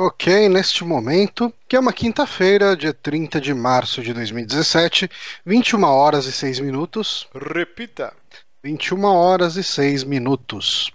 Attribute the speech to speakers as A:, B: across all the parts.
A: Ok, neste momento, que é uma quinta-feira, dia 30 de março de 2017, 21 horas e 6 minutos.
B: Repita.
A: 21 horas e 6 minutos.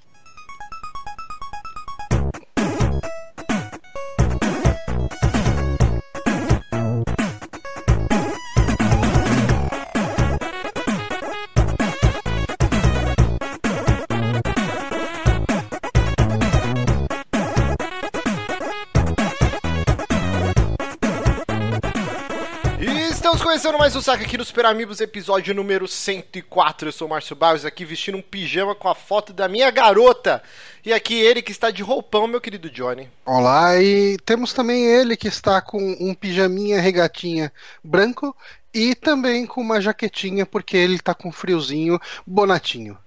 B: Mais um saco aqui no Super Amigos, episódio número 104. Eu sou o Márcio Barros, aqui vestindo um pijama com a foto da minha garota. E aqui ele que está de roupão, meu querido Johnny.
A: Olá, e temos também ele que está com um pijaminha regatinha branco e também com uma jaquetinha, porque ele tá com friozinho, bonatinho.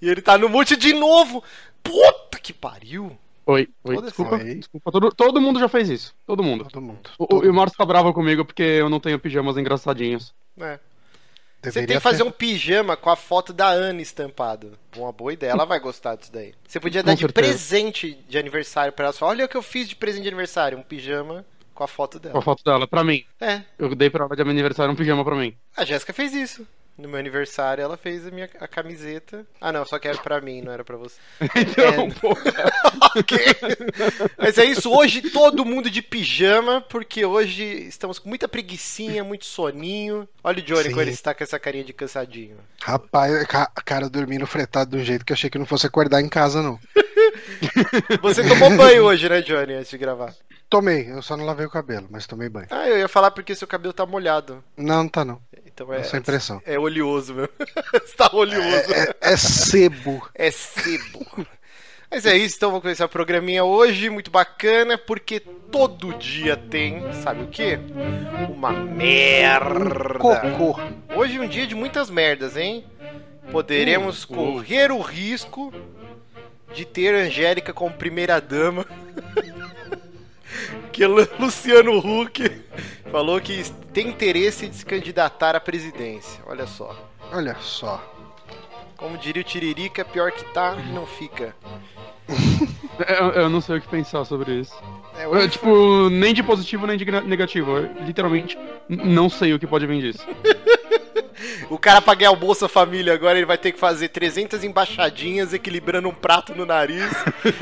B: E ele tá no mute de novo. Puta que pariu.
C: Oi, oi, desculpa.
A: Oi.
C: desculpa. Todo, todo mundo já fez isso. Todo mundo.
A: Todo mundo.
C: O,
A: Todo
C: o, o Márcio tá bravo comigo porque eu não tenho pijamas engraçadinhos.
B: É. Você
A: Deveria
B: tem que fazer
A: ter.
B: um pijama com a foto da Ana estampado. Uma boa ideia, ela vai gostar disso daí. Você podia
C: Com
B: dar de
C: certeza.
B: presente de aniversário pra ela. Só, olha o que eu fiz de presente de aniversário. Um pijama com a foto
C: Com a
B: dela.
C: foto dela, pra mim.
B: É,
C: Eu dei pra ela de aniversário um pijama pra mim.
B: a Jéssica fez isso. No meu aniversário, ela fez a minha a camiseta. Ah, não, só que era pra mim, não era pra você.
C: Então,
B: É.
C: pô.
B: ok. Mas é isso, hoje todo mundo de pijama, porque hoje estamos com muita preguiçinha, muito soninho. Olha o Johnny
A: Sim.
B: como ele está com essa carinha de cansadinho.
A: Rapaz, ca- cara dormindo fretado de um jeito que eu achei que não fosse acordar em casa, não.
B: Você tomou banho hoje, né, Johnny, antes de gravar?
A: Tomei, eu só não lavei o cabelo, mas tomei banho.
B: Ah, eu ia falar porque seu cabelo tá molhado.
A: Não, não tá não.
B: Então é.
A: Essa é impressão.
B: É oleoso mesmo. Tá oleoso.
A: É, é sebo.
B: É sebo. Mas é isso, então vamos começar o programinha hoje, muito bacana, porque todo dia tem, sabe o quê? Uma merda.
A: Cocô.
B: Hoje é um dia de muitas merdas, hein? Poderemos
C: Uh, uh.
B: correr o risco de ter Angélica como primeira dama. que Lu- Luciano Huck falou que tem interesse de se candidatar à presidência. Olha só.
A: Olha só.
B: Como diria o Tiririca, pior que tá, não fica.
C: Eu, eu não sei o que pensar sobre isso.
B: É,
C: Eu, tipo, nem de positivo nem de negativo. Eu, literalmente, não sei o que pode vir disso.
B: O cara pra ganhar o Bolsa Família agora ele vai ter que fazer 300 embaixadinhas equilibrando um prato no nariz.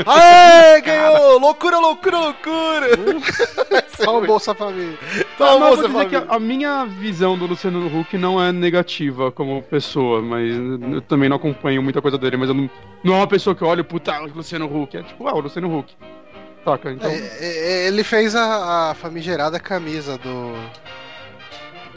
B: Aê, ganhou! Loucura, loucura, loucura!
A: Olha o Bolsa Família.
C: Mas eu
B: Bolsa Família.
C: a, minha visão do Luciano Huck não é negativa como pessoa, mas eu também não acompanho muita coisa dele, mas eu não, não é uma pessoa que olha, puta, o Luciano Huck. É tipo, ah, o Luciano Huck. Saca? Então.
A: É, é, ele fez a, a famigerada camisa do,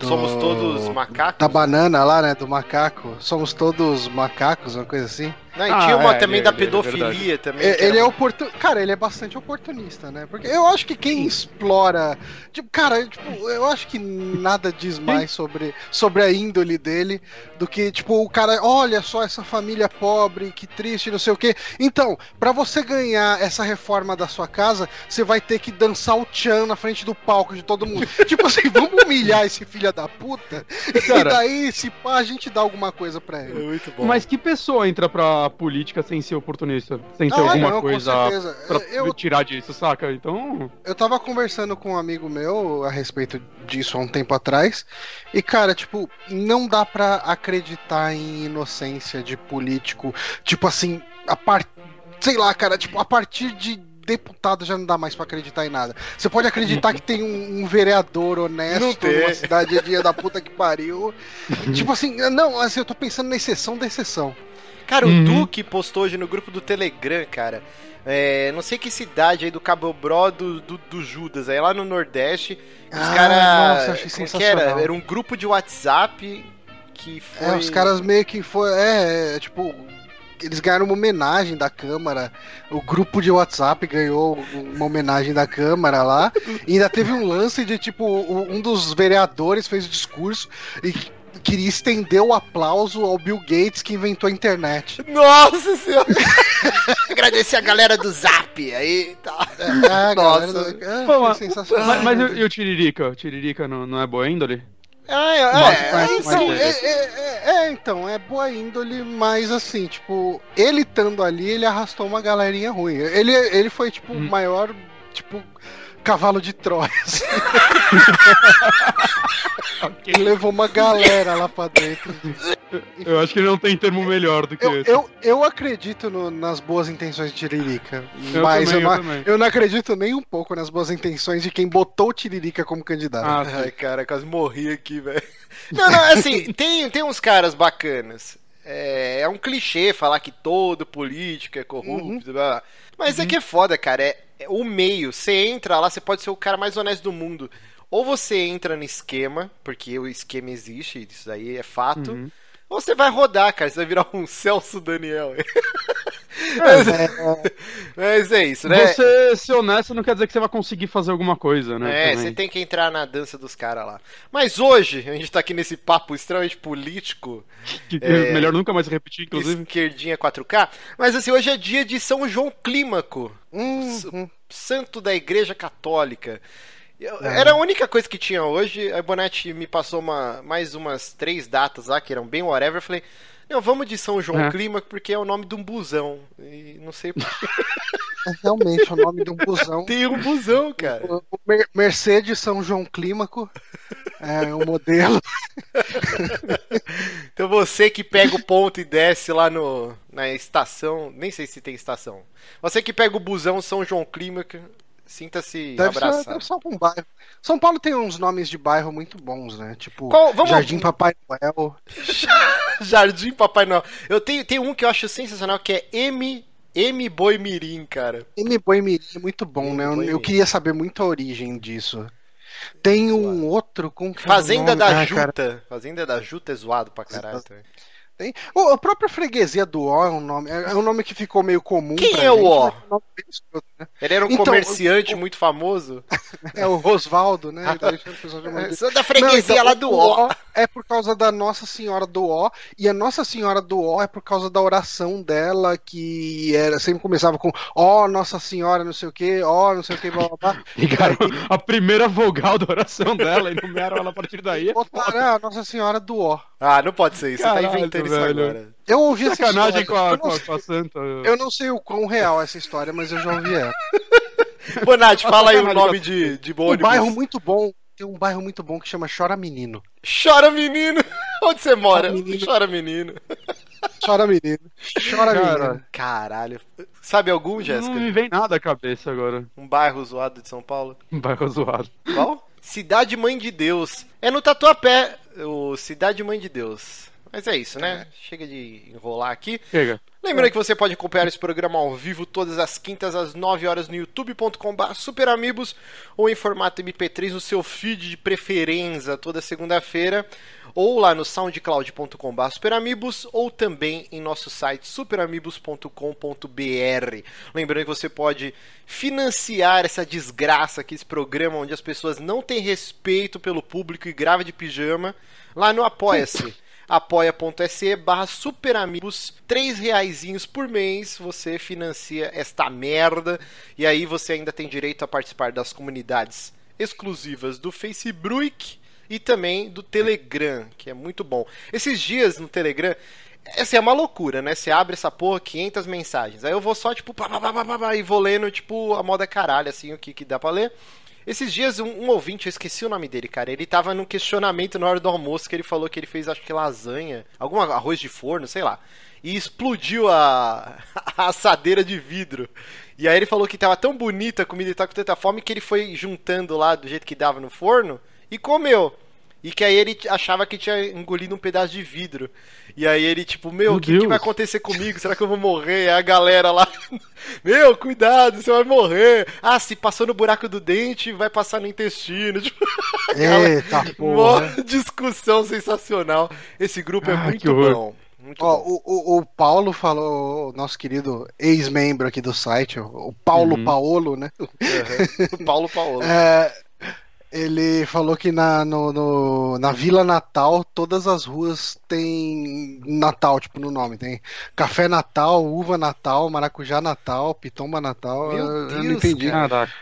A: do-
B: Somos todos macacos?
A: Da banana lá, né? Do macaco. Somos todos macacos, uma coisa assim.
B: Não, e
C: Ah,
B: tinha uma
C: é,
B: também
C: ele-
B: da
C: ele- é
B: pedofilia também.
A: É, ele
B: era-
A: é oportun... Cara, ele é bastante oportunista, né? Porque eu acho que quem explora. Tipo, cara, tipo, eu acho que nada diz mais sobre, sobre a índole dele do que, tipo, o cara, olha só essa família pobre, que triste, não sei o quê. Então, pra você ganhar essa reforma da sua casa, você vai ter que dançar o tchan na frente do palco de todo mundo. tipo assim, vamos humilhar esse filho da puta. e
C: Cara-
A: daí, se pá, a gente dá alguma coisa pra
B: É
A: ele.
B: muito bom.
C: Mas que pessoa entra pra política sem ser oportunista? Sem ter
A: Ah,
C: alguma
A: não,
C: coisa
A: certeza.
C: pra
A: Eu,
C: tirar disso, saca? Então.
A: Eu tava conversando com um amigo meu a respeito disso há um tempo atrás. E, cara, tipo, não dá pra acreditar em inocência de político. Tipo assim, a part... sei lá, cara, tipo, a partir de deputado já não dá mais pra acreditar em nada. Você pode acreditar que tem um, um vereador honesto numa cidade dia da puta que pariu. tipo assim, não, assim, eu tô pensando na exceção da exceção.
B: Cara, o
C: Uhum.
B: Duque postou hoje no grupo do Telegram, cara. É, não sei que cidade aí do Cabo Bro do, do, do Judas, aí lá no Nordeste. Os
A: Ah,
B: caras.
A: nossa, achei
B: como que era?
A: sensacional.
B: Era um grupo de WhatsApp que foi.
A: É, os caras meio que foi. É, é, tipo. Eles ganharam uma homenagem da Câmara. O grupo de WhatsApp ganhou uma homenagem da Câmara lá. E ainda teve um lance de, tipo, o- um dos vereadores fez o discurso e queria estender o aplauso ao Bill Gates que inventou a internet.
B: Nossa senhora! Agradecer a galera do Zap aí. Tá.
A: É,
B: Nossa.
A: do- é,
C: Pô, mas-
A: sensacional.
C: Mas, mas e o- e o Tiririca? O Tiririca não, não é boa índole?
B: Ah, é,
C: Mas-
B: é,
C: mas-
B: é,
C: mas-
A: Então,
B: sim.
A: é, é- é- é, então, é boa índole, mas assim, tipo, ele estando ali, ele arrastou uma galerinha ruim. Ele, ele foi, tipo, o
C: Hum.
A: maior, tipo, cavalo de Troia. assim. Ele levou uma galera lá pra dentro.
C: Eu acho que ele não tem termo melhor do que
A: Eu,
C: esse.
A: eu, eu acredito no- nas boas intenções de Tiririca,
C: Eu
A: mas
C: também,
A: eu,
C: eu
A: não, eu não acredito nem um pouco nas boas intenções de quem botou o Tiririca como candidato.
C: Ah.
B: Ai, cara, quase morri aqui, velho. Não, não, assim, tem, tem uns caras bacanas. É, é um clichê falar que todo político é corrupto,
A: Uhum.
B: blá, blá. mas é que é foda, cara. É, é o meio. Você entra lá, você pode ser o cara mais honesto do mundo. Ou você entra no esquema, porque o esquema existe, isso daí é fato.
C: Uhum.
B: Ou você vai rodar, cara. Você vai virar um Celso Daniel.
A: É,
B: Mas é isso, né?
C: Você ser honesto não quer dizer que você vai conseguir fazer alguma coisa, né?
B: É,
C: também.
B: você tem que entrar na dança dos caras lá. Mas hoje, a gente tá aqui nesse papo extremamente político,
C: Que-
B: É.
C: Melhor nunca mais repetir, inclusive.
B: esquerdinha 4K. Mas assim, hoje é dia de São João Clímaco,
A: uhum.
B: santo da Igreja Católica. Eu- Era a única coisa que tinha hoje. A Bonatti me passou uma, mais umas três datas lá, que eram bem whatever. Eu falei, não, vamos de São João
C: É.
B: Clímaco, porque é o nome de um busão. E não sei por que
A: É realmente o nome de um busão.
B: tem um busão, cara.
A: O o Mer- Mercedes São João Clímaco é o modelo.
B: Então você que pega o ponto e desce lá no, na estação, nem sei se tem estação. Você que pega o busão São João Clímaco, sinta-se
A: ser,
B: abraçado.
A: deve ser algum bairro. São Paulo tem uns nomes de bairro muito bons, né? Tipo
B: Qual-
A: Jardim Papai Noel.
B: Jardim Papai Noel. Eu tenho, tem um que eu acho sensacional que é M M Boi Mirim, cara.
A: M Boi Mirim é muito bom, né? Eu, eu queria saber muito a origem disso. Tem um outro com
B: Fazenda da
A: ah,
B: Juta.
A: cara,
B: Fazenda da Juta é zoado pra caralho.
A: Tem. O, a própria freguesia do O é um nome, é é um nome que ficou meio comum.
B: Quem
A: pra
B: é o
A: gente,
B: O?
A: mas é um né?
B: Ele era um
A: Então,
B: comerciante
A: o-
B: muito famoso.
A: É o Rosvaldo, né? O
B: Sou da freguesia
A: Não, então,
B: lá do
A: o
B: O.
A: O é por causa da Nossa Senhora do O, e a Nossa Senhora do O é por causa da oração dela, que era sempre começava com ó Nossa Senhora, não sei o que, ó, não sei o que, blá blá blá.
C: Ligaram a primeira vogal da oração dela e nomearam ela a partir daí.
A: Botaram a Nossa Senhora do O.
B: Ah, não pode ser isso. Você tá
C: Caralho,
B: inventando isso
C: velho.
B: agora.
A: Eu ouvi essa
C: Sacanagem com
A: história.
C: a, com,
A: não
C: a, com a santa.
A: sei, eu não sei o quão real é essa história, mas eu já ouvi ela.
B: Bonatti, fala aí o nome de, de
A: Um
B: ônibus.
A: bairro muito bom. Tem um bairro muito bom que chama Chora Menino.
B: Chora, menino! Onde você mora?
A: Chora, menino.
B: Chora, menino.
A: Chora Menino. Chora
C: Cara.
A: Menino.
B: Caralho. Sabe algum,
C: Não
B: Jéssica?
C: me vem nada à cabeça agora.
B: Um bairro zoado de São Paulo?
C: Um bairro zoado.
B: Qual? Cidade Mãe de Deus. É no Tatuapé, o Cidade Mãe de Deus. Mas é isso, né? Chega de enrolar aqui.
C: Chega.
B: Lembrando que você pode acompanhar esse programa ao vivo todas as quintas às 9 horas no youtube.com.br superamigos ou em formato MP3 no seu feed de preferência toda segunda-feira ou lá no soundcloud.com.br superamigos ou também em nosso site superamigos.com.br. Lembrando que você pode financiar essa desgraça aqui, esse programa onde as pessoas não têm respeito pelo público e grava de pijama lá no Apoia-se apoia.se barra superamigos, três reaisinhos por mês, você financia esta merda, e aí você ainda tem direito a participar das comunidades exclusivas do Facebook e também do Telegram, que é muito bom. Esses dias no Telegram, essa é uma loucura, né? Você abre essa porra, 500 mensagens, aí eu vou só, tipo, pá, pá, pá, pá, pá, e vou lendo, tipo, a moda caralho, assim, o que, que dá pra ler. Esses dias, um, um ouvinte, eu esqueci o nome dele, cara. Ele tava num questionamento na hora do almoço que ele falou que ele fez, acho que lasanha, algum arroz de forno, sei lá. E explodiu a, a assadeira de vidro. E aí ele falou que tava tão bonita a comida e tava com tanta fome que ele foi juntando lá do jeito que dava no forno e comeu. E que aí ele achava que tinha engolido um pedaço de vidro. E aí ele, tipo, meu,
C: Meu
B: o que, que vai acontecer comigo? Será que eu vou morrer? Aí a galera lá, meu, cuidado, você vai morrer. Ah, se passou no buraco do dente, vai passar no intestino. Tipo,
A: Eita
B: mó
A: porra.
B: discussão sensacional. Esse grupo é
C: Ah,
B: muito
C: que horror.
B: bom. Muito
A: Ó,
B: bom.
A: o, o, o Paulo falou, o nosso querido ex-membro aqui do site, o o Paulo
C: Uhum.
A: Paolo, né?
B: Uhum. Paulo Paulo.
A: É, ele falou que na, no, no- na Vila Natal todas as ruas têm Natal, tipo, no nome. Tem café Natal, uva Natal, maracujá Natal, pitomba Natal.
B: Meu
A: eu, eu não
B: Deus,
A: entendi.
C: Caraca.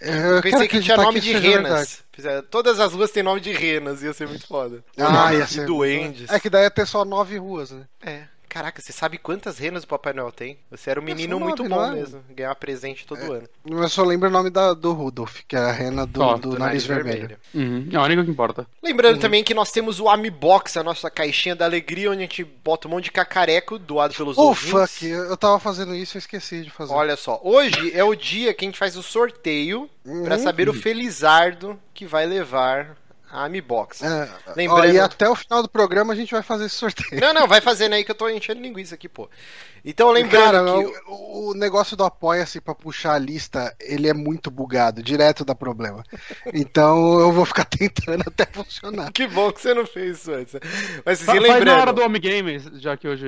A: Eu
B: Pensei que tinha
A: acreditar
B: nome de
A: verdade.
B: renas. Todas as ruas têm nome de renas, ia ser muito foda.
A: Ah, ia
B: de
A: ser.
B: duendes.
A: É que daí ia ter só nove ruas, né?
B: É. Caraca, você sabe quantas renas o Papai Noel tem? Você era um menino
A: são
B: muito bom
A: não é?
B: mesmo. Ganhar presente todo ano.
A: Eu só lembro o nome da, do Rudolph, que é a rena do,
C: Ó,
A: do, nariz, vermelho.
C: Uhum. É a única que importa.
B: Lembrando também que nós temos o Amibox, a nossa caixinha da alegria, onde a gente bota um monte de cacareco doado pelos
A: Oh,
B: ouvintes.
A: fuck, eu tava fazendo isso e esqueci de fazer.
B: Olha só, hoje é o dia que a gente faz o sorteio pra
A: Uhum.
B: saber o felizardo que vai levar a Amibox.
A: É,
B: Lembrando-
A: ó, e até o final do programa a gente vai fazer esse sorteio.
B: Não, não, vai fazendo aí que eu tô enchendo linguiça aqui, pô. Então lembrando
A: Cara,
B: que.
A: o, o negócio do Apoia-se pra puxar a lista, ele é muito bugado, direto dá problema. Então eu vou ficar tentando até funcionar.
B: Que bom que você não fez isso antes. Mas assim,
C: Fa- Faz
B: lembrando.
C: na hora do Home Games, já que hoje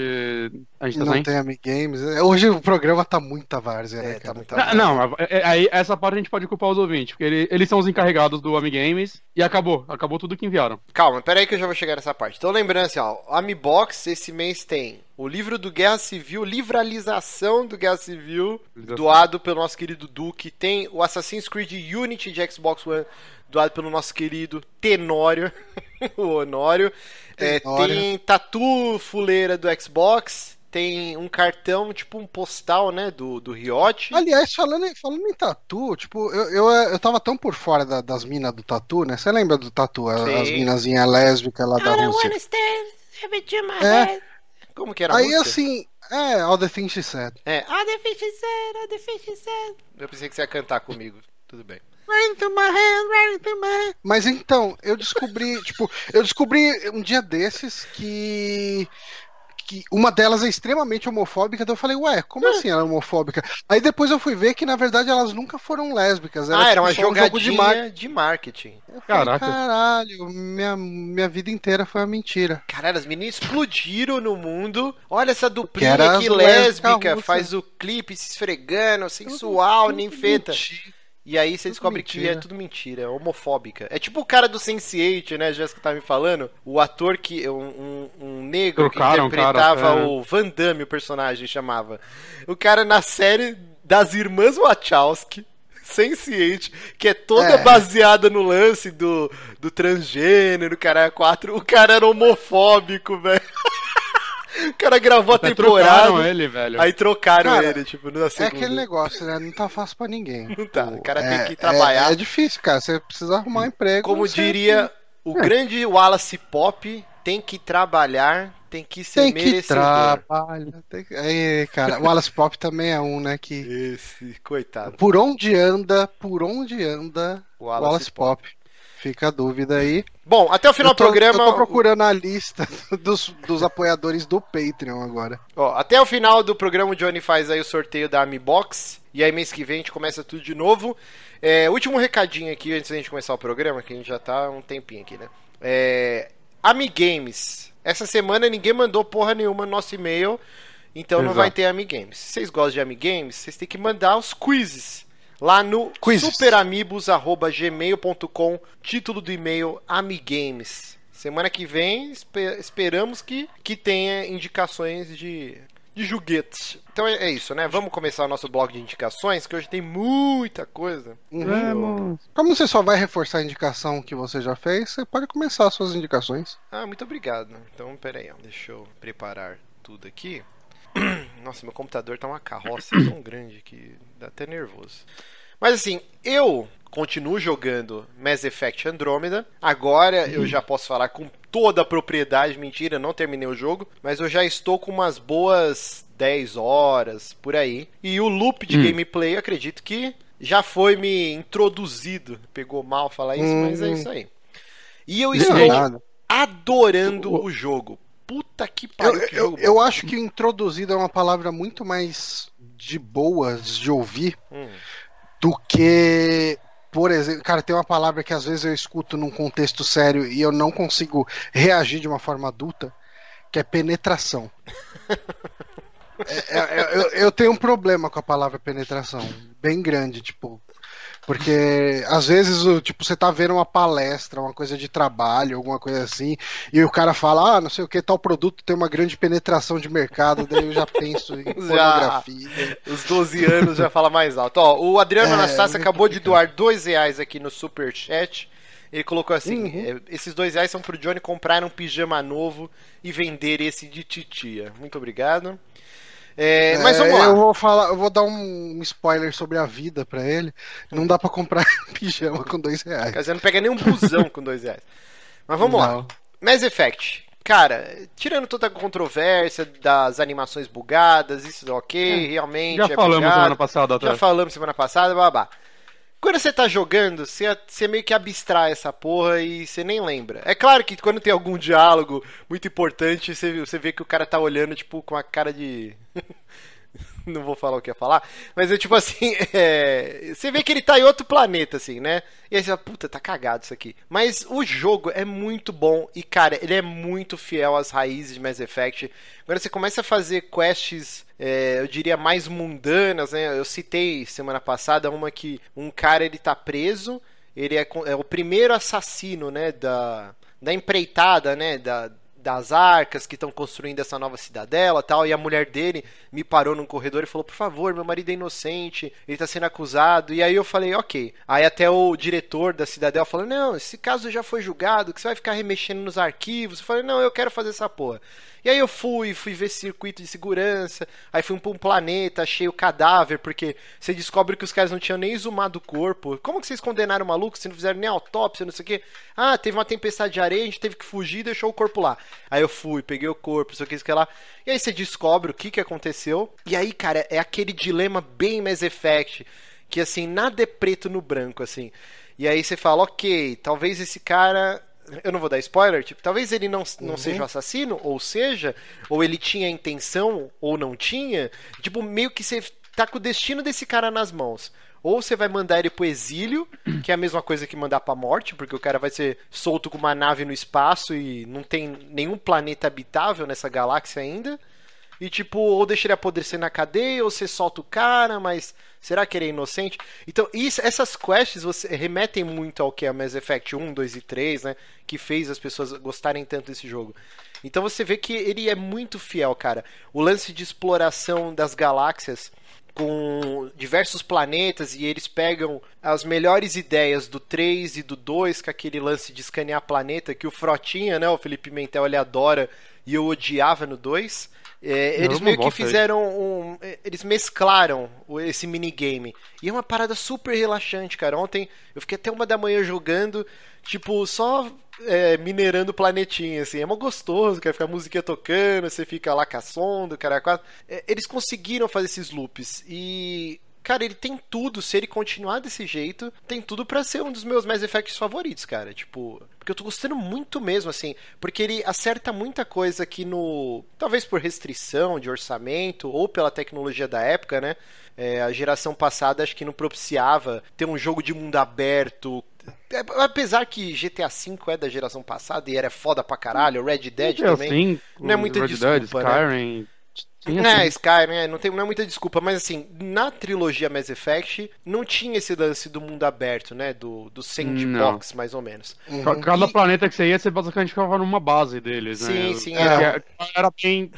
C: a gente tá
A: Não
C: sem.
A: tem Amigames. Hoje o programa tá muita várzea, né,
B: É, tá muito
C: Não, é- é- aí essa parte a gente pode culpar os ouvintes, porque ele- eles são os encarregados do Home Games e acabou. Acabou tudo que enviaram.
B: Calma, pera aí que eu já vou chegar nessa parte. Então lembrando assim, ó, o Amibox esse mês tem o livro do Guerra Civil, livralização do Guerra Civil, doado pelo nosso querido Duque. Tem o Assassin's Creed Unity de Xbox One, doado pelo nosso querido Tenório, o Honório. É,
A: Tenório.
B: tem tatu fuleira do Xbox, tem um cartão, tipo um postal, né, do, do Riot.
A: Aliás, falando, em- falando em tatu, tipo, eu, eu, eu tava tão por fora da- das minas do tatu, né? Você lembra do tatu?
B: Sim.
A: As minazinhas lésbicas lá da Rússia. É.
B: Como que era a
A: Aí
B: música?
A: assim, é, All the Things She Said.
B: É, ah, the fish is dead, ah, the fish is dead. Eu pensei que você ia cantar comigo. Tudo bem.
A: Right into my hand, right into my hand. Mas então, eu descobri, tipo, eu descobri um dia desses que que uma delas é extremamente homofóbica, então eu falei, ué, como assim ela é homofóbica? Aí depois eu fui ver que na verdade elas nunca foram lésbicas,
B: ah, era
A: tipo,
B: uma
A: só um jogo de marketing.
B: jogadinha de marketing.
A: Eu falei,
C: Caraca.
A: Caralho, minha, minha vida inteira foi uma mentira.
B: Caralho, as meninas explodiram no mundo. Olha essa
A: Que
B: duplinha
A: era lésbicas
B: lésbica, faz o clipe se esfregando, sensual, ninfeta.
A: Mentira.
B: E aí você
A: Tudo
B: descobre que
A: mentira.
B: é tudo mentira, é homofóbica. É tipo o cara do Sense8, né, Jéssica tá me falando. O ator que. Um, um, um negro
C: Trocaram,
B: que interpretava
C: cara, é.
B: o Van Damme, o personagem chamava. O cara na série das irmãs Wachowski. Sense8, que é toda
A: É.
B: baseada no lance do, do transgênero, cara, quatro. O cara era homofóbico, velho. O cara gravou a temporada.
C: trocaram ele, velho.
B: Aí trocaram
A: Cara,
B: ele, tipo, na
A: É
B: segunda.
A: aquele negócio, né? Não tá fácil pra ninguém.
B: Não tá, o cara tem
A: é-
B: que trabalhar.
A: É, é difícil, cara. Você precisa arrumar um emprego.
B: Como diria o grande Wallace Pop, tem que trabalhar, tem que ser
A: tem que
B: merecedor.
A: trabalhar. Tem que... Aí, cara, o Wallace Pop também é um, né? Que
B: Esse, coitado.
A: por onde anda, por onde anda
B: O Wallace
A: Wallace, Pop. Fica a dúvida aí.
B: Bom, até o final do programa.
A: Eu tô procurando a lista dos, dos apoiadores do Patreon agora.
B: Ó, até o final do programa o Johnny faz aí o sorteio da Ami Box. E aí mês que vem a gente começa tudo de novo. É, último recadinho aqui antes da gente começar o programa, que a gente já tá há um tempinho aqui, né? É, Ami Games. Essa semana ninguém mandou porra nenhuma no nosso e-mail. Então não
C: Exato.
B: vai ter Ami Games. Se vocês gostam de Ami Games, vocês têm que mandar os quizzes. Lá no superamigos.gmail.com Título do e-mail Amigames. Semana que vem espe- esperamos que, que tenha indicações de, de joguetes. Então é, é isso, né? Vamos começar o nosso blog de indicações, que hoje tem muita coisa.
C: É, mano.
A: Como você só vai reforçar a indicação que você já fez, você pode começar as suas indicações.
B: Ah, muito obrigado. Então, pera aí, ó, deixa eu preparar tudo aqui. Nossa, meu computador tá uma carroça tão grande que dá até nervoso. Mas assim, eu continuo jogando Mass Effect Andromeda. Agora eu já posso falar com toda a propriedade. Mentira, não terminei o jogo. Mas eu já estou com umas boas 10 horas por aí. E o loop de
C: Hum.
B: gameplay, eu acredito que já foi me introduzido. Pegou mal falar isso, mas é
A: Hum.
B: isso aí. E eu estou adorando
C: O-
B: o jogo. Puta que
A: Eu,
B: pariu, que
A: eu, eu
B: bom.
A: acho que introduzido é uma palavra muito mais de boas de ouvir
B: Hum.
A: do que, por exemplo, cara, tem uma palavra que às vezes eu escuto num contexto sério e eu não consigo reagir de uma forma adulta, que é penetração. É, é, eu, eu tenho um problema com a palavra penetração, bem grande, tipo. Porque às vezes, o- tipo, você tá vendo uma palestra, uma coisa de trabalho, alguma coisa assim, e o cara fala, ah, não sei o que, tal produto tem uma grande penetração de mercado, daí eu já penso em pornografia.
B: Os 12 anos já fala mais alto. Ó, o Adriano
A: É,
B: Anastácio
A: muito
B: acabou de doar dois reais aqui no Superchat. Ele colocou assim:
A: Uhum.
B: eh, esses dois reais são pro Johnny comprar um pijama novo e vender esse de titia. Muito obrigado. É, mas vamos
A: É,
B: lá.
A: Eu vou falar, eu vou dar um spoiler sobre a vida pra ele. Não dá pra comprar pijama com dois reais.
B: Quer dizer, não pega nem um busão com dois reais. Mas vamos lá.
A: Não.
B: Mass Effect. Cara, tirando toda a controvérsia das animações bugadas, isso é ok, realmente.
C: Já
B: é
C: falamos
B: bugado.
C: semana passada até.
B: Já falamos semana passada, babá. Quando você tá jogando, você, você meio que abstrai essa porra e você nem lembra. É claro que quando tem algum diálogo muito importante, você, você vê que o cara tá olhando, tipo, com a cara de. Não vou falar o que ia falar, mas é tipo assim, é, você vê que ele tá em outro planeta, assim, né? E aí você fala, puta, tá cagado isso aqui. Mas o jogo é muito bom e, cara, ele é muito fiel às raízes de Mass Effect. Agora você começa a fazer quests, é, eu diria, mais mundanas, né? Eu citei semana passada uma que um cara ele tá preso, ele é, é o primeiro assassino, né, da, da empreitada, né, da, das arcas que estão construindo essa nova cidadela tal, e a mulher dele me parou num corredor e falou, por favor, meu marido é inocente, ele tá sendo acusado, e aí eu falei, ok. Aí até o diretor da cidadela falou, não, esse caso já foi julgado, que você vai ficar remexendo nos arquivos. Eu falei, não, eu quero fazer essa porra. E aí eu fui, fui ver circuito de segurança, aí fui pra um planeta, achei o cadáver, porque você descobre que os caras não tinham nem exumado o corpo. Como que vocês condenaram o maluco se não fizeram nem autópsia, não sei o quê? Ah, teve uma tempestade de areia, a gente teve que fugir e deixou o corpo lá. Aí eu fui, peguei o corpo, não sei o que, isso que lá. E aí você descobre o que, que aconteceu. E aí, cara, é aquele dilema bem Mass Effect, que assim, nada é preto no branco, assim. E aí você fala, ok, talvez esse cara eu não vou dar spoiler, tipo, talvez ele não, não seja o assassino, ou seja, ou ele tinha intenção, ou não tinha. Tipo, meio que você tá com o destino desse cara nas mãos. Ou você vai mandar ele pro exílio, que é a mesma coisa que mandar pra morte, porque o cara vai ser solto com uma nave no espaço e não tem nenhum planeta habitável nessa galáxia ainda. E tipo, ou deixa ele apodrecer na cadeia, ou você solta o cara, mas será que ele é inocente? Então, isso, essas quests você, remetem muito ao que é Mass Effect 1, 2 e 3, né? Que fez as pessoas gostarem tanto desse jogo. Então você vê que ele é muito fiel, cara. O lance de exploração das galáxias com diversos planetas e eles pegam as melhores ideias do 3 e do 2, com aquele lance de escanear planeta que o Frotinha, né, o Felipe Mentel, ele adora e eu odiava no 2. É, eles
C: não
B: meio que fizeram um. Eles mesclaram esse minigame. E é uma parada super relaxante, cara. Ontem eu fiquei até uma da manhã jogando, tipo, só é, minerando o planetinha, assim. É mó gostoso, quer ficar a musiquinha tocando, você fica lá com a som do cara. É, eles conseguiram fazer esses loops. E. Cara, ele tem tudo, se ele continuar desse jeito, tem tudo pra ser um dos meus Mass Effects favoritos, cara. Tipo, porque eu tô gostando muito mesmo, assim, porque ele acerta muita coisa aqui no. Talvez por restrição de orçamento, ou pela tecnologia da época, né? É, a geração passada acho que não propiciava ter um jogo de mundo aberto. É, apesar que GTA V é da geração passada e era foda pra caralho, Red Dead
C: É
B: também. não é muita
C: Red
B: desculpa,
C: Dead,
B: né?
C: Tinha
B: É,
C: assim.
B: Skyrim, é, não, tem, não é muita desculpa, mas assim, na trilogia Mass Effect não tinha esse lance do mundo aberto, né? Do, do sandbox, mais ou menos.
C: Ca- Cada
B: E-
C: planeta que você ia, você basicamente ficava numa base deles, né?
B: Sim, sim,
C: é. Era bem.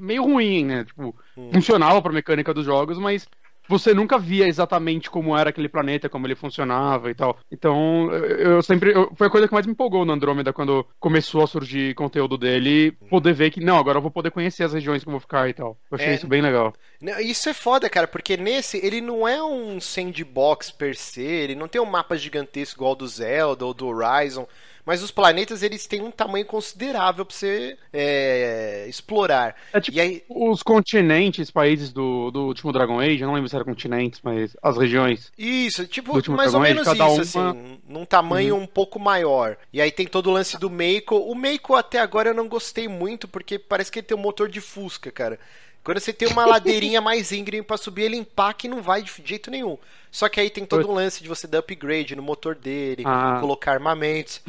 C: meio ruim, né? Tipo, funcionava pra mecânica dos jogos, mas você nunca via exatamente como era aquele planeta, como ele funcionava e tal. Então, eu sempre. eu- foi a coisa que mais me empolgou no Andrômeda quando começou a surgir conteúdo dele, poder ver que, não, agora eu vou poder conhecer as regiões que eu vou ficar e tal. Eu achei
B: É.
C: isso bem legal.
B: Isso é foda, cara, porque nesse ele não é um sandbox per se, ele não tem um mapa gigantesco igual do Zelda ou do Horizon, mas os planetas eles têm um tamanho considerável pra você é, explorar.
C: É tipo
B: E aí,
C: os continentes, países do, do último Dragon Age, eu não lembro se era continentes, mas as regiões.
B: Isso, tipo, mais ou
C: Dragon Age,
B: menos
C: cada
B: isso,
C: uma-
B: assim, num tamanho um pouco maior. E aí tem todo o lance do Meiko. O Meiko até agora eu não gostei muito, porque parece que ele tem um motor de Fusca, cara. Quando você tem uma ladeirinha mais íngreme pra subir, ele empaca e não vai de jeito nenhum. Só que aí tem todo um lance de você dar upgrade no motor dele,
C: Ah.
B: colocar armamentos.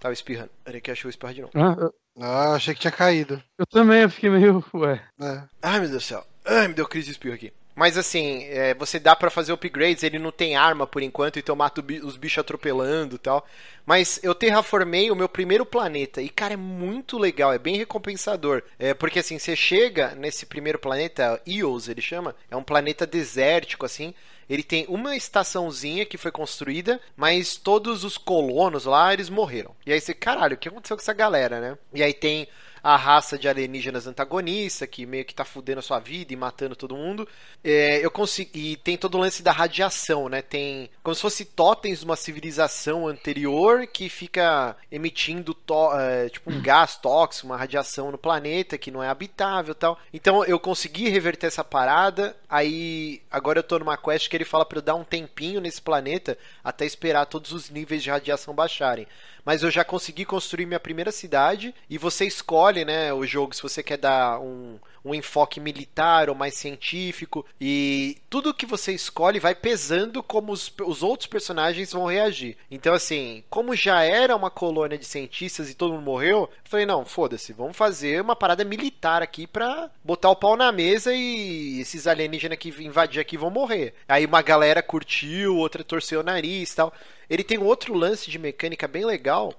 B: Tava espirrando. Peraí que achou eu espirrar de novo.
C: Ah, eu,
A: Ah, achei que tinha caído.
C: eu também eu fiquei meio. Ué.
A: É.
B: Ai, meu Deus do céu. Ai, me deu crise de espirro aqui. Mas assim, é, você dá para fazer upgrades, ele não tem arma por enquanto, então mata os bichos atropelando e tal. Mas eu terraformei o meu primeiro planeta e, cara, é muito legal, é bem recompensador. É, porque assim, você chega nesse primeiro planeta, Eos ele chama, é um planeta desértico, assim. Ele tem uma estaçãozinha que foi construída, mas todos os colonos lá, eles morreram. E aí você, caralho, o que aconteceu com essa galera, né? E aí tem a raça de alienígenas antagonista, que meio que tá fudendo a sua vida e matando todo mundo. É, eu consegui. E tem todo o lance da radiação, né? Tem como se fosse totens de uma civilização anterior que fica emitindo to, é, tipo um gás tóxico, uma radiação no planeta que não é habitável tal. Então eu consegui reverter essa parada. Aí agora eu tô numa quest que ele fala para eu dar um tempinho nesse planeta até esperar todos os níveis de radiação baixarem mas eu já consegui construir minha primeira cidade e você escolhe, né, o jogo se você quer dar um, um enfoque militar ou mais científico e tudo que você escolhe vai pesando como os, os outros personagens vão reagir. Então assim, como já era uma colônia de cientistas e todo mundo morreu, eu falei não, foda-se, vamos fazer uma parada militar aqui pra botar o pau na mesa e esses alienígenas que invadir aqui vão morrer. Aí uma galera curtiu, outra torceu o nariz, tal. Ele tem outro lance de mecânica bem legal.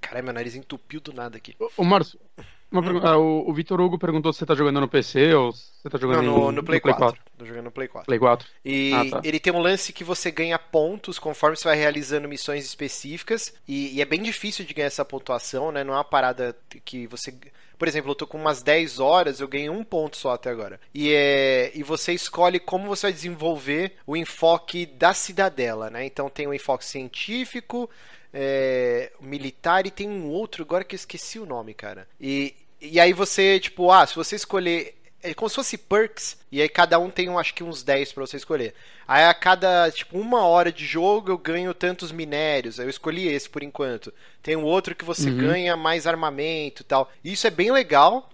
B: Caralho, meu nariz entupiu do nada aqui.
C: Ô, Márcio, Pergunta, ah, o, o Vitor Hugo perguntou se você tá jogando no PC ou se você tá jogando
B: Não, no, no, Play, no Play 4. 4. Tô jogando no Play 4.
C: Play 4.
B: E ah, tá. ele tem um lance que você ganha pontos conforme você vai realizando missões específicas. E, e, é bem difícil de ganhar essa pontuação, né? Não é uma parada que você. Por exemplo, eu tô com umas 10 horas, eu ganhei um ponto só até agora. E, é, e você escolhe como você vai desenvolver o enfoque da cidadela, né? Então tem o um enfoque científico, é, militar e tem um outro agora que eu esqueci o nome, cara. E, e aí você, tipo, ah, se você escolher. É como se fosse perks, e aí cada um tem, acho que uns 10 para você escolher. Aí a cada, tipo, uma hora de jogo eu ganho tantos minérios. Eu escolhi esse por enquanto. Tem um outro que você uhum. ganha mais armamento e tal. Isso é bem legal.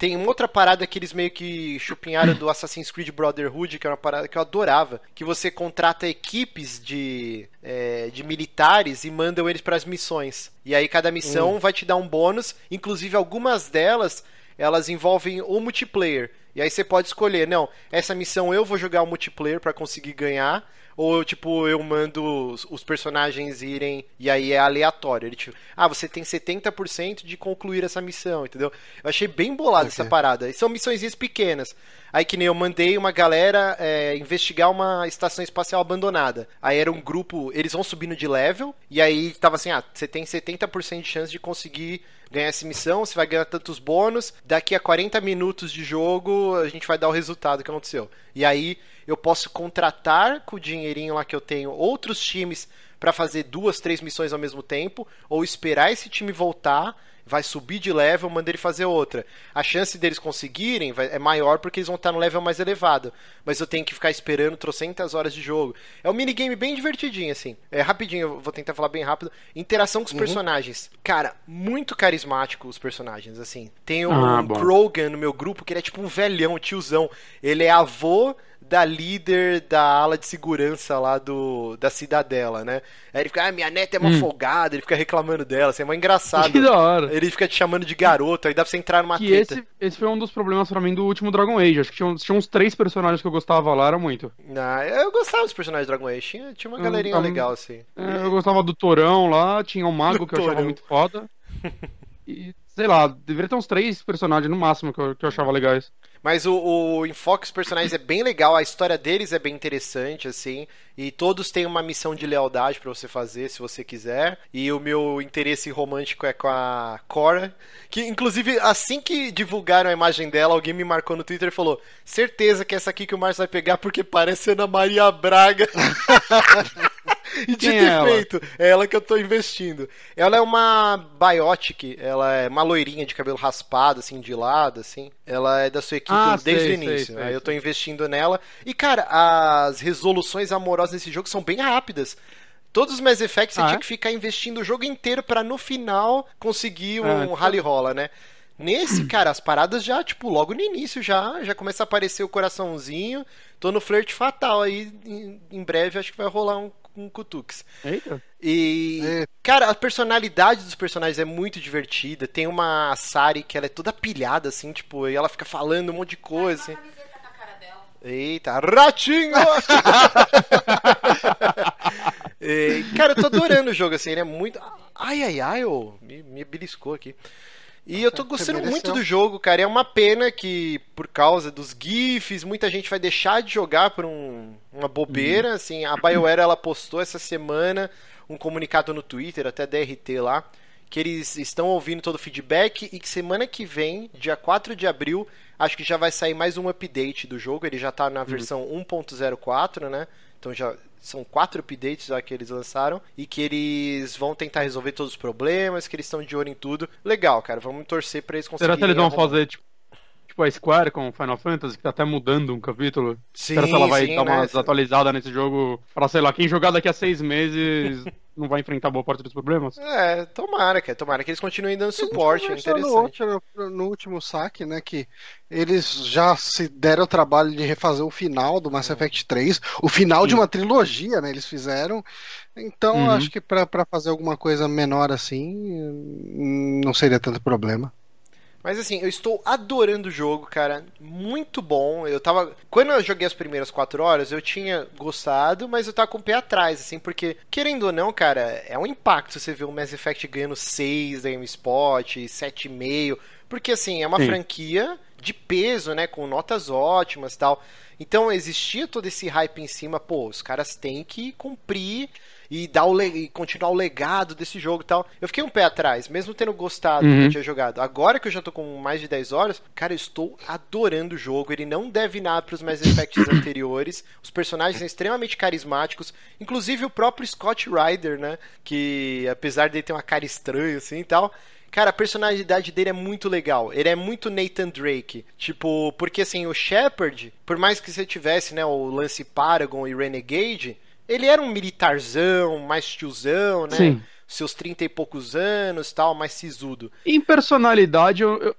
B: Tem uma outra parada que eles meio que chupinharam do Assassin's Creed Brotherhood, que é uma parada que eu adorava, que você contrata equipes de, é, de militares e mandam eles para as missões. E aí cada missão hum. vai te dar um bônus, inclusive algumas delas elas envolvem o multiplayer. E aí você pode escolher, não, essa missão eu vou jogar o multiplayer para conseguir ganhar, ou, tipo, eu mando os, os, personagens irem e aí é aleatório. Ele, tipo, ah, você tem 70% de concluir essa missão, entendeu? Eu achei bem bolado okay. essa parada. E são missões pequenas. Aí que nem eu mandei uma galera é, investigar uma estação espacial abandonada. Aí era um grupo, eles vão subindo de level, e aí tava assim, ah, você tem 70% de chance de conseguir ganhar essa missão, você vai ganhar tantos bônus, daqui a 40 minutos de jogo a gente vai dar o resultado que aconteceu. E aí eu posso contratar com o dinheirinho lá que eu tenho outros times para fazer duas, três missões ao mesmo tempo, ou esperar esse time voltar vai subir de level, manda ele fazer outra. A chance deles conseguirem é maior porque eles vão estar no level mais elevado. Mas eu tenho que ficar esperando trocentas horas de jogo. É um minigame bem divertidinho, assim. É rapidinho, eu vou tentar falar bem rápido. Interação com os uhum. personagens. Cara, muito carismático os personagens, assim. Tem um ah, Krogan no meu grupo que ele é tipo um velhão, tiozão. Ele é avô da líder da ala de segurança lá do da cidadela, né? Aí ele fica, ah, minha neta é uma hum. folgada, ele fica reclamando dela, assim, é mó engraçado.
C: Que da hora.
B: Ele fica te chamando de garoto, aí dá pra você entrar numa
C: que treta. Esse, esse foi um dos problemas pra mim do último Dragon Age. Acho que tinha, tinha uns três personagens que eu gostava lá, era muito.
B: Ah, eu gostava dos personagens do Dragon Age, tinha, tinha uma galerinha eu, legal, assim.
C: É, eu gostava do Torão lá, tinha o Mago, que eu achava muito foda. e, sei lá, deveria ter uns três personagens no máximo que eu, que eu achava legais.
B: Mas o, o enfoque dos personagens é bem legal, a história deles é bem interessante, assim. E todos têm uma missão de lealdade para você fazer, se você quiser. E o meu interesse romântico é com a Cora. Que, inclusive, assim que divulgaram a imagem dela, alguém me marcou no Twitter e falou: certeza que é essa aqui que o Márcio vai pegar porque parece Ana Maria Braga. E de ter é feito, é ela que eu tô investindo. Ela é uma Biotic, ela é uma loirinha de cabelo raspado, assim, de lado, assim. Ela é da sua equipe ah, desde sei, o início. Sei, eu tô investindo nela. E, cara, as resoluções amorosas nesse jogo são bem rápidas. Todos os Mass Effect você ah, tinha é? que ficar investindo o jogo inteiro para no final conseguir um ah, rally rola, né? Nesse, cara, as paradas já, tipo, logo no início já, já começa a aparecer o coraçãozinho. Tô no flerte fatal aí, em, em breve acho que vai rolar um com Cutuques. Eita. E, é. cara, a personalidade dos personagens é muito divertida. Tem uma Sari que ela é toda pilhada, assim, tipo, e ela fica falando um monte de coisa. Assim. Eita, ratinho! e, cara, eu tô adorando o jogo, assim, ele é muito. Ai, ai, ai, oh, me, me beliscou aqui. E eu tô gostando muito do jogo, cara. É uma pena que, por causa dos GIFs, muita gente vai deixar de jogar por um, uma bobeira. Uhum. Assim, a BioWare ela postou essa semana um comunicado no Twitter, até DRT lá, que eles estão ouvindo todo o feedback e que semana que vem, dia 4 de abril, acho que já vai sair mais um update do jogo. Ele já tá na uhum. versão uhum. 1.04, né? Então já são quatro updates já que eles lançaram e que eles vão tentar resolver todos os problemas, que eles estão de olho em tudo. Legal, cara, vamos torcer para eles conseguirem.
C: Será que eles vão fazer tipo, tipo a Square com Final Fantasy, que tá até mudando um capítulo?
B: Sim,
C: Será que ela vai
B: sim,
C: dar uma
B: né?
C: desatualizada nesse jogo para sei lá, quem jogar daqui a seis meses não vai enfrentar boa parte dos problemas?
B: É, tomara, cara. Tomara que eles continuem dando suporte. É interessante.
A: No, outro, no último saque, né? Que eles já se deram o trabalho de refazer o final do Mass Effect 3, o final Sim. de uma trilogia, né? Eles fizeram. Então, uhum. acho que para fazer alguma coisa menor assim, não seria tanto problema.
B: Mas assim, eu estou adorando o jogo, cara. Muito bom. Eu tava. Quando eu joguei as primeiras quatro horas, eu tinha gostado, mas eu tava com o pé atrás, assim, porque, querendo ou não, cara, é um impacto você ver o Mass Effect ganhando 6 da GameSpot, 7,5. Porque, assim, é uma Sim. franquia de peso, né? Com notas ótimas tal. Então existia todo esse hype em cima, pô, os caras têm que cumprir e dar o e continuar o legado desse jogo e tal. Eu fiquei um pé atrás, mesmo tendo gostado uhum. do que eu tinha jogado. Agora que eu já tô com mais de 10 horas, cara, eu estou adorando o jogo. Ele não deve nada pros Mass Effects anteriores. Os personagens são extremamente carismáticos, inclusive o próprio Scott Ryder, né, que apesar de ter uma cara estranha assim e tal, Cara, a personalidade dele é muito legal. Ele é muito Nathan Drake. Tipo, porque assim, o Shepard, por mais que você tivesse, né, o lance Paragon e Renegade, ele era um militarzão, mais tiozão, né? Sim. Seus trinta e poucos anos tal, mais sisudo.
C: Em personalidade, eu, eu,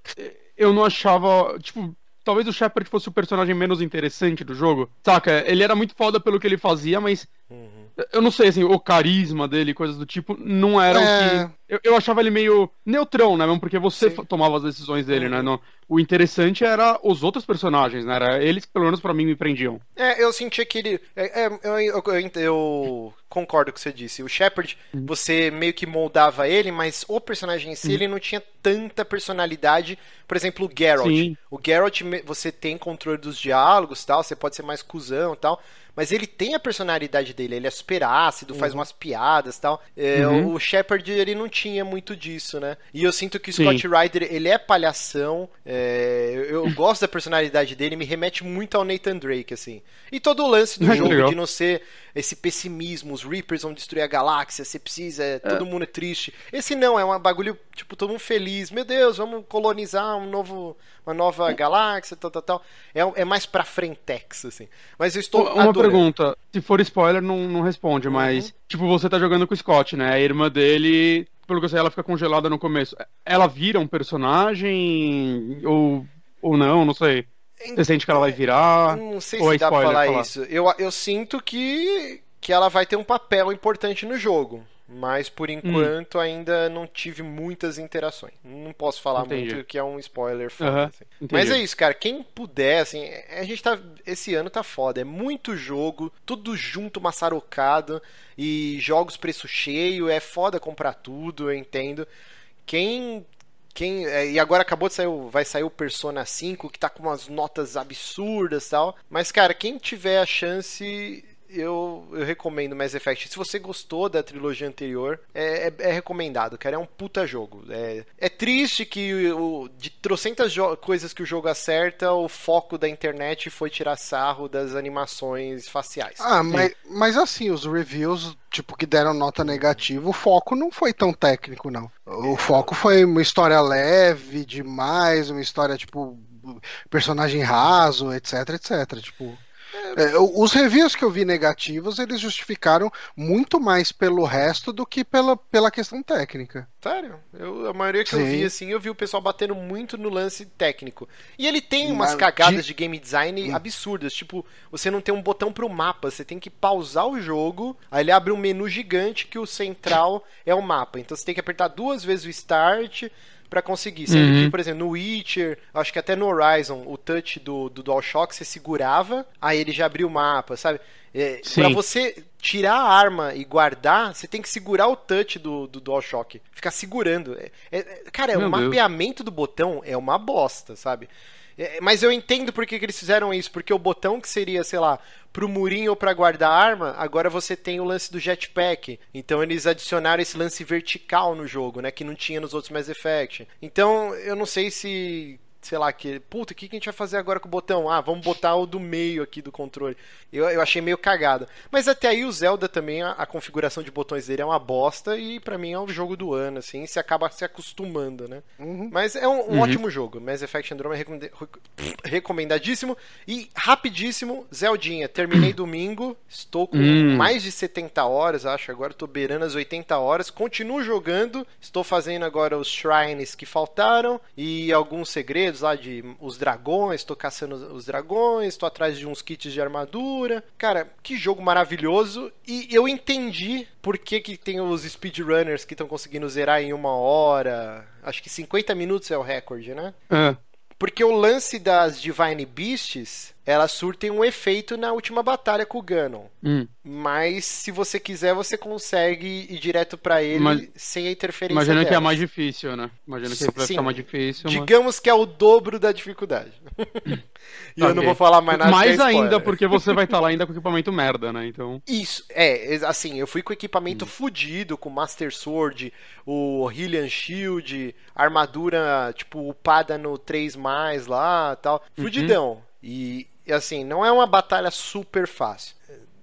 C: eu não achava. Tipo, talvez o Shepard fosse o personagem menos interessante do jogo. Saca? Ele era muito foda pelo que ele fazia, mas. Uhum. Eu não sei, assim, o carisma dele, coisas do tipo, não era é... o que. Eu, eu, achava ele meio neutrão, né? Mesmo porque você Sim. tomava as decisões dele, né? uhum. né? No, o interessante era os outros personagens, né? Era eles que, pelo menos pra mim, me prendiam.
B: É, eu sentia que ele. É, é, eu, eu, eu, concordo com o que você disse. O Shepard, uhum. você meio que moldava ele, mas o personagem em si, uhum. ele não tinha tanta personalidade. Por exemplo, o Geralt. Sim. O Geralt, você tem controle dos diálogos tal, você pode ser mais cuzão e tal mas ele tem a personalidade dele, ele é super ácido, uhum. faz umas piadas tal. É, uhum. O Shepard, ele não tinha muito disso, né? E eu sinto que o Scott Sim. Ryder, ele é palhação, é, eu gosto da personalidade dele, me remete muito ao Nathan Drake, assim. E todo o lance do jogo, de não ser esse pessimismo, os Reapers vão destruir a galáxia, você precisa, é, todo é. mundo é triste. Esse não, é um bagulho, tipo, todo mundo feliz. Meu Deus, vamos colonizar um novo, uma nova galáxia, tal, tal, tal. É, é mais pra frentex, assim. Mas eu estou
C: Uma adorando. Pergunta, se for spoiler, não, não responde, uhum. mas, tipo, você tá jogando com o Scott, né? A irmã dele, pelo que eu sei, ela fica congelada no começo. Ela vira um personagem ou, ou não, não sei. Você sente que ela vai virar?
B: Não sei se é dá pra falar, falar, isso. Eu, eu sinto que, que ela vai ter um papel importante no jogo. Mas por hum. enquanto hum. ainda não tive muitas interações. Não posso falar Entendi. muito que é um spoiler foda, uhum. assim. Mas é isso, cara. Quem puder, assim, a gente tá. Esse ano tá foda. É muito jogo, tudo junto, maçarocado. E jogos preço cheio. É foda comprar tudo, eu entendo. Quem quem, é, e agora acabou de sair, vai sair o Persona 5, que tá com umas notas absurdas e tal. Mas, cara, quem tiver a chance, eu, eu recomendo Mass Effect. Se você gostou da trilogia anterior, é, é, é recomendado, cara. É um puta jogo. É, é triste que o, de trocentas coisas que o jogo acerta, o foco da internet foi tirar sarro das animações faciais.
A: Ah, mas, mas assim, os reviews, tipo, que deram nota negativa, o foco não foi tão técnico, não. O foco foi uma história leve demais, uma história, tipo, personagem raso, etc, etc. Tipo. É, os reviews que eu vi negativos, eles justificaram muito mais pelo resto do que pela, pela questão técnica.
B: Sério? Eu, a maioria que Sim. eu vi, assim, eu vi o pessoal batendo muito no lance técnico. E ele tem umas cagadas de... de game design hum. absurdas. Tipo, você não tem um botão pro mapa, você tem que pausar o jogo, aí ele abre um menu gigante que o central é o mapa. Então você tem que apertar duas vezes o start para conseguir. Sendo uhum. que, por exemplo, no Witcher, acho que até no Horizon, o touch do, do DualShock você segurava, aí ele já abriu o mapa, sabe? É, para você tirar a arma e guardar, você tem que segurar o touch do, do DualShock. Ficar segurando. É, é, cara, Meu o mapeamento Deus. do botão é uma bosta, sabe? É, mas eu entendo por que, que, eles fizeram isso, porque o botão que seria, sei lá, pro murinho ou pra guardar arma, agora você tem o lance do jetpack. Então eles adicionaram esse lance vertical no jogo, né? Que não tinha nos outros Mass Effect. Então eu não sei se sei lá, que, puta, o que, que a gente vai fazer agora com o botão? Ah, vamos botar o do meio aqui do controle. Eu, eu achei meio cagado. Mas até aí o Zelda também, a, a configuração de botões dele é uma bosta e para mim é o jogo do ano, assim, se acaba se acostumando, né? Uhum. Mas é um, um uhum. ótimo jogo. Mass Effect Andromeda é recomendadíssimo. E rapidíssimo, Zeldinha, terminei domingo, estou com uhum. mais de 70 horas, acho, agora estou beirando as 80 horas, continuo jogando, estou fazendo agora os shrines que faltaram e alguns segredos segredos lá de os dragões, tô caçando os dragões, tô atrás de uns kits de armadura. Cara, que jogo maravilhoso. E eu entendi por que, que tem os speedrunners que estão conseguindo zerar em uma hora. Acho que 50 minutos é o recorde, né? É. Porque o lance das Divine Beasts elas surtem um efeito na última batalha com o Ganon. Hum. Mas se você quiser, você consegue ir direto para ele mas, sem a interferência
C: Imagina
B: delas.
C: que é mais difícil, né? Imagina que vai ficar mais difícil.
B: Digamos mas... que é o dobro da dificuldade. e okay. eu não vou falar mais nada.
C: Mais é ainda porque você vai estar tá lá ainda com equipamento merda, né? Então.
B: Isso, é, assim, eu fui com equipamento hum. fudido, com Master Sword, o Hylian Shield, armadura, tipo, upada no 3 lá tal. Uhum. Fudidão. Uhum. E, assim, não é uma batalha super fácil.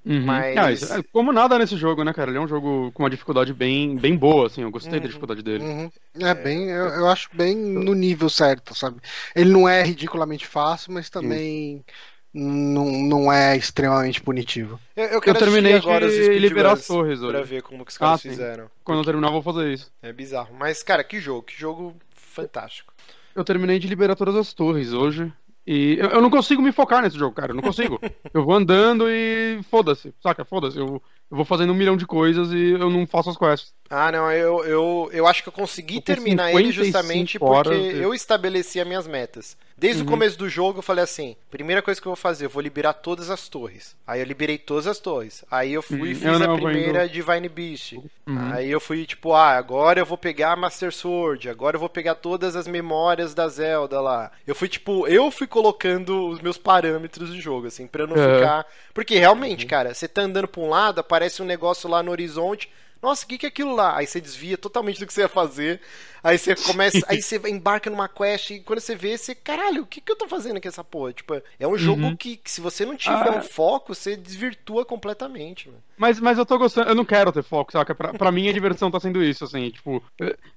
C: Uhum. Mas. Ah, é como nada nesse jogo, né, cara? Ele é um jogo com uma dificuldade bem, bem boa, assim. Eu gostei uhum. da dificuldade dele.
A: Uhum. É, bem. Eu, eu, acho bem no nível certo, sabe? Ele não é ridiculamente fácil, mas também. Não, não é extremamente punitivo.
C: Eu, eu, eu terminei agora de liberar as torres
B: hoje. Pra ver como que os caras ah, fizeram.
C: Quando eu terminar, eu vou fazer isso.
B: É bizarro. Mas, cara, que jogo, que jogo fantástico.
C: Eu terminei de liberar todas as torres hoje. E eu, eu, não consigo me focar nesse jogo, cara. Eu não consigo. eu vou andando e foda-se, saca? Foda-se. Eu, eu vou fazendo um milhão de coisas e eu não faço as quests.
B: Ah, não, eu, eu, eu acho que eu consegui terminar ele justamente porque eu estabeleci as minhas metas. Desde uhum. o começo do jogo eu falei assim: primeira coisa que eu vou fazer, eu vou liberar todas as torres. Aí eu liberei todas as torres. Aí eu fui e uhum. fiz não, a primeira indo... Divine Beast. Uhum. Aí eu fui tipo, ah, agora eu vou pegar a Master Sword, agora eu vou pegar todas as memórias da Zelda lá. Eu fui tipo, eu fui colocando os meus parâmetros de jogo, assim, pra eu não ficar. Porque realmente, uhum. cara, você tá andando pra um lado, aparece um negócio lá no horizonte nossa, o que, que é aquilo lá? Aí você desvia totalmente do que você ia fazer. Aí você começa. aí você embarca numa quest e quando você vê, você. Caralho, o que, que eu tô fazendo aqui essa porra? Tipo, é um jogo uhum. que, que, se você não tiver ah. um foco, você desvirtua completamente, mano.
C: Mas, mas eu tô gostando, eu não quero ter foco, saca? Pra, pra mim a diversão tá sendo isso, assim, tipo,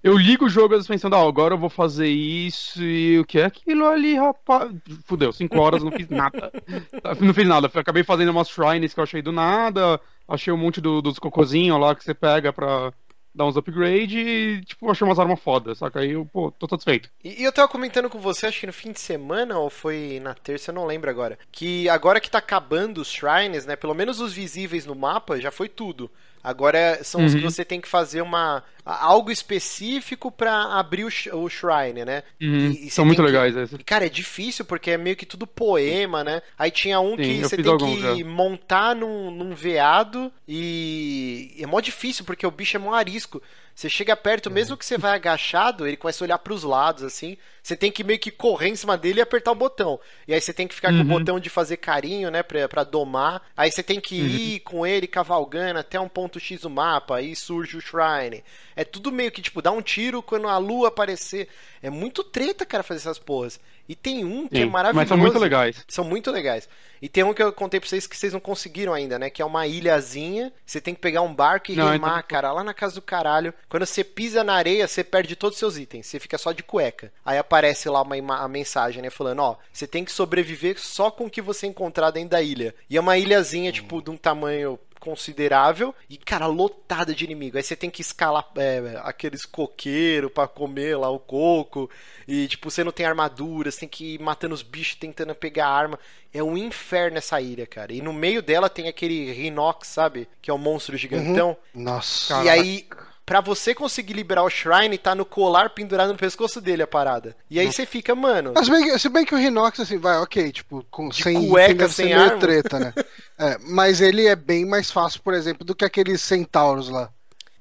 C: eu ligo o jogo pensando, ah, agora eu vou fazer isso e o que é aquilo ali, rapaz? Fudeu, cinco horas, não fiz nada. não fiz nada, acabei fazendo umas shrines que eu achei do nada, achei um monte do, dos cocôzinhos lá que você pega pra dar uns upgrade e, tipo, achei umas armas fodas, saca? Aí eu, pô, tô satisfeito.
B: E, e, eu tava comentando com você, acho que no fim de semana, ou foi na terça, eu não lembro agora, que agora que tá acabando os shrines, né, pelo menos os visíveis no mapa, já foi tudo. Agora são uhum. os que uhum. você tem que fazer uma algo específico para abrir o, o, shrine, né?
C: Uhum. E, e são muito que... legais esses.
B: E, cara, é difícil porque é meio que tudo poema, né? Aí tinha um Sim, que você tem que já. montar num, num veado e é mó difícil porque o bicho é mó arisco. Você chega perto, uhum. mesmo que você vai agachado, ele começa a olhar para os lados, assim. Você tem que meio que correr em cima dele e apertar o botão. E aí você tem que ficar uhum. com o uhum. botão de fazer carinho, né, pra, pra domar. Aí você tem que uhum. ir com ele cavalgando até um ponto X do mapa. Aí surge o Shrine. É tudo meio que, tipo, dá um tiro quando a lua aparecer. É muito treta, cara, fazer essas porras. E tem um que é Sim, é maravilhoso. Mas
C: são muito legais.
B: São muito legais. E tem um que eu contei pra vocês que vocês não conseguiram ainda, né? Que é uma ilhazinha. Você tem que pegar um barco e não, remar, então... cara, lá na casa do caralho. Quando você pisa na areia, você perde todos os seus itens. Você fica só de cueca. Aí aparece lá uma, uma mensagem, né? Falando, ó, você tem que sobreviver só com o que você encontrar dentro da ilha. E é uma ilhazinha, tipo, de um tamanho considerável e, cara, lotada de inimigo. Aí você tem que escalar é, aqueles coqueiros para comer lá o coco. E, tipo, você não tem armadura, você tem que ir matando os bichos tentando pegar arma. É um inferno essa ilha, cara. E no meio dela tem aquele Rhinox, sabe? Que é um monstro gigantão.
A: Uhum. Nossa.
B: E aí pra você conseguir liberar o Shrine, tá no colar pendurado no pescoço dele a parada. E aí você fica, mano.
A: Mas bem, se bem que o Rinox, assim, vai, ok, tipo, com,
B: De
A: sem
B: cueca, sem arma.
A: treta, né? É, mas ele é bem mais fácil, por exemplo, do que aqueles centauros lá.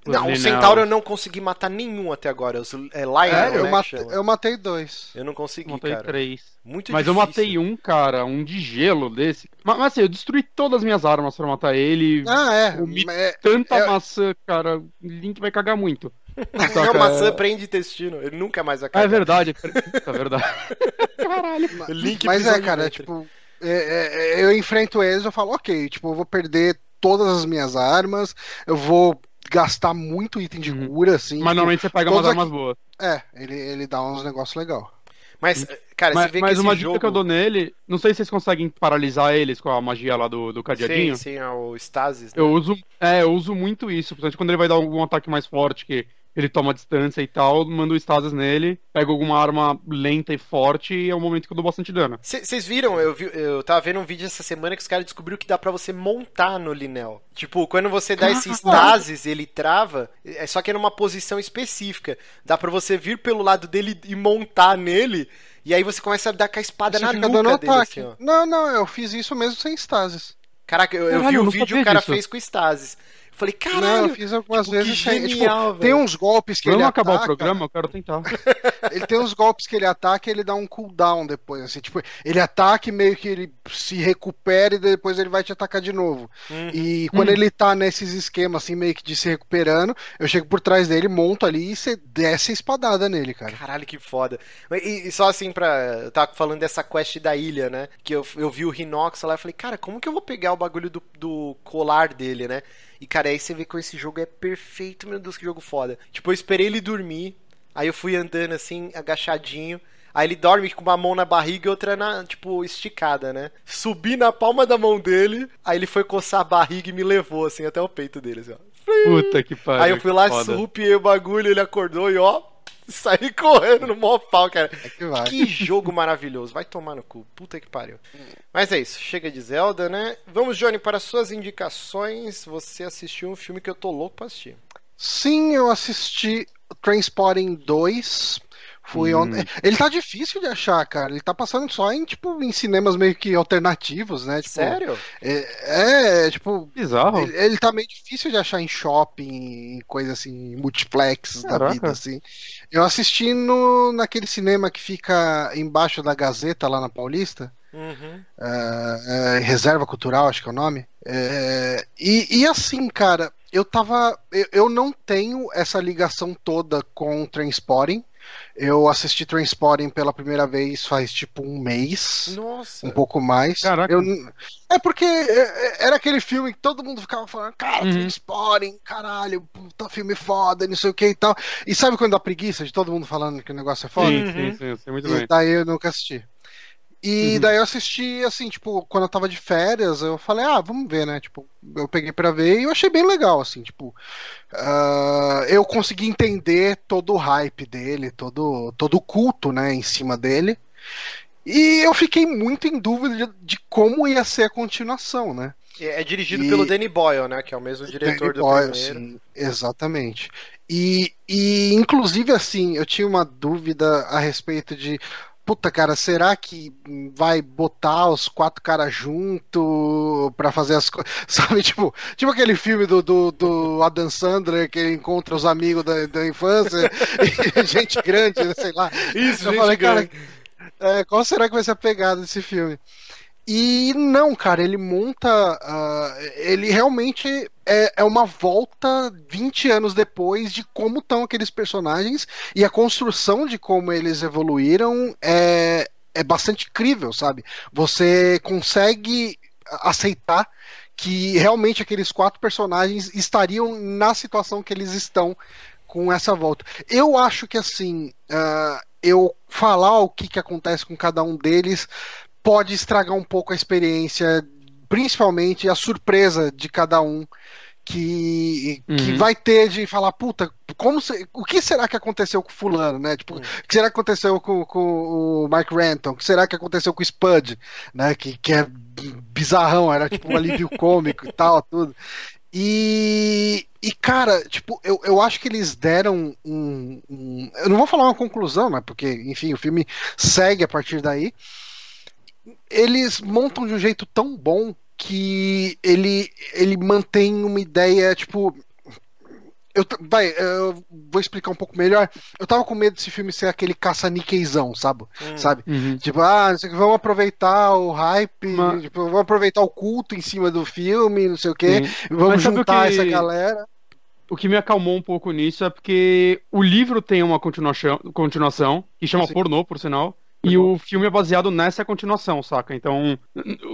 B: Não, o. Centauro eu não consegui matar nenhum até agora. Os, é Lion,
A: É,
B: né,
A: eu,
B: que
A: matei, eu matei dois.
B: Eu não consegui,
C: Matei
B: cara.
C: três.
B: Muito
C: Mas eu
B: difícil.
C: matei um, cara, um de gelo desse. Mas, mas assim, eu destruí todas as minhas armas pra matar ele.
A: Ah, é.
C: Comi
A: é
C: Tanta
A: é-
C: maçã, cara. O Link vai cagar muito.
B: Não,
C: Saca,
B: maçã
C: é-
B: prende intestino. Ele nunca mais vai
C: Ah, é
B: cagar.
C: verdade. É verdade. Caralho.
B: Link
A: Mas é, cara, é, tipo, é, é, é, eu enfrento eles, eu falo, ok, tipo, eu vou perder todas as minhas armas, eu vou gastar muito item de
C: Uhum.
A: cura, assim.
C: Mas normalmente você pega umas armas boas.
A: É, ele, ele dá uns negócios legais.
B: Mas, cara,
C: Mas,
B: você vê
C: mas
B: que
C: uma
B: esse
C: dica
B: jogo...
C: que eu dou nele, não sei se vocês conseguem paralisar eles com a magia lá do, do cadeadinho.
B: Sim, sim, é o Stasis. né?
C: Eu uso, é, eu uso muito isso, principalmente quando ele vai dar algum ataque mais forte, que ele toma distância e tal, mando o Stasis nele, pego alguma arma lenta e forte e é o momento que eu dou bastante dano.
B: Vocês viram? Eu, vi, eu tava vendo um vídeo essa semana que os caras descobriram que dá pra você montar no Linel. Tipo, quando você dá esse stasis, ele trava, é só que é numa posição específica. Dá pra você vir pelo lado dele e montar nele, e aí você começa a dar com a espada
A: Você
B: na
A: fica
B: nuca
A: dando
B: dele,
A: ataque.
B: assim, ó.
A: Não, não, eu fiz isso mesmo sem stasis.
B: Caraca, eu, eu
C: Caralho,
B: vi o vídeo e
C: sabia
B: o cara
C: disso.
B: fez com stasis. Eu falei,
A: Não,
B: caralho,
A: eu fiz algumas
B: tipo,
A: vezes sem.
B: genial,
A: tipo, tem uns golpes que
C: Vamos
A: ele
C: acabar
A: ataca,
C: o programa? Eu quero tentar.
A: Ele tem uns golpes que ele ataca e ele dá um cooldown depois, assim, tipo, ele ataca e meio que ele se recupera e depois ele vai te atacar de novo.
B: Uhum.
A: E quando
C: Hum.
A: ele tá nesses esquemas, assim, meio que de se recuperando, eu chego por trás dele, monto ali e você desce a espadada nele, cara.
B: Caralho, que foda. E, e só assim pra. Eu tava falando dessa quest da ilha, né? Que eu, eu vi o Rinox lá e falei, cara, como que eu vou pegar o bagulho do, do colar dele, né? E, cara, aí você vê que esse jogo é perfeito, meu Deus, que jogo foda. Tipo, eu esperei ele dormir, aí eu fui andando assim, agachadinho. Aí ele dorme com uma mão na barriga e outra na, tipo, esticada, né? Subi na palma da mão dele, aí ele foi coçar a barriga e me levou, assim, até o peito dele, assim, ó.
C: Puta que pariu.
B: Aí eu fui lá, surrupiei o bagulho, ele acordou e ó, saí correndo no mó pau, cara.
A: É que.
B: Que jogo maravilhoso, vai tomar no cu, puta que pariu. Mas é isso, chega de Zelda, né? Vamos, Johnny, para suas indicações. Você assistiu um filme que eu tô louco pra assistir.
A: Sim, eu assisti Transporting 2. Fui
C: Hum.
A: ontem. Ele tá difícil de achar, cara. Ele tá passando só em, tipo, em cinemas meio que alternativos, né? Tipo,
B: Sério?
A: É, é, tipo,
C: Bizarro.
A: Ele, ele tá meio difícil de achar em shopping, em coisa assim, multiplex da
C: Caraca.
A: vida, assim. Eu assisti no, naquele cinema que fica embaixo da Gazeta, lá na Paulista,
B: Uhum.
A: é, é, Reserva Cultural, acho que é o nome. É, e, e assim, cara, eu tava. Eu, eu não tenho essa ligação toda com Transporting. Eu assisti Transporting pela primeira vez faz tipo um mês
B: Nossa.
A: um pouco mais.
C: Caraca.
A: Eu é porque é, é, era aquele filme que todo mundo ficava falando, cara,
C: Uhum.
A: Transporting, caralho, puta filme foda, não sei o que e tal. E sabe quando dá preguiça de todo mundo falando que o negócio é foda?
C: Sim,
B: Uhum.
C: sim, sim, sei muito
A: E
C: bem.
A: daí eu nunca assisti. E
C: Uhum.
A: daí eu assisti, assim, tipo, quando eu tava de férias, eu falei, ah, vamos ver, né? Tipo, eu peguei pra ver e eu achei bem legal, assim, tipo, ah, eu consegui entender todo o hype dele, todo, todo o culto, né, em cima dele. E eu fiquei muito em dúvida de, de como ia ser a continuação, né?
B: É, é dirigido
A: E-
B: pelo Danny Boyle, né? Que é o mesmo diretor
A: Danny
B: do
A: Boyle,
B: primeiro.
A: sim, exatamente. E, e, inclusive, assim, eu tinha uma dúvida a respeito de. Puta, cara, será que vai botar os quatro caras junto pra fazer as coisas? Sabe, tipo, tipo aquele filme do, do, do Adam Sandler que ele encontra os amigos da, da infância e gente grande, né, sei lá.
B: Isso,
A: Eu
B: gente
A: falei, cara,
B: grande.
A: é, qual será que vai ser a pegada desse filme? E não, cara, ele monta. ah, ele realmente é, é uma volta 20 anos depois de como estão aqueles personagens e a construção de como eles evoluíram é, é bastante crível, sabe? Você consegue aceitar que realmente aqueles quatro personagens estariam na situação que eles estão com essa volta. Eu acho que assim, ah, eu falar o que, que acontece com cada um deles pode estragar um pouco a experiência, principalmente a surpresa de cada um que, que
C: Uhum.
A: vai ter de falar, puta, como se- o que será que aconteceu com o fulano, né? Tipo, o que será que aconteceu com, com o Mike Renton? O que será que aconteceu com o Spud, né? Que, que é bizarrão, era tipo um alívio cômico e tal, tudo. E, e cara, tipo, eu, eu acho que eles deram um, um, Eu não vou falar uma conclusão, né? Porque, enfim, o filme segue a partir daí. Eles montam de um jeito tão bom que ele, ele mantém uma ideia, tipo. Eu, vai, eu vou explicar um pouco melhor. Eu tava com medo desse filme ser aquele caça-niqueizão, sabe?
B: Hum.
A: sabe?
C: Uhum.
A: Tipo, ah, não sei o que, vamos aproveitar o hype,
C: Mas-
A: tipo, vamos aproveitar o culto em cima do filme, não sei o que,
C: Sim.
A: vamos
C: Mas
A: juntar
C: que-
A: essa galera.
C: O que me acalmou um pouco nisso é porque o livro tem uma continuação, continuação que chama
A: Sim.
C: Pornô, por sinal. E o filme é baseado nessa continuação, saca? Então,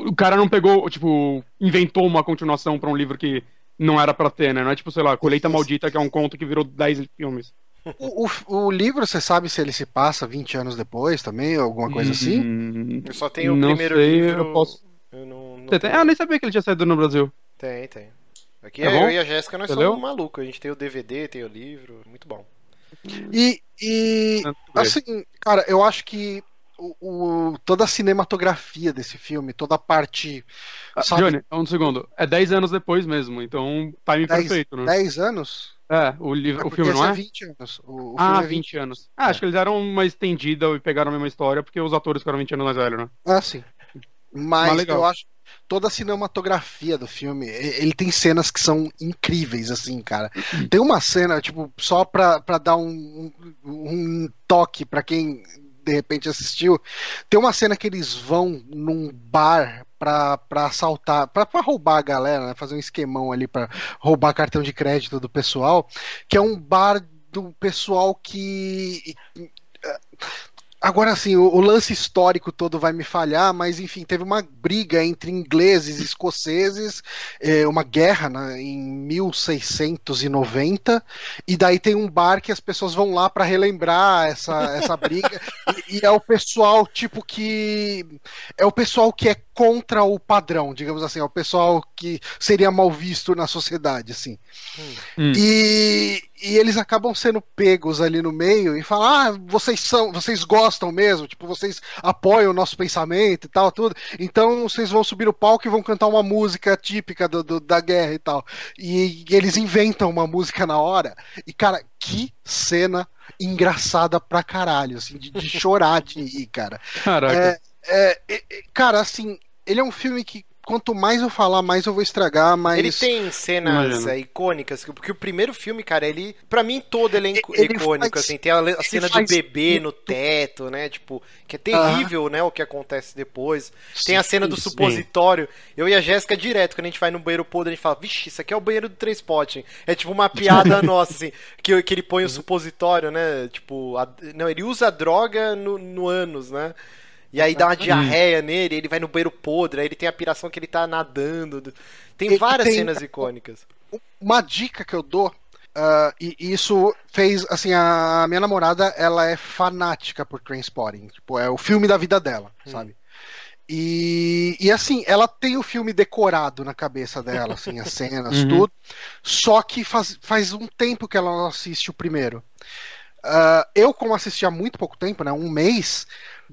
C: o cara não pegou, tipo, inventou uma continuação pra um livro que não era pra ter, né? Não é tipo, sei lá, Colheita. Maldita, que é um conto que virou 10 filmes.
A: O, o, o livro, você sabe se ele se passa 20 anos depois também, ou alguma coisa assim?
C: Hum,
B: Eu só tenho o
C: não
B: primeiro
C: sei,
B: livro.
C: eu posso...
B: eu não, não
C: tem... Ah, nem sabia que ele tinha saído no Brasil.
B: Tem, tem. Aqui
C: Tá
B: eu
C: bom?
B: e a Jéssica nós
C: Você
B: somos malucos. A gente tem o DVD, tem o livro. Muito bom.
A: E, e assim, cara, eu acho que o, o- toda a cinematografia desse filme, toda a parte.
C: Ah,
A: sabe,
C: Johnny, um segundo. É 10 anos depois mesmo, então time
A: 10,
C: perfeito, né?
A: 10 anos?
C: É, o, livro,
A: É
C: o filme não
A: é
C: é?
A: 20 anos. O, o
C: Ah,
A: é
C: 20 anos. Ah, acho que eles deram uma estendida e pegaram a mesma história, porque os atores ficaram 20 anos mais velhos, né?
A: Ah, sim. Mas
C: Mas
A: eu acho toda a cinematografia do filme, ele tem cenas que são incríveis, assim, cara. Tem uma cena, tipo, só pra, pra dar um, um, um toque pra quem de repente assistiu, tem uma cena que eles vão num bar pra assaltar, pra roubar a galera, né? Fazer um esquemão ali pra roubar cartão de crédito do pessoal, que é um bar do pessoal que. Agora assim, o, o lance histórico todo vai me falhar, mas enfim, teve uma briga entre ingleses e escoceses, é, uma guerra né, em 1690, e daí tem um bar que as pessoas vão lá para relembrar essa, essa briga, e, e é o pessoal tipo que é o pessoal que é contra o padrão, digamos assim, o pessoal que seria mal visto na sociedade, assim.
C: Hum.
A: E, e eles acabam sendo pegos ali no meio e falam: Ah, vocês são, vocês gostam mesmo, tipo, vocês apoiam o nosso pensamento e tal, tudo. Então vocês vão subir no palco e vão cantar uma música típica do, do- da guerra e tal. E, eles inventam uma música na hora. E, cara, que cena engraçada pra caralho, assim, de, de chorar de rir, cara.
C: Caraca.
A: É, é, cara, assim, ele é um filme que quanto mais eu falar, mais eu vou estragar, mais.
B: Ele tem cenas é, icônicas, porque o primeiro filme, cara, ele. Pra mim, todo ele é
A: Ele
B: icônico,
A: faz-
B: assim. Tem a, a cena do bebê
A: muito-
B: no teto, né? Tipo, que é terrível, né? O que acontece depois. Tem a cena do
C: sim.
B: supositório. Eu e a Jéssica direto, quando a gente vai no banheiro podre, a gente fala, vixe, isso aqui é o banheiro do Transpotting. É tipo uma piada nossa, assim, que, que ele põe o supositório, né? Tipo, a- não, ele usa a droga no, no ânus, né? E aí dá uma diarreia nele, ele vai no banheiro podre, aí ele tem a piração que ele tá nadando. Tem várias
A: tem-
B: cenas icônicas.
A: Uma dica que eu dou. ah, e e isso fez, assim, a minha namorada, ela é fanática por Trainspotting, tipo, é o filme da vida dela, sabe? E, e assim, ela tem o filme decorado na cabeça dela, assim, as cenas,
C: Uhum.
A: tudo. Só que faz, faz um tempo que ela não assiste o primeiro. Ah, eu, como assisti há muito pouco tempo, né, um mês,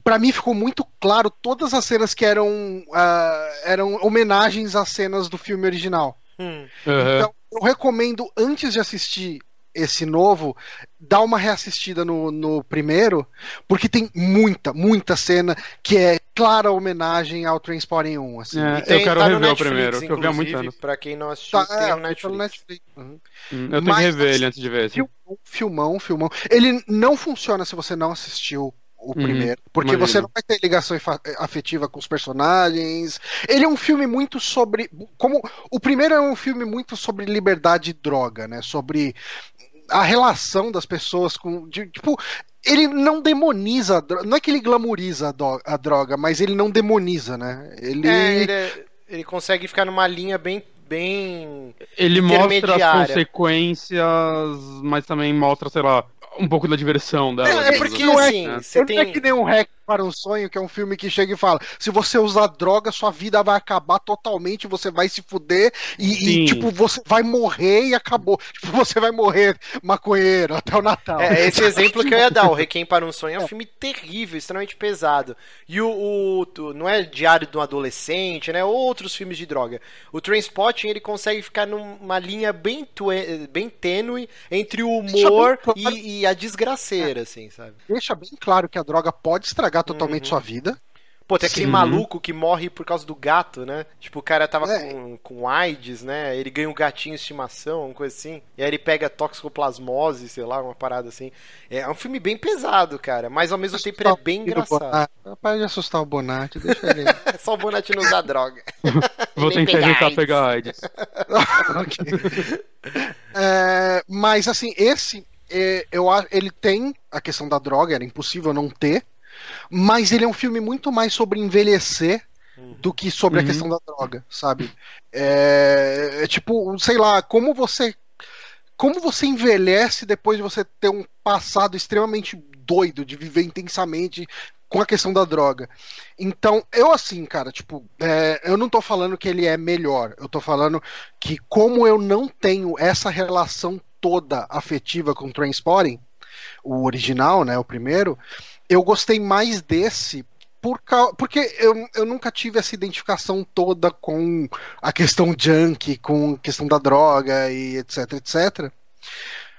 A: pra mim ficou muito claro todas as cenas que eram, ah, eram homenagens às cenas do filme original.
B: Hum.
C: Aham.
A: Então, eu recomendo, antes de assistir esse novo, dar uma reassistida no, no primeiro, porque tem muita, muita cena que é clara homenagem ao Trainspotting 1. Assim.
C: É,
B: E tem-
C: eu quero
B: tá
C: rever o primeiro, que eu vi há
B: inclusive,
C: anos.
B: Pra quem não assistiu,
A: Tá,
B: tem
A: é,
B: no
A: tá
B: Netflix.
A: Netflix. Uhum.
C: Hum, Eu tenho
A: Mas-
C: que rever ele antes de ver esse.
A: Filmão, filmão, filmão. Ele não funciona se você não assistiu o
C: Uhum,
A: primeiro, porque
C: imagino.
A: você não vai ter ligação afetiva com os personagens. Ele é um filme muito sobre. Como o primeiro é um filme muito sobre liberdade e droga, né? Sobre a relação das pessoas com. de- tipo, ele não demoniza a droga. Não é que ele glamoriza a, do- a droga, mas ele não demoniza, né? Ele.
B: É, ele, é- ele consegue ficar numa linha bem. bem...
C: Ele mostra as consequências, mas também mostra, sei lá, um pouco da diversão dela.
B: É, é porque
A: Não é-
B: assim,
A: Não
B: você
A: é
B: tem.
A: que nem um Hack para um Sonho, que é um filme que chega e fala: se você usar droga, sua vida vai acabar totalmente, você vai se fuder e, e, tipo, você vai morrer e acabou. Tipo, você vai morrer maconheiro até o Natal.
B: É, esse exemplo que eu ia dar, o Requiem para um Sonho é um filme terrível, extremamente pesado. E o, o- não é Diário de um Adolescente, né? Outros filmes de droga. O Trainspotting, ele consegue ficar numa linha bem, bem tênue entre o humor
A: claro.
B: e, e a desgraceira, assim, sabe?
A: Deixa bem claro que a droga pode estragar totalmente
B: Uhum.
A: sua vida.
B: Pô, tem aquele
C: Sim.
B: maluco que morre por causa do gato, né? Tipo, o cara tava
A: É.
B: com, com AIDS, né? Ele ganha um gatinho de estimação, uma coisa assim. E aí ele pega toxicoplasmose, sei lá, uma parada assim. É um filme bem pesado, cara. Mas ao mesmo tempo ele é bem engraçado.
A: Para de assustar o Bonatti, deixa ele.
B: É só o Bonatti não usar droga.
C: Vou tentar
B: pegar
C: evitar
B: AIDS.
C: pegar AIDS.
A: Ok. É, mas assim, esse é, eu a- ele tem a questão da droga, era impossível não ter, mas ele é um filme muito mais sobre envelhecer do que sobre a
C: Uhum.
A: questão da droga, sabe? É, é tipo, sei lá, como você como você envelhece depois de você ter um passado extremamente doido de viver intensamente com a questão da droga. Então, eu assim, cara, tipo, é, eu não tô falando que ele é melhor, eu tô falando que como eu não tenho essa relação toda afetiva com o Trainspotting, o original, né, o primeiro, eu gostei mais desse por cau- porque eu, eu nunca tive essa identificação toda com a questão junk, com a questão da droga e etc, etc.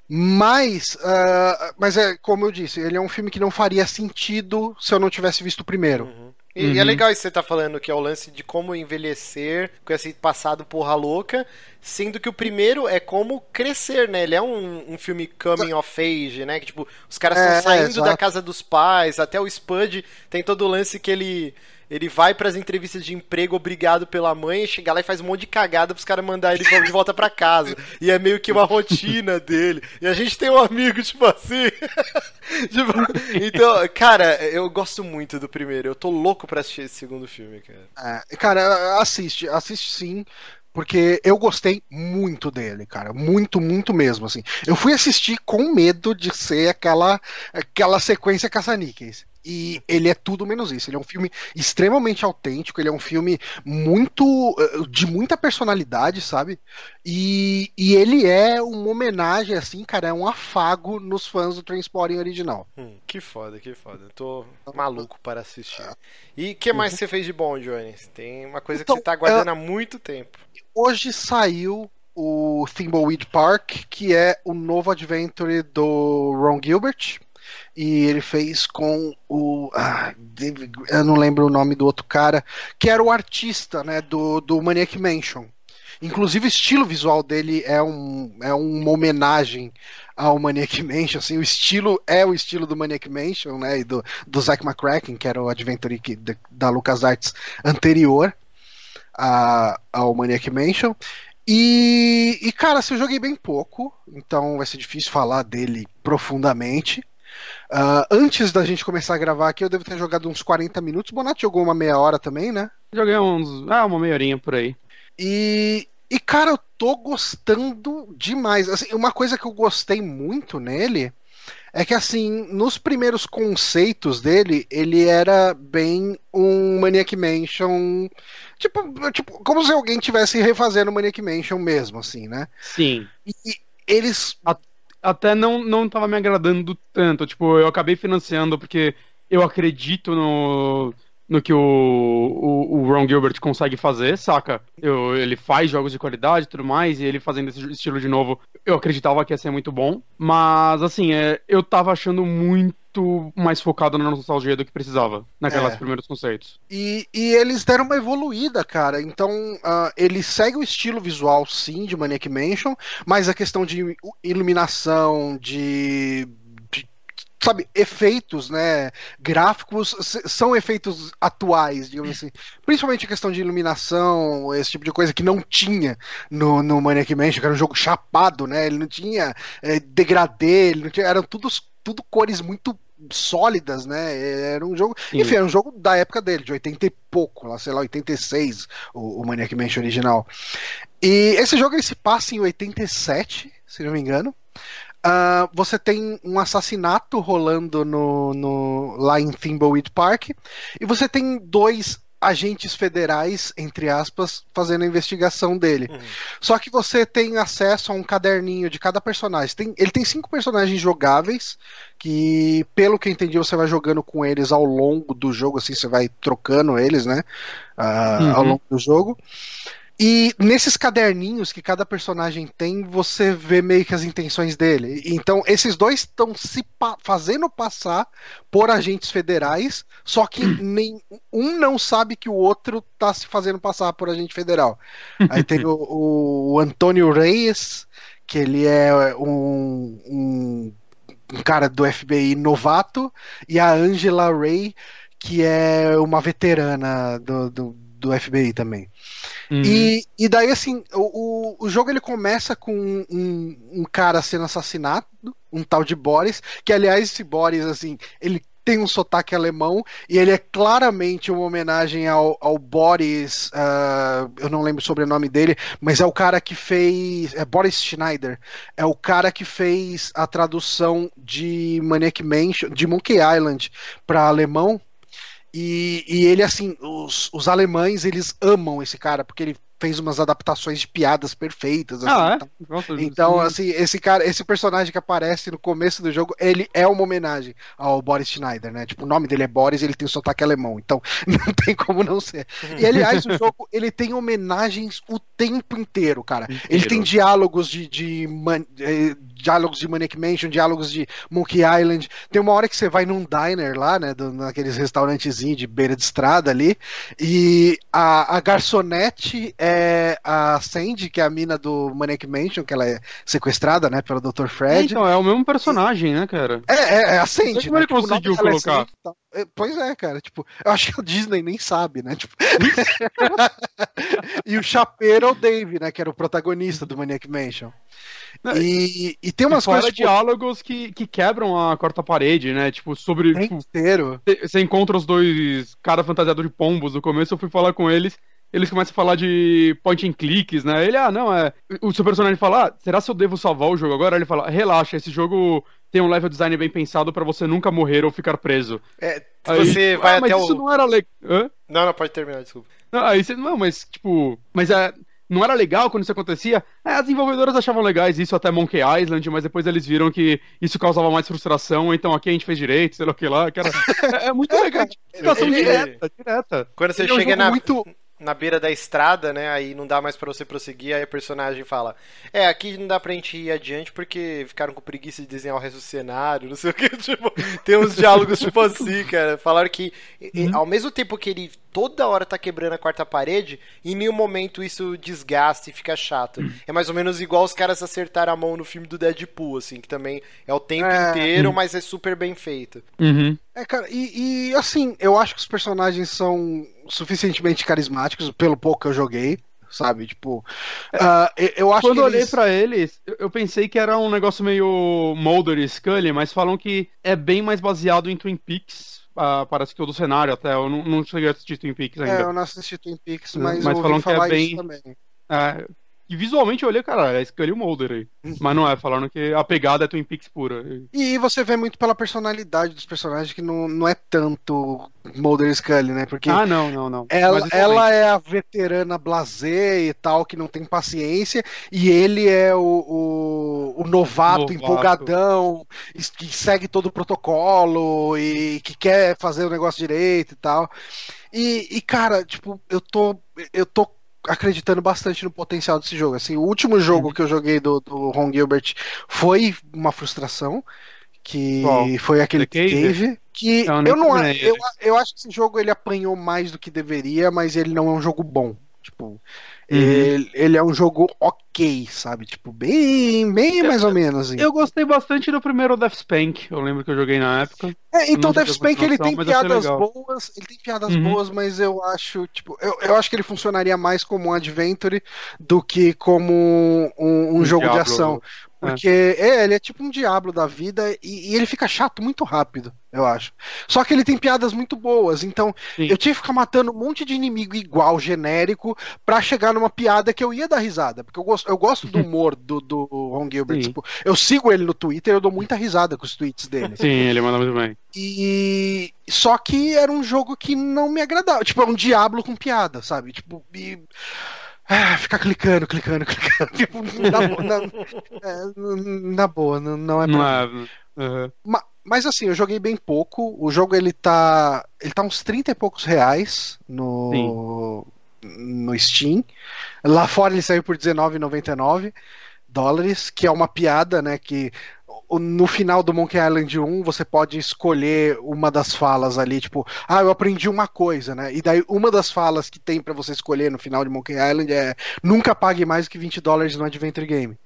A: Mas, ah, mas é como eu disse, ele é um filme que não faria sentido se eu não tivesse visto o primeiro.
B: E, e é
C: Uhum.
B: legal isso que você tá falando, que é o lance de como envelhecer com esse passado porra louca, sendo que o primeiro é como crescer, né? Ele é um, um filme coming of age, né? Que tipo, os caras estão
A: É,
B: saindo da
A: exato.
B: casa dos pais, até o Spud tem todo o lance que ele. Ele vai pras entrevistas de emprego obrigado pela mãe, chega lá e faz um monte de cagada pros caras mandar ele de volta pra casa. E é meio que uma rotina dele. E a gente tem um amigo, tipo assim. Tipo, então, cara, eu gosto muito do primeiro. Eu tô louco pra assistir esse segundo filme, cara.
A: É, cara, assiste, assiste sim. Porque eu gostei muito dele, cara. Muito, muito mesmo, assim. Eu fui assistir com medo de ser aquela, aquela sequência caça-níqueis. E ele é tudo menos isso. Ele é um filme extremamente autêntico. Ele é um filme muito. eh, de muita personalidade, sabe? E, e ele é uma homenagem, assim, cara. É um afago nos fãs do Transporting original.
B: Hum, que foda, que foda. Eu tô maluco para assistir. E o que mais você fez de bom, Johnny? Tem uma coisa que
A: Então,
B: você tá aguardando há muito tempo.
A: Hoje saiu o Thimbleweed Park, que é o novo adventure do Ron Gilbert. E ele fez com o. ah, eu não lembro o nome do outro cara, que era o artista né, do, do Maniac Mansion. Inclusive, o estilo visual dele é, um, é uma homenagem ao Maniac Mansion. Assim, o estilo é o estilo do Maniac Mansion, né? E do, do Zack McCracken, que era o adventure que, da, da LucasArts anterior a, ao Maniac Mansion. E, e, cara, assim, eu joguei bem pouco, então vai ser difícil falar dele profundamente. Ah, antes da gente começar a gravar aqui, eu devo ter jogado uns 40 minutos. O Bonatti jogou uma meia hora também, né?
C: Joguei uns. Ah, uma meia horinha por aí.
A: E, e, cara, eu tô gostando demais. Assim, uma coisa que eu gostei muito nele é que, assim, nos primeiros conceitos dele, ele era bem um Maniac Mansion. Tipo, tipo como se alguém tivesse refazendo o Maniac Mansion mesmo, assim, né?
C: Sim.
A: E eles.
C: Até não, não tava me agradando tanto. Tipo, eu acabei financiando porque eu acredito no, no que o, o, o Ron Gilbert consegue fazer, saca? Eu, ele faz jogos de qualidade e tudo mais, e ele fazendo esse estilo de novo, eu acreditava que ia ser muito bom. Mas, assim, é, eu tava achando muito mais focado na nostalgia do que precisava, naquelas
A: É.
C: primeiros conceitos.
A: E, e eles deram uma evoluída, cara. Então, ah, ele segue o estilo visual, sim, de Maniac Mansion, mas a questão de iluminação, de. Sabe, efeitos, né? Gráficos são efeitos atuais, digamos assim. Principalmente a questão de iluminação, esse tipo de coisa que não tinha no, no Maniac Mansion, que era um jogo chapado, né? Ele não tinha é, degradê, ele não tinha, eram tudo, tudo cores muito sólidas, né? Era um jogo. Sim. Enfim, era um jogo da época dele, de 80 e pouco, lá, sei lá, 86, o, o Maniac Mansion original. E esse jogo ele se passa em 87, se não me engano. Uh, você tem um assassinato rolando no, no, lá em Thimbleweed Park e você tem dois agentes federais, entre aspas, fazendo a investigação dele. Uhum. Só que você tem acesso a um caderninho de cada personagem. Tem, ele tem cinco personagens jogáveis, que, pelo que eu entendi, você vai jogando com eles ao longo do jogo, assim, você vai trocando eles, né? Uh, uhum. Ao longo do jogo. E nesses caderninhos que cada personagem tem, você vê meio que as intenções dele. Então, esses dois estão se pa fazendo passar por agentes federais, só que nem um não sabe que o outro está se fazendo passar por agente federal. Aí tem o, o Antônio Reyes, que ele é um, um, um cara do FBI novato, e a Angela Ray, que é uma veterana do, do, do FBI também. Uhum. E, e daí, assim, o, o jogo ele começa com um, um cara sendo assassinado, um tal de Boris, que aliás, esse Boris, assim, ele tem um sotaque alemão e ele é claramente uma homenagem ao, ao Boris. Uh, eu não lembro o sobrenome dele, mas é o cara que fez. É Boris Schneider. É o cara que fez a tradução de Maniac Mansion, de Monkey Island para alemão. E, e ele, assim, os, os alemães, eles amam esse cara, porque ele fez umas adaptações de piadas perfeitas. Assim, ah, é? Então, então assim, esse cara, esse personagem que aparece no começo do jogo, ele é uma homenagem ao Boris Schneider, né? Tipo, o nome dele é Boris ele tem o sotaque alemão, então não tem como não ser. E aliás, o jogo, ele tem homenagens o tempo inteiro, cara. Inteiro. Ele tem diálogos de, de, de diálogos de Maniac Mansion, diálogos de Monkey Island. Tem uma hora que você vai num diner lá, né, do, naqueles restaurantezinhos de beira de estrada ali, e a, a garçonete é a Sandy, que é a mina do Maniac Mansion, que ela é sequestrada, né, pelo Dr. Fred. É,
C: então, é o mesmo personagem, né, cara?
A: É, é, é a Sandy.
C: Como né? ele tipo, conseguiu é colocar?
A: É pois é, cara, tipo, eu acho que a Disney nem sabe, né, tipo... e o chapeiro é o Dave, né, que era o protagonista do Maniac Mansion. E, e tem umas coisas.
C: Tipo... diálogos que, que quebram a quarta parede, né? Tipo, sobre. É tipo,
A: inteiro.
C: Você encontra os dois cara fantasiado de pombos no começo, eu fui falar com eles. Eles começam a falar de point and clicks, né? Ele, ah, não, é. O seu personagem fala, ah, será se eu devo salvar o jogo agora? Ele fala, relaxa, esse jogo tem um level design bem pensado para você nunca morrer ou ficar preso.
B: É, aí, você vai ah,
C: até
B: mas
C: o. Isso não era legal.
B: Não, não, pode terminar, desculpa.
C: Não, aí você. Não, mas, tipo. Mas é não era legal quando isso acontecia. É, as desenvolvedoras achavam legais isso até Monkey Island, mas depois eles viram que isso causava mais frustração, então aqui a gente fez direito, sei lá o que lá. Que era... é, é, muito legal. Situação direta, direta.
B: Quando você chega é um na. Muito na beira da estrada, né? Aí não dá mais para você prosseguir. Aí a personagem fala: É, aqui não dá pra gente ir adiante porque ficaram com preguiça de desenhar o resto do cenário, não sei o que. Tipo, tem uns diálogos tipo assim, cara. Falaram que uhum. ao mesmo tempo que ele toda hora tá quebrando a quarta parede, em nenhum momento isso desgasta e fica chato. Uhum. É mais ou menos igual os caras acertaram a mão no filme do Deadpool, assim, que também é o tempo é... inteiro, uhum. mas é super bem feito.
C: Uhum.
A: É, cara, e, e assim, eu acho que os personagens são suficientemente carismáticos, pelo pouco que eu joguei sabe? Tipo, uh, eu acho
C: Quando
A: eu
C: olhei para eles, eu pensei que era um negócio meio Mulder e Scully, mas falam que é bem mais baseado em Twin Peaks. Uh, parece que todo o cenário até. Eu não, não cheguei a assistir Twin Peaks ainda. É,
A: eu não assisti Twin Peaks, mas,
C: mas falam que é bem.
A: Também.
C: É, e visualmente eu olhei, cara, é Scully Mulder aí. Uhum. Mas não é, falando que a pegada é Twin Peaks pura.
A: E você vê muito pela personalidade dos personagens que não, não é tanto Mulder e Scully, né? Porque
C: ah, não, não, não.
A: Ela, ela é a veterana blazer e tal, que não tem paciência, e ele é o, o, o novato, novato, empolgadão, que segue todo o protocolo e que quer fazer o negócio direito e tal. E, e cara, tipo, eu tô. Eu tô acreditando bastante no potencial desse jogo. Assim, o último jogo uhum. que eu joguei do, do Ron Gilbert foi uma frustração. Que foi aquele Cave, Cave que não, eu não eu, eu acho que esse jogo ele apanhou mais do que deveria, mas ele não é um jogo bom. Tipo, Uhum. Ele, ele, é um jogo ok, sabe? Tipo, bem, bem mais ou menos. Assim.
C: Eu gostei bastante do primeiro Death Spank. Eu lembro que eu joguei na época.
A: É, então Death Spank ele tem piadas boas, ele tem piadas uhum. boas, mas eu acho, tipo, eu, eu acho que ele funcionaria mais como um adventure do que como um, um, um jogo Diablo. de ação. Porque é, ele é tipo um diabo da vida e, e, ele fica chato muito rápido, eu acho. Só que ele tem piadas muito boas, então Sim. eu tive que ficar matando um monte de inimigo igual, genérico, para chegar numa piada que eu ia dar risada. Porque eu gosto, eu gosto do humor do, do Ron Gilbert. Tipo, eu sigo ele no Twitter, eu dou muita risada com os tweets dele.
C: Sim, ele manda muito bem.
A: E só que era um jogo que não me agradava. Tipo, é um diabo com piada, sabe? Tipo, e ah, ficar clicando, clicando, clicando. Tipo, na, na, é, na, boa, não, é não é, uhum. mas, assim, eu joguei bem pouco. O jogo ele tá. Ele tá uns 30 e poucos reais no, no Steam. Lá fora ele saiu por R$19,99 dólares, que é uma piada, né? Que no final do Monkey Island 1 você pode escolher uma das falas ali, tipo, ah, eu aprendi uma coisa, né? E daí uma das falas que tem para você escolher no final de Monkey Island é nunca pague mais que 20 dólares no Adventure Game.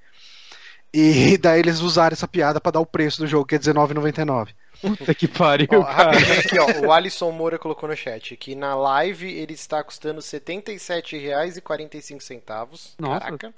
A: E daí eles usaram essa piada para dar o preço do jogo, que é R$19,99.
C: Puta que pariu.
B: Ó, rapidinho aqui, ó. O Alisson Moura colocou no chat que na live ele está custando R$ 77,45. Nossa. Caraca.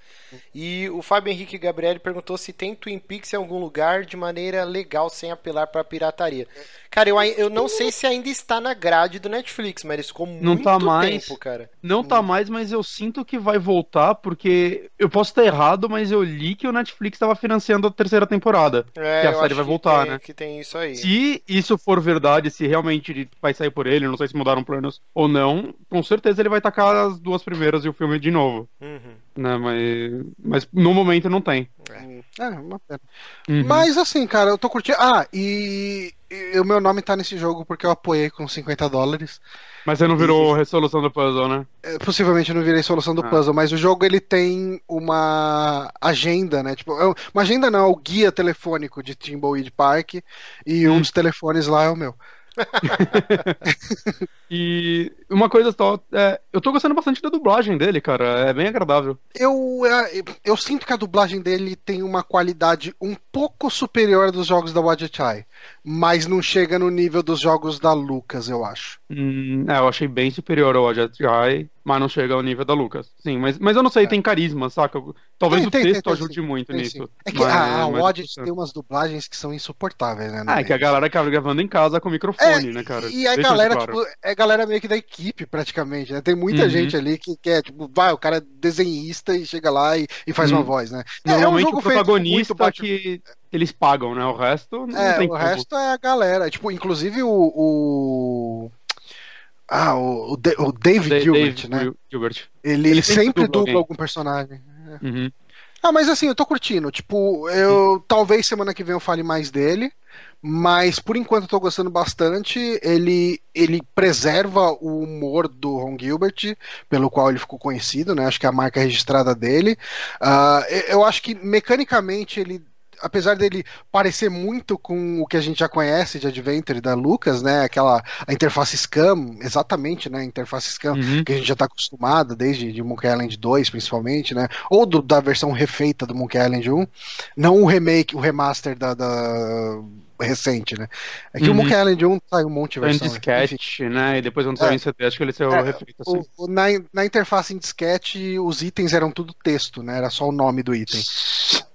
B: E o Fábio Henrique Gabriel perguntou se tem Twin Peaks em algum lugar de maneira legal, sem apelar para pirataria. Cara, eu, eu não sei se ainda está na grade do Netflix, mas ele ficou
C: não
B: muito
C: tá mais,
B: tempo, cara.
C: Não tá mais, mas eu sinto que vai voltar, porque eu posso estar errado, mas eu li que o Netflix estava financiando a terceira temporada. É, que a série vai voltar,
B: tem,
C: né?
B: Que tem isso aí.
C: Se isso for verdade, se realmente vai sair por ele, não sei se mudaram planos ou não, com certeza ele vai tacar as duas primeiras e o filme de novo. Uhum. Né, mas, mas no momento não tem.
A: É, é uma pena. Uhum. Mas assim, cara, eu tô curtindo. Ah, e o meu nome tá nesse jogo porque eu apoiei com 50 dólares.
C: Mas você não virou e... resolução do puzzle, né?
A: É, possivelmente eu não virei solução do ah. puzzle, mas o jogo ele tem uma agenda, né? Tipo, é uma agenda não, é o guia telefônico de Timbleweed Park e hum. um dos telefones lá é o meu.
C: e uma coisa só, é, eu tô gostando bastante da dublagem dele, cara. É bem agradável.
A: Eu, é, eu sinto que a dublagem dele tem uma qualidade um pouco superior dos jogos da Wadjet mas não chega no nível dos jogos da Lucas, eu acho.
C: Hum, é, eu achei bem superior ao Wadjet mas não chega ao nível da Lucas. Sim, mas, mas eu não sei, é. tem carisma, saca? Talvez tem, o texto tem, ajude muito nisso.
A: É que mas, a, a Wadget tem umas dublagens que são insuportáveis, né?
C: Ah, é que a galera acaba gravando em casa com microfone, é, né, cara?
A: E a Deixa galera, claro. tipo, é galera meio que da equipe, praticamente, né? Tem muita uhum. gente ali que quer, tipo, vai, o cara é desenhista e chega lá e, e faz uhum. uma voz, né?
C: Normalmente é, é um o protagonista que eles pagam, né? O resto não
A: é,
C: tem
A: o como. resto é a galera. Tipo, inclusive o, o ah, o, o, o David Dave, Gilbert, Dave né? Gilbert. Ele, ele, sempre, sempre dubla, dubla algum personagem. É. Uhum. Ah, mas assim, eu tô curtindo. Tipo, eu uhum. talvez semana que vem eu fale mais dele, mas por enquanto eu tô gostando bastante. Ele, ele preserva o humor do Ron Gilbert, pelo qual ele ficou conhecido, né? Acho que é a marca registrada dele. Uh, eu acho que mecanicamente ele apesar dele parecer muito com o que a gente já conhece de Adventure da Lucas, né? Aquela a interface Scam, exatamente, né? A interface Scam uhum. que a gente já está acostumado desde de Monkey Island 2, principalmente, né? Ou do, da versão refeita do Monkey Island 1, não o remake, o remaster da, da recente, né? É que uhum. o Monkey Island 1 sai um monte de versão.
C: Em disquete, né? E depois quando saiu é, em CD, acho que ele saiu é, refeito assim.
A: O, na, na interface em disquete, os itens eram tudo texto, né? Era só o nome do item.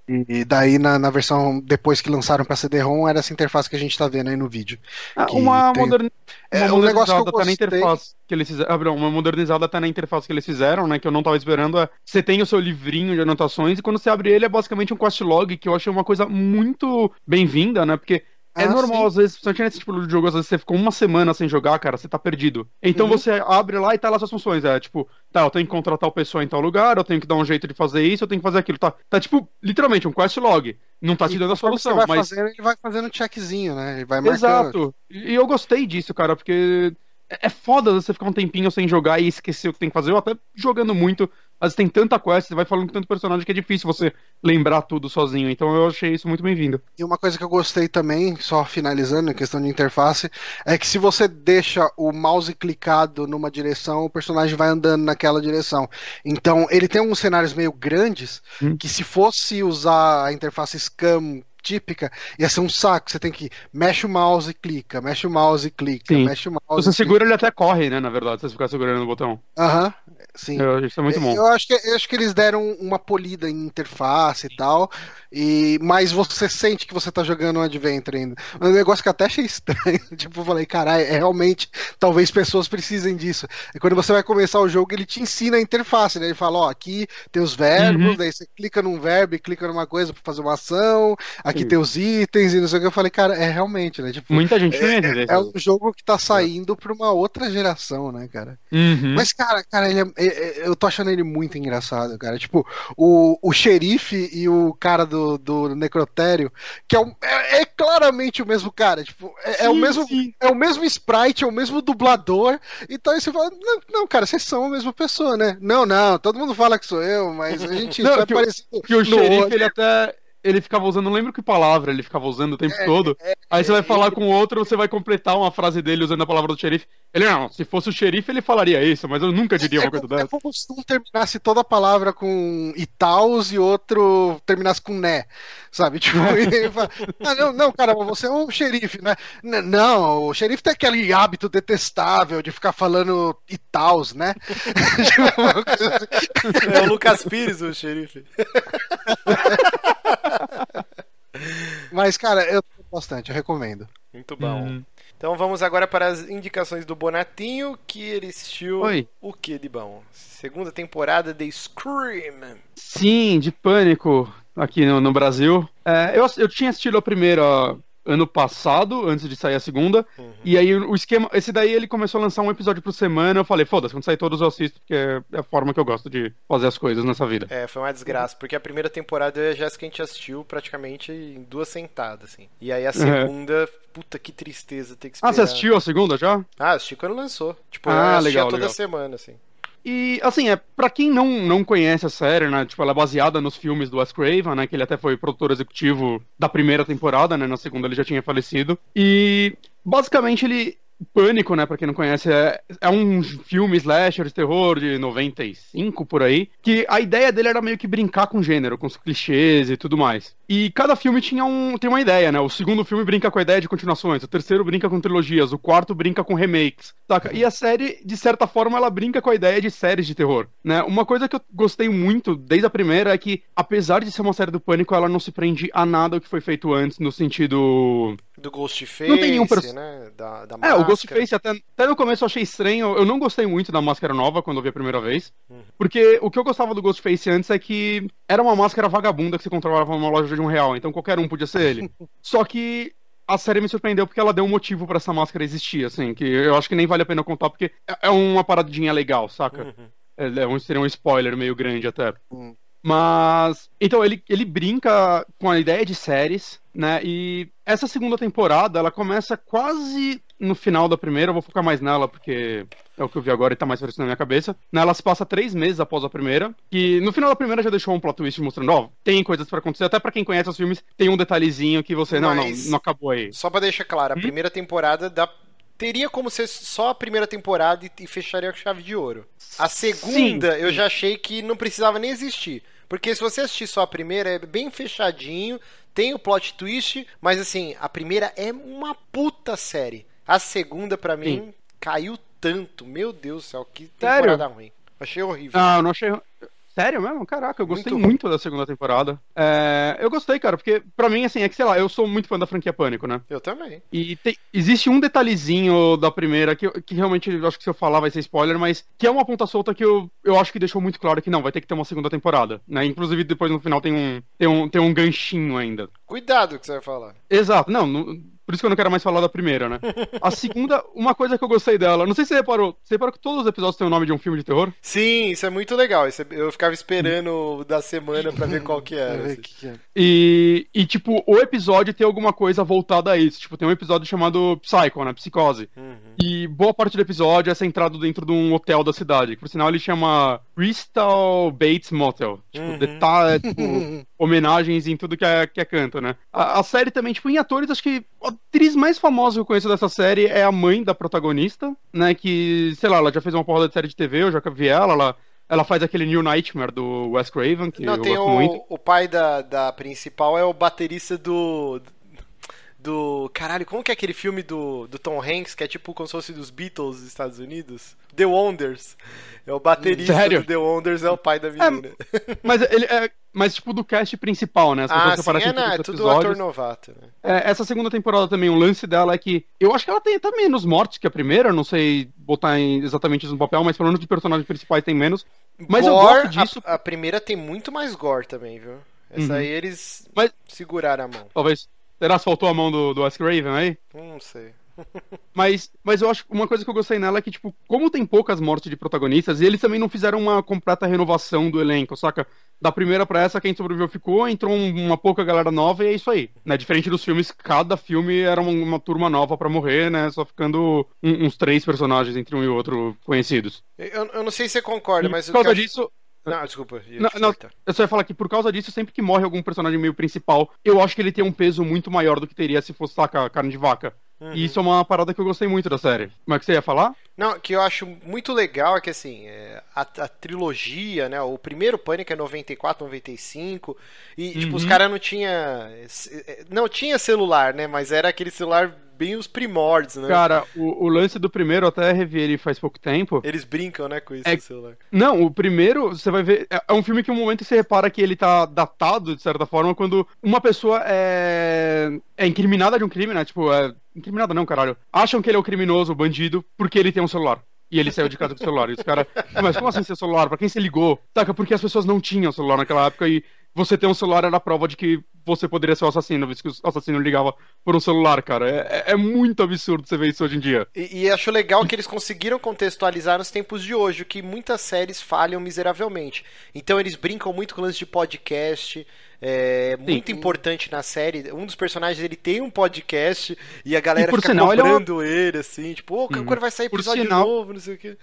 A: E daí na, na versão depois que lançaram para CD-ROM era essa interface que a gente tá vendo aí no vídeo.
C: Ah, uma, tem... moderni... é, uma um negócio que eu tá na interface que eles fizeram. Ah, uma modernizada tá na interface que eles fizeram, né? Que eu não tava esperando. É, você tem o seu livrinho de anotações e quando você abre ele é basicamente um quest log, que eu achei uma coisa muito bem-vinda, né? Porque é ah, normal, sim. às vezes, principalmente nesse tipo de jogo, às vezes você ficou uma semana sem jogar, cara, você tá perdido. Então uhum. você abre lá e tá lá suas funções. É tipo, tá, eu tenho que contratar o pessoa em tal lugar, eu tenho que dar um jeito de fazer isso, eu tenho que fazer aquilo. Tá, tá tipo, literalmente, um quest log. Não tá te dando a solução,
A: você vai
C: mas.
A: Fazendo, ele vai fazendo checkzinho, né? Ele vai marcando.
C: Exato. E eu gostei disso, cara, porque é, é foda você ficar um tempinho sem jogar e esquecer o que tem que fazer. Eu até jogando muito, às vezes tem tanta quest, você vai falando com tanto personagem que é difícil você lembrar tudo sozinho. Então eu achei isso muito bem-vindo.
A: E uma coisa que eu gostei também, só finalizando, em questão de interface, é que se você deixa o mouse clicado numa direção, o personagem vai andando naquela direção. Então ele tem uns cenários meio grandes hum. que se fosse usar a interface Scam típica, ia ser um saco. Você tem que mexe o mouse e clica, mexe o mouse e clica,
C: Sim.
A: mexe o mouse.
C: Você segura, ele até corre, né? Na verdade, se você ficar segurando no botão.
A: clica. Aham, sim.
C: Eu, isso é muito bom.
A: Eu acho, que, eu acho que eles deram uma polida em interface e tal, e, mas você sente que você tá jogando um Adventure ainda. Um negócio que eu até achei estranho. tipo, eu falei, caralho, é realmente, talvez pessoas precisem disso. E quando você vai começar o jogo, ele te ensina a interface, né? Ele fala, ó, aqui tem os verbos,
C: Uhum.
A: daí você clica num verbo e clica numa coisa pra fazer uma ação, aqui
C: Sim.
A: tem os itens e não sei o que. Eu falei, cara, é realmente, né? Tipo,
C: Muita gente ia entender.
A: é um jogo que tá saindo pra uma outra geração, né, cara?
C: Uhum.
A: Mas, cara, cara, ele é- é- é- eu tô achando ele muito engraçado, cara. Tipo, o, o xerife e o cara do, do necrotério, que é, um- é- é claramente o mesmo cara. Tipo, é, é o
C: Sim,
A: mesmo.
C: sim.
A: É o mesmo sprite, é o mesmo dublador. Então aí você fala, não, não, cara, vocês são a mesma pessoa, né? Não, não, todo mundo fala que sou eu, mas a gente
C: Não,
A: é
C: que o-
A: parecido.
C: Que o xerife,
A: olho.
C: ele até. Ele ficava usando, não lembro que palavra ele ficava usando o tempo todo. Aí você vai falar com o outro, você vai completar uma frase dele usando a palavra do xerife. Ele, não, se fosse o xerife, ele falaria isso, mas eu nunca diria uma
A: É,
C: coisa
A: como- é
C: dessa.
A: como se um terminasse toda a palavra com Itaus e outro terminasse com né, sabe? Tipo, e ele fala, ah, não, não, cara, você é um xerife, né? N- Não, o xerife tem aquele hábito detestável de ficar falando Itaus, né? Tipo, assim.
B: É o Lucas Pires, o xerife.
A: Mas, cara, eu bastante, eu recomendo.
B: Muito bom.
C: Uhum.
B: Então vamos agora para as indicações do Bonatinho, que ele assistiu
C: Oi.
B: o que de bom? Segunda temporada de Scream.
C: Sim, de pânico aqui no, no Brasil. É, eu, eu tinha assistido a primeira ano passado, antes de sair a segunda.
B: Uhum.
C: E aí o esquema. Esse daí ele começou a lançar um episódio por semana. Eu falei, foda-se, quando sair todos eu assisto, porque é a forma que eu gosto de fazer as coisas nessa vida.
B: É, foi uma desgraça, porque a primeira temporada eu e a Jéssica a gente assistiu praticamente em duas sentadas, assim. E aí a segunda, puta que tristeza ter que esperar.
C: Ah, você assistiu a segunda já?
B: Ah, assisti quando lançou. Tipo,
C: Ah,
B: eu assistia
C: legal,
B: toda
C: legal.
B: semana, assim.
C: E, assim, é para quem não, não conhece a série, né? Tipo, ela é baseada nos filmes do Wes Craven, né? Que ele até foi produtor executivo da primeira temporada, né? Na segunda ele já tinha falecido. E, basicamente, ele... Pânico, né, pra quem não conhece, é, é um filme slasher de terror de 95 por aí, que a ideia dele era meio que brincar com o gênero, com os clichês e tudo mais. E cada filme tinha um, tem uma ideia, né? O segundo filme brinca com a ideia de continuações, o terceiro brinca com trilogias, o quarto brinca com remakes, saca? E a série, de certa forma, ela brinca com a ideia de séries de terror, né? Uma coisa que eu gostei muito desde a primeira é que, apesar de ser uma série do Pânico, ela não se prende a nada que foi feito antes, no sentido
B: Do Ghostface,
C: Não tem nenhum perso-
B: né? Da, da
C: é, o
B: máscara.
C: Ghostface até, até no começo eu achei estranho. Eu não gostei muito da máscara nova quando eu vi a primeira vez.
B: Uhum.
C: Porque o que eu gostava do Ghostface antes é que era uma máscara vagabunda que você controlava numa loja de um real. Então qualquer um podia ser ele. Só que a série me surpreendeu porque ela deu um motivo pra essa máscara existir, assim. Que eu acho que nem vale a pena contar porque é- é uma paradinha legal, saca?
B: Uhum.
C: É, é seria um spoiler meio grande até.
A: Hum.
C: Mas. Então, ele, ele brinca com a ideia de séries, né? E essa segunda temporada, ela começa quase no final da primeira. Eu vou focar mais nela, porque é o que eu vi agora e tá mais fresco na minha cabeça. Né, Ela se passa três meses após a primeira. E no final da primeira já deixou um plot twist mostrando, ó, tem coisas pra acontecer. Até pra quem conhece os filmes, tem um detalhezinho que você. Não, não, não acabou aí.
B: Só pra deixar claro, a
C: Hum?
B: primeira temporada da... teria como ser só a primeira temporada e, fecharia com chave de ouro. A segunda
C: Sim,
B: eu já achei que não precisava nem existir. Porque se você assistir só a primeira, é bem fechadinho, tem o plot twist, mas assim, a primeira é uma puta série. A segunda, pra mim, caiu tanto. Meu Deus do céu, que
C: Sério?
B: temporada ruim. Achei horrível.
C: Ah, eu não achei. Sério mesmo? Caraca, eu gostei
B: Muito
C: muito, da segunda temporada. É, eu gostei, cara, porque pra mim, assim, é que sei lá, eu sou muito fã da franquia Pânico, né?
B: Eu também.
C: E existe um detalhezinho da primeira que, que realmente eu acho que se eu falar vai ser spoiler, mas que é uma ponta solta que eu, eu acho que deixou muito claro que não, vai ter que ter uma segunda temporada, né? Inclusive depois no final tem um, tem um, tem um ganchinho ainda.
B: Cuidado que você vai falar.
C: Exato, não, não- por isso que eu não quero mais falar da primeira, né? A segunda, uma coisa que eu gostei dela, não sei se você reparou, você reparou que todos os episódios têm o nome de um filme de terror?
B: Sim, isso é muito legal. Isso é- Eu ficava esperando da semana pra ver qual que era. assim.
A: que é.
C: E, e, tipo, o episódio tem alguma coisa voltada a isso. Tipo, tem um episódio chamado Psycho, né? Psicose.
B: Uhum.
C: E boa parte do episódio é centrado dentro de um hotel da cidade. Que por sinal ele chama Crystal Bates Motel. Tipo,
B: Uhum.
C: detalhe, tipo, homenagens em tudo que é, que é canto, né? A, a série também, tipo, em atores, acho que a atriz mais famosa que eu conheço dessa série é a mãe da protagonista, né? Que, sei lá, ela já fez uma porrada de série de TV, eu já vi ela, ela ela faz aquele New Nightmare do Wes Craven, que
B: Não,
C: eu
B: tem
C: gosto
B: o,
C: muito.
B: o pai da, da principal é o baterista do. Do. Caralho, como que é aquele filme do, do Tom Hanks, que é tipo como se fosse dos Beatles dos Estados Unidos? The Wonders. É o baterista
C: Sério?
B: do The Wonders, é o pai da menina.
C: Mas ele é. Mas, tipo, do cast principal, né? Pessoas
B: ah, sim, é, não, é tudo ator novato, né?
C: É, essa segunda temporada também, o lance dela é que eu acho que ela tem até menos mortes que a primeira, não sei botar em- exatamente isso no papel, mas pelo menos de personagens principais tem menos. Mas eu
B: Gore,
C: gosto disso.
B: A, a primeira tem muito mais gore também, viu? Essa
C: Uhum.
B: aí eles
C: Mas-
B: seguraram a mão.
C: Talvez. Será que faltou a mão do, do Wes Craven aí?
B: Não sei.
C: Mas, mas eu acho que uma coisa que eu gostei nela é que, tipo, como tem poucas mortes de protagonistas, eles também não fizeram uma completa renovação do elenco, saca? Da primeira pra essa, quem sobreviveu ficou, entrou um- uma pouca galera nova e é isso aí. Né? Diferente dos filmes, cada filme era uma, uma turma nova pra morrer, né? Só ficando um- uns três personagens entre um e outro conhecidos.
B: Eu, eu não sei se você concorda,
C: E
B: mas
C: por causa
B: eu-
C: disso,
B: Não, desculpa.
C: Não, não. eu só ia falar que por causa disso, sempre que morre algum personagem meio principal, eu acho que ele tem um peso muito maior do que teria se fosse, saca, carne de vaca.
B: Uhum.
C: E isso é uma parada que eu gostei muito da série. Como é que você ia falar?
B: Não, que eu acho muito legal é que assim, é, a, a trilogia, né? O primeiro Pânico é 94, 95, e tipo, os
C: Uhum.
B: caras não tinha não tinha celular, né? Mas era aquele celular bem os primórdios, né?
C: Cara, o, o lance do primeiro, até revi ele faz pouco tempo.
B: Eles brincam, né, com isso
C: É-
B: celular.
C: Não, o primeiro, você vai ver. É é um filme que um momento você repara que ele tá datado, de certa forma, quando uma pessoa é. é incriminada de um crime, né? Tipo, é. Incriminada não, caralho. Acham que ele é o criminoso, o bandido, porque ele tem um celular. E ele saiu de casa com o celular. E os caras. "Ah, Mas como assim seu celular? Pra quem você ligou? Saca? Porque as pessoas não tinham celular naquela época e você ter um celular era a prova de que você poderia ser o assassino, visto que o assassino ligava por um celular, cara. É, é- é muito absurdo você ver isso hoje em dia.
B: E, e acho legal que eles conseguiram contextualizar nos tempos de hoje, o que muitas séries falham miseravelmente. Então eles brincam muito com o lance de podcast. É muito importante na série. Um dos personagens ele tem um podcast e a galera
C: E por
B: fica
C: sinal, ele é uma-
B: cobrando ele, assim, tipo, ô,
C: Uhum.
B: quando vai sair
C: Por
B: episódio
C: sinal-
B: novo, não sei o quê.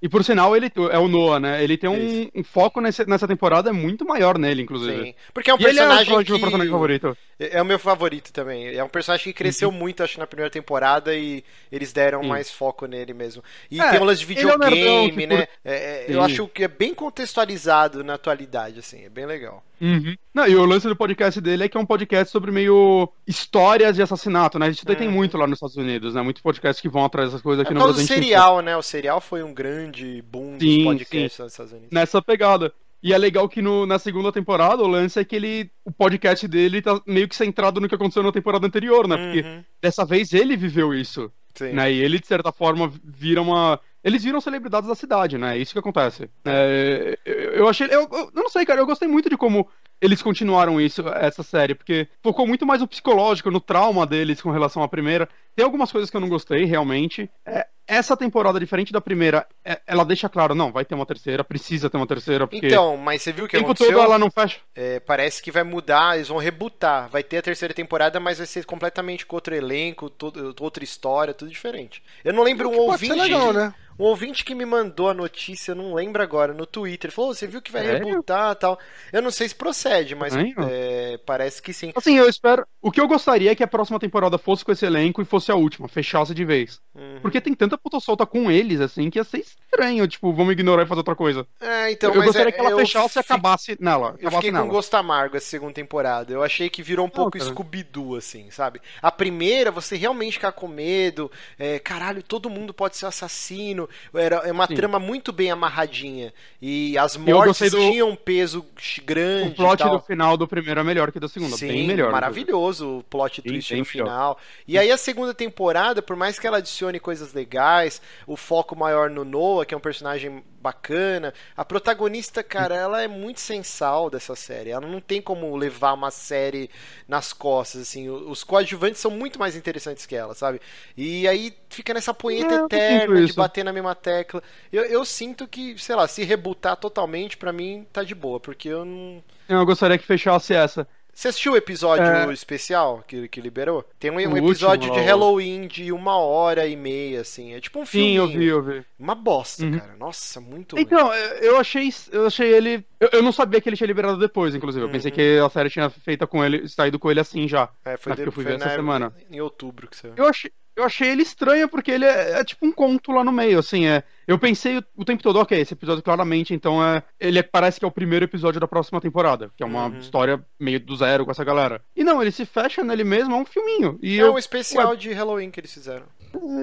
C: E por sinal, ele é o Noah, né? Ele tem um, um foco nesse- nessa temporada muito maior nele, inclusive.
B: Sim. Porque é um
C: E é
B: personagem
C: provavelmente
B: que...
C: personagem favorito.
B: É o meu favorito também. É um personagem que cresceu muito, acho, na primeira temporada e eles deram
C: Uhum. Sim.
B: mais foco nele mesmo. E
C: É,
B: tem um lance de
C: é o
B: videogame,
C: que
B: né? É, é, eu acho que é bem contextualizado na atualidade, assim. É bem legal.
C: Uhum. Não, e o lance do podcast dele é que é um podcast sobre meio histórias de assassinato, né? A gente até tem
B: Uhum.
C: muito lá nos Estados Unidos, né? Muitos podcasts que vão atrás dessas coisas
B: É
C: aqui
B: por
C: no Brasil. tem
B: serial, né? O serial foi um grande boom dos
C: Sim,
B: podcasts
C: sim.
B: nos Estados Unidos.
C: nessa pegada. E é legal que no- na segunda temporada o lance é que ele. O podcast dele tá meio que centrado no que aconteceu na temporada anterior, né? Porque
B: Uhum,
C: dessa vez ele viveu isso.
B: sim.
C: né? E ele, de certa forma, vira uma. Eles viram celebridades da cidade, né? É isso que acontece. É, eu, achei. Eu, eu não sei, cara, eu gostei muito de como eles continuaram isso, essa série, porque focou muito mais no psicológico, no trauma deles com relação à primeira. Tem algumas coisas que eu não gostei, realmente. É, essa temporada, diferente da primeira, é- ela deixa claro, não, vai ter uma terceira, precisa ter uma terceira, porque
B: Então, mas você viu o
C: o
B: que
C: tempo
B: aconteceu?
C: todo ela não fecha.
B: É, parece que vai mudar, eles vão rebutar. Vai ter a terceira temporada, mas vai ser completamente com outro elenco, todo- outra história, tudo diferente. Eu não lembro um
A: Que pode
B: ouvinte.
A: ser legal, né?
B: Um ouvinte que me mandou a notícia, eu não lembro agora, no Twitter. Falou: "Ô, você viu que vai
C: Sério?
B: rebutar e tal. Eu não sei se procede, mas é, parece que sim.
C: Assim, eu espero. O que eu gostaria é que a próxima temporada fosse com esse elenco e fosse a última, fechasse de vez.
B: Uhum.
C: Porque tem tanta puta solta com eles, assim, que ia ser estranho, tipo, vamos ignorar e fazer outra coisa.
B: É, então,
C: eu
B: mas
C: gostaria
B: é-
C: que ela
B: eu
C: fechasse e
B: fi-
C: acabasse nela.
B: Eu
C: Acabasse
B: fiquei
C: nela.
B: com gosto amargo essa segunda temporada. Eu achei que virou um pouco
C: cara.
B: Scooby-Doo, assim, sabe? A primeira, você realmente ficar com medo. é, caralho, todo mundo pode ser assassino. Era é uma
C: Sim.
B: trama muito bem amarradinha. E as mortes
C: do-
B: tinham um peso grande.
C: O plot do final do primeiro é melhor que do segundo,
B: Sim,
C: bem melhor.
B: maravilhoso o plot
C: Sim,
B: twist no
C: melhor.
B: final. E aí a segunda temporada, por mais que ela adicione coisas legais, o foco maior no Noah, que é um personagem bacana, a protagonista, cara, ela é muito sensal dessa série. Ela não tem como levar uma série nas costas, assim. Os coadjuvantes são muito mais interessantes que ela, sabe? E aí fica nessa punheta
C: É, eu
B: eterna de bater na mesma tecla. Eu, eu sinto que, sei lá, se rebutar totalmente, pra mim tá de boa, porque eu não.
C: Eu gostaria que fechasse essa.
B: Você assistiu o episódio
C: É.
B: especial que, que liberou? Tem um, um episódio
C: último,
B: de Halloween de uma hora e meia, assim. É tipo um filme.
C: Sim, eu vi, eu vi.
B: Uma bosta,
C: Uhum.
B: cara. Nossa, muito ruim.
C: Então, eu achei, eu achei ele. Eu, eu não sabia que ele tinha liberado depois, inclusive. Eu pensei
B: Uhum.
C: que a série tinha feita com ele, saído com ele assim já.
B: É, foi, de,
C: que eu fui ver essa
B: na-
C: semana.
B: em outubro que você.
C: Eu achei, eu achei ele estranho porque ele é, é, tipo um conto lá no meio, assim, é. Eu pensei o, o tempo todo, ok, esse episódio claramente, então é. Ele é, parece que é o primeiro episódio da próxima temporada, que é uma uhum. história meio do zero com essa galera. E não, ele se fecha nele mesmo, é um filminho. E
B: é
C: eu,
B: um especial ué, de Halloween que eles fizeram.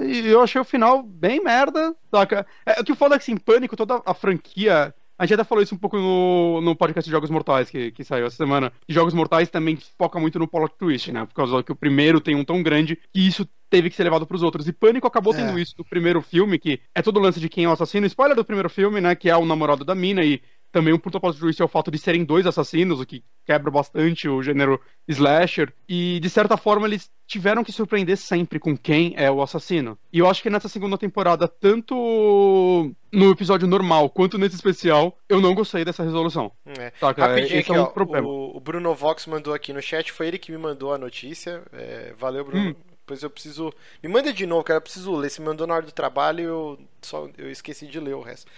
C: E eu achei o final bem merda, saca? É, o que foda é que, assim, Pânico, toda a franquia a gente até falou isso um pouco no, no podcast de Jogos Mortais que, que saiu essa semana. E Jogos Mortais também foca muito no plot twist, né? Por causa que o primeiro tem um tão grande que isso teve que ser levado pros outros. E Pânico acabou tendo é. isso no primeiro filme, que é todo o lance de quem é o assassino. Spoiler do primeiro filme, né? Que é o namorado da mina e também um plot twist é o fato de serem dois assassinos, o que quebra bastante o gênero slasher. E, de certa forma, eles tiveram que surpreender sempre com quem é o assassino. E eu acho que nessa segunda temporada, tanto no episódio normal quanto nesse especial, eu não gostei dessa resolução.
B: É. Saca? Rapidinho Esse aqui, é um ó, problema. O, o, Bruno Vox mandou aqui no chat, foi ele que me mandou a notícia. É, valeu, Bruno. Hum. Depois eu preciso. Me manda de novo, cara. Eu preciso ler. Se me mandou na hora do trabalho, eu só eu esqueci de ler o resto.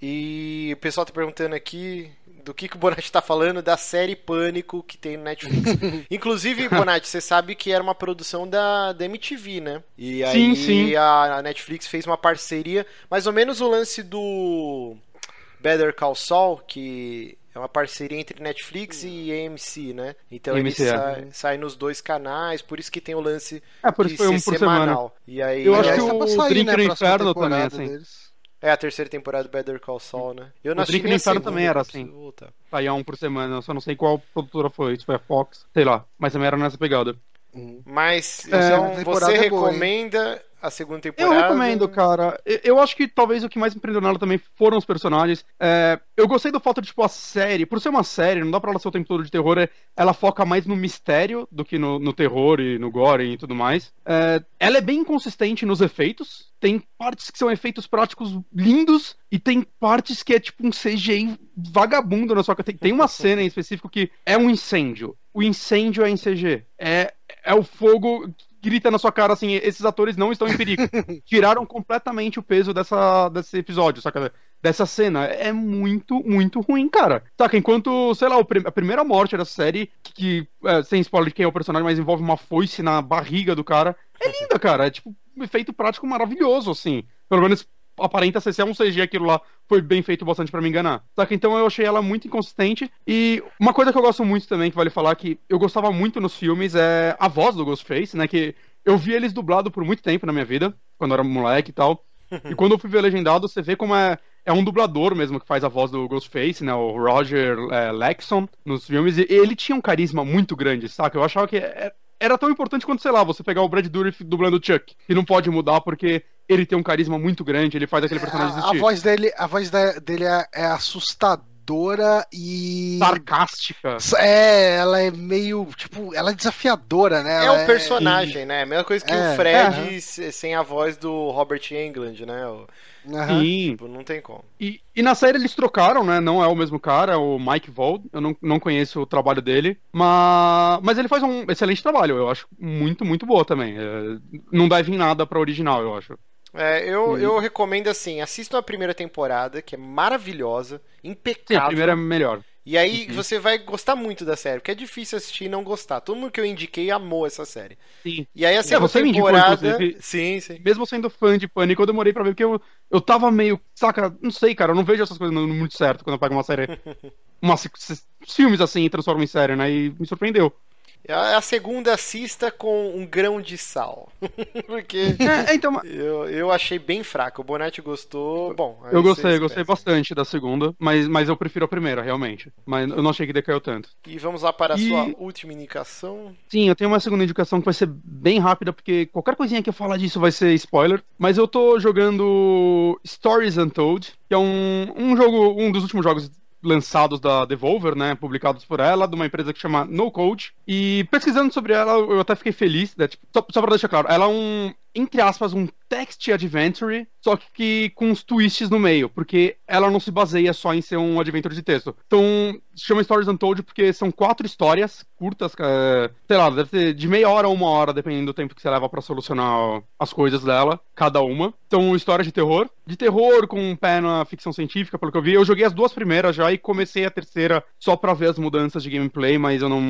B: E o pessoal tá perguntando aqui do que, que o Bonatti tá falando da série Pânico que tem no Netflix. Inclusive, Bonatti, você sabe que era uma produção da, da MTV, né? E aí sim, sim. A, a Netflix fez uma parceria, mais ou menos o lance do Better Call Saul, que é uma parceria entre Netflix e AMC, né? Então AMC, ele é. sai, sai, nos dois canais, por isso que tem o lance
C: é, por isso de foi um por semanal. Semana.
B: E aí,
C: eu acho que o sair, Drink né, no Inferno também, assim. Deles.
B: É a terceira temporada do Better Call Saul, né?
C: Eu não o Drink Inferno também era assim. Saía um por semana, eu só não sei qual produtora foi, se foi a Fox, sei lá. Mas também era nessa pegada.
B: Uhum. Mas, é, então, você recomenda a segunda temporada?
C: Eu recomendo, cara. Eu acho que talvez o que mais me prendeu nela também foram os personagens. É, eu gostei do fato de, tipo, a série, por ser uma série, não dá pra ela ser o tempo todo de terror, é, ela foca mais no mistério do que no, no terror e no gore e tudo mais. É, ela é bem inconsistente nos efeitos. Tem partes que são efeitos práticos lindos e tem partes que é tipo um CGI vagabundo na sua tem, tem uma cena em específico que é um incêndio. O incêndio é em CG. É, é o fogo grita na sua cara assim: esses atores não estão em perigo. Tiraram completamente o peso dessa, desse episódio, saca? Dessa cena. É muito, muito ruim, cara. Saca? Enquanto, sei lá, a primeira morte da série, que, é, sem spoiler de quem é o personagem, mas envolve uma foice na barriga do cara, é linda, cara. É tipo um efeito prático maravilhoso, assim. Pelo menos aparenta ser, se é um CG aquilo lá, foi bem feito bastante para me enganar. Saca? Então eu achei ela muito inconsistente. E uma coisa que eu gosto muito também, que vale falar, que eu gostava muito nos filmes, é a voz do Ghostface, né? Que eu vi eles dublado por muito tempo na minha vida, quando eu era moleque e tal. e quando eu fui ver legendado, você vê como é, é um dublador mesmo que faz a voz do Ghostface, né? O Roger é, Lexon nos filmes. E ele tinha um carisma muito grande, saca? Eu achava que é, era tão importante quanto, sei lá, você pegar o Brad Dourif dublando o Chuck, que não pode mudar porque ele tem um carisma muito grande, ele faz aquele personagem
A: existir. A voz dele, a voz dele é, é assustadora e.
C: Sarcástica.
A: É, ela é meio. Tipo, ela é desafiadora, né?
B: É ela é um personagem, é... né? A mesma coisa que é. o Fred é. sem a voz do Robert Englund, né?
C: Uhum. Sim.
B: Tipo, não tem como.
C: E, e, na série eles trocaram, né? Não é o mesmo cara, é o Mike Vold. Eu não, não conheço o trabalho dele. Mas, mas ele faz um excelente trabalho. Eu acho muito, muito boa também. É, não deve em nada pra original, eu acho.
B: É, eu, eu recomendo assim, assistam a primeira temporada, que é maravilhosa, impecável. Sim,
C: a primeira é melhor.
B: E aí uhum. você vai gostar muito da série, porque é difícil assistir e não gostar. Todo mundo que eu indiquei amou essa série.
C: Sim.
B: E aí a segunda é, você temporada...
C: Me indicou, sim, sim. Mesmo sendo fã de Pânico, eu demorei pra ver, porque eu, eu tava meio... Saca, não sei, cara, eu não vejo essas coisas muito certo quando eu pego uma série... uma, filmes assim e transformo em série, né? E me surpreendeu.
B: A segunda assista com um grão de sal. Porque é, então... eu, eu achei bem fraco. O Bonetti gostou. Bom,
C: eu gostei, gostei bastante da segunda, mas, mas eu prefiro a primeira, realmente. Mas eu não achei que decaiu tanto.
B: E vamos lá para a e... sua última indicação.
C: Sim, eu tenho uma segunda indicação que vai ser bem rápida, porque qualquer coisinha que eu falar disso vai ser spoiler. Mas eu tô jogando Stories Untold, que é um, um jogo, um dos últimos jogos lançados da Devolver, né, publicados por ela, de uma empresa que chama No Code. E pesquisando sobre ela, eu até fiquei feliz, né, tipo, só, só pra deixar claro, ela é um, entre aspas, um text adventure, só que com uns twists no meio, porque ela não se baseia só em ser um adventure de texto. Então, se chama Stories Untold porque são quatro histórias curtas, é, sei lá, deve ter de meia hora a uma hora, dependendo do tempo que você leva para solucionar as coisas dela, cada uma. Então, histórias de terror. De terror com um pé na ficção científica, pelo que eu vi. Eu joguei as duas primeiras já e comecei a terceira só pra ver as mudanças de gameplay, mas eu não,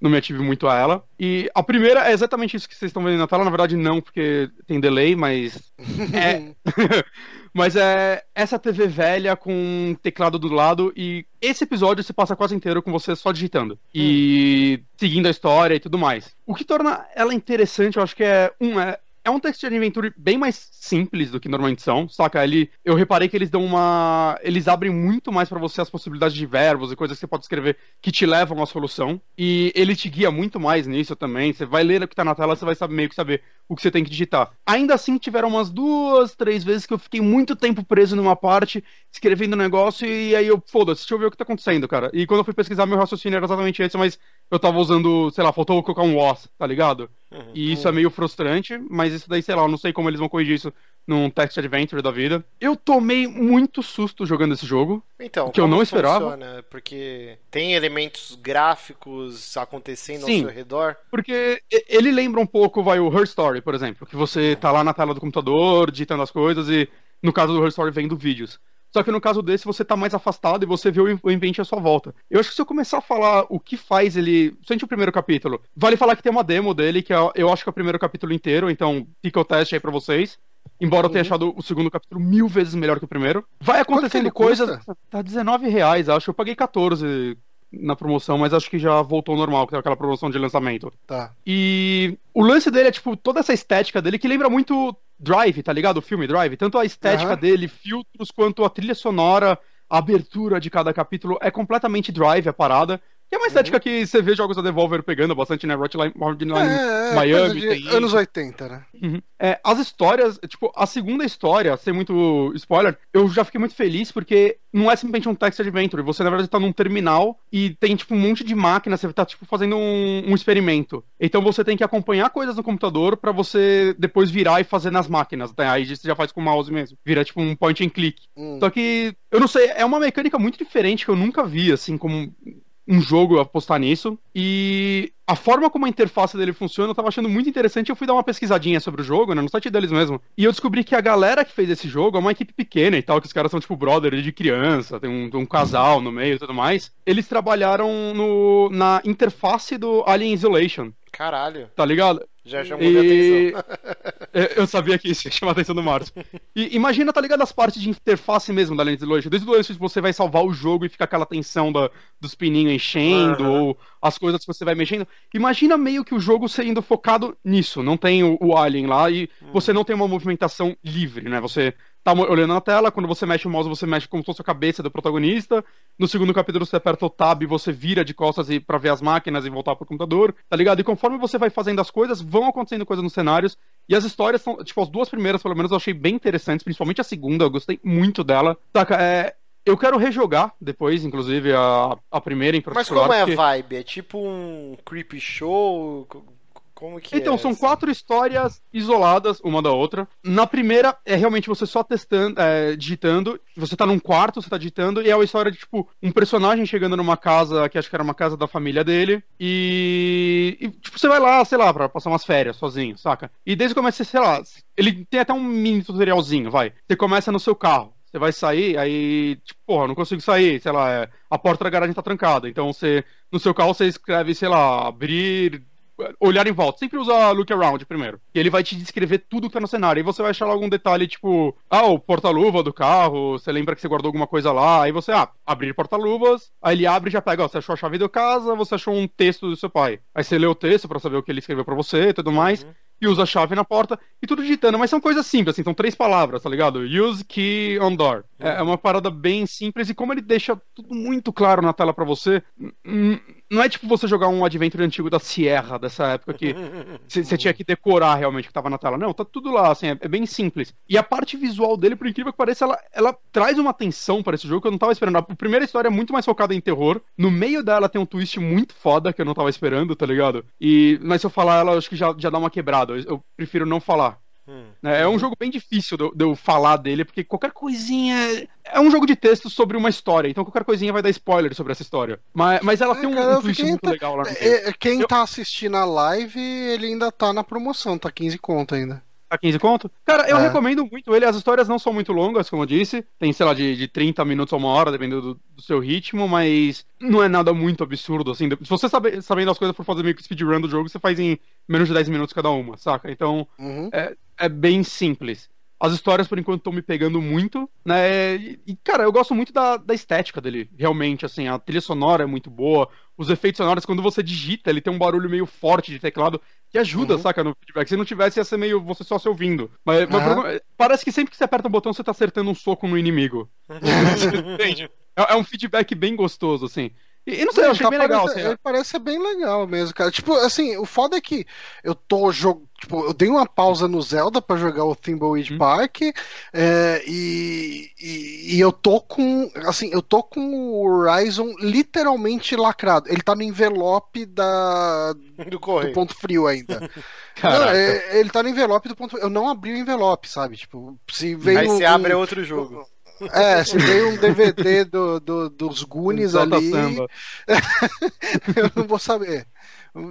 C: não me ative muito a ela. E a primeira é exatamente isso que vocês estão vendo na tela. Na verdade, não, porque tem delay, mas. É. mas é essa TV velha com teclado do lado. E esse episódio se passa quase inteiro com você só digitando. E hum. seguindo a história e tudo mais. O que torna ela interessante, eu acho que é. Um, é é um text adventure bem mais simples do que normalmente são, saca? Ele, eu reparei que eles dão uma. Eles abrem muito mais para você as possibilidades de verbos e coisas que você pode escrever que te levam à solução. E ele te guia muito mais nisso também. Você vai ler o que tá na tela, você vai saber, meio que saber o que você tem que digitar. Ainda assim, tiveram umas duas, três vezes que eu fiquei muito tempo preso numa parte, escrevendo um negócio, e aí eu, foda-se, deixa eu ver o que tá acontecendo, cara. E quando eu fui pesquisar, meu raciocínio era exatamente esse, mas eu tava usando, sei lá, faltou colocar um was, tá ligado? Uhum. E isso é meio frustrante, mas isso daí, sei lá, eu não sei como eles vão corrigir isso num text adventure da vida. Eu tomei muito susto jogando esse jogo.
B: Então,
C: que eu não esperava.
B: Funciona? Porque tem elementos gráficos acontecendo Sim, ao seu redor.
C: Porque ele lembra um pouco, vai, o Her Story, por exemplo, que você tá lá na tela do computador, digitando as coisas e no caso do Her Story vendo vídeos. Só que no caso desse, você tá mais afastado e você vê o ambiente à sua volta. Eu acho que se eu começar a falar o que faz ele. Sente o primeiro capítulo. Vale falar que tem uma demo dele, que é, eu acho que é o primeiro capítulo inteiro, então fica o teste aí pra vocês. Embora eu tenha uhum. achado o segundo capítulo mil vezes melhor que o primeiro. Vai acontecendo coisas. Tá 19 reais, acho. Eu paguei 14 na promoção, mas acho que já voltou ao normal, que aquela promoção de lançamento.
A: Tá.
C: E o lance dele é, tipo, toda essa estética dele que lembra muito Drive, tá ligado? O filme Drive. Tanto a estética uhum. dele, filtros, quanto a trilha sonora, a abertura de cada capítulo é completamente Drive a parada. Que é uma estética uhum. que você vê jogos da Devolver pegando bastante, né? Hotline, Hotline
A: é, é, Miami. Tem anos 80, né?
C: Uhum. É, as histórias, tipo, a segunda história, sem muito spoiler, eu já fiquei muito feliz porque não é simplesmente um text adventure. Você, na verdade, tá num terminal e tem, tipo, um monte de máquinas. Você tá, tipo, fazendo um, um experimento. Então você tem que acompanhar coisas no computador para você depois virar e fazer nas máquinas. Tá? Aí você já faz com o mouse mesmo. Vira, tipo, um point and click. Hum. Só que, eu não sei, é uma mecânica muito diferente que eu nunca vi, assim, como um jogo apostar nisso. E a forma como a interface dele funciona eu tava achando muito interessante. Eu fui dar uma pesquisadinha sobre o jogo, né, no site deles mesmo. E eu descobri que a galera que fez esse jogo é uma equipe pequena e tal, que os caras são tipo brother de criança, tem um, um casal no meio e tudo mais. Eles trabalharam no, na interface do Alien Isolation.
B: Caralho.
C: Tá ligado?
B: Já chamou e... minha atenção.
C: eu sabia que isso ia chamar a atenção do Márcio. E imagina, tá ligado, as partes de interface mesmo da Lens Logic. Desde o lance você vai salvar o jogo e fica aquela tensão da, dos pininhos enchendo, uhum. ou as coisas que você vai mexendo. Imagina meio que o jogo sendo focado nisso. Não tem o, o Alien lá e uhum. você não tem uma movimentação livre, né? Você tá olhando na tela, quando você mexe o mouse, você mexe como se fosse a cabeça do protagonista. No segundo capítulo, você aperta o tab e você vira de costas e para ver as máquinas e voltar pro computador, tá ligado? E conforme você vai fazendo as coisas, vão acontecendo coisas nos cenários. E as histórias são, tipo, as duas primeiras, pelo menos, eu achei bem interessantes, principalmente a segunda, eu gostei muito dela. Saca, é. Eu quero rejogar depois, inclusive, a, a primeira em
B: particular. Mas como é a vibe? É tipo um creepy show? Como que
C: então, é são essa? quatro histórias isoladas uma da outra. Na primeira, é realmente você só testando, é, digitando. Você tá num quarto, você tá digitando, e é uma história de, tipo, um personagem chegando numa casa, que acho que era uma casa da família dele, e, e tipo, você vai lá, sei lá, pra passar umas férias sozinho, saca? E desde que começa, sei lá, ele tem até um mini tutorialzinho, vai. Você começa no seu carro. Você vai sair, aí, tipo, porra, não consigo sair, sei lá, é, a porta da garagem tá trancada. Então você, no seu carro, você escreve, sei lá, abrir olhar em volta. Sempre usa look around primeiro. E ele vai te descrever tudo que tá no cenário. Aí você vai achar algum detalhe, tipo, ah, o porta-luva do carro, você lembra que você guardou alguma coisa lá. Aí você, ah, abrir porta-luvas. Aí ele abre e já pega, ó, você achou a chave da casa, você achou um texto do seu pai. Aí você lê o texto para saber o que ele escreveu para você e tudo mais. Uhum e usa a chave na porta e tudo digitando, mas são coisas simples, assim, são três palavras, tá ligado? Use key on door. É, é uma parada bem simples e como ele deixa tudo muito claro na tela para você, não é tipo você jogar um adventure antigo da Sierra dessa época que você tinha que decorar realmente o que tava na tela. Não, tá tudo lá, assim, é, é, bem simples. E a parte visual dele, por incrível que pareça, ela, ela traz uma atenção para esse jogo que eu não tava esperando. A primeira história é muito mais focada em terror, no meio dela tem um twist muito foda que eu não tava esperando, tá ligado? E, mas se eu falar ela, acho que já, já dá uma quebrada eu prefiro não falar. Hum. É, é um jogo bem difícil de, de, eu falar dele, porque qualquer coisinha. É um jogo de texto sobre uma história, então qualquer coisinha vai dar spoiler sobre essa história. Mas, mas ela é, tem um, cara, um twist muito tá, legal lá no
A: é, é, Quem eu... tá assistindo a live, ele ainda tá na promoção, tá 15 conto ainda.
C: a 15 conto? Cara, eu
A: É.
C: recomendo muito ele. As histórias não são muito longas, como eu disse. Tem, sei lá, de, de 30 minutos a uma hora, dependendo do, do seu ritmo, mas não é nada muito absurdo, assim. Se você sabe, sabendo as coisas por fazer meio que speedrun do jogo, você faz em menos de 10 minutos cada uma, saca? Então,
A: Uhum.
C: é bem simples. As histórias, por enquanto, estão me pegando muito, né? E, cara, eu gosto muito da, da estética dele, realmente, assim, a trilha sonora é muito boa, os efeitos sonoros, quando você digita, ele tem um barulho meio forte de teclado que ajuda,
A: Uhum.
C: saca, no feedback. Se não tivesse, ia ser meio você só se ouvindo. Mas, mas
A: Aham.
C: problema- parece que sempre que você aperta um botão, você tá acertando um soco no inimigo. Entende? É, é um feedback bem gostoso, assim. E, e não sei, eu
A: Ele
C: achei
A: tá
C: bem legal,
A: parece-
C: assim.
A: Ele parece ser bem legal mesmo, cara. Tipo, assim, o foda é que eu tô jogando. Tipo, eu dei uma pausa no Zelda pra jogar o Thimbleweed
C: Hum.
A: Park é, e, e, e eu tô com. Assim, eu tô com o Horizon literalmente lacrado. Ele tá no envelope da,
B: Do
A: do ponto frio ainda. Não, é- ele tá no envelope do ponto Eu não abri o envelope, sabe? Tipo, se veio.
B: Aí você
A: um-
B: abre outro jogo.
A: É, se veio um DVD do, do- dos Goonies
C: Solta
A: ali. eu não vou saber.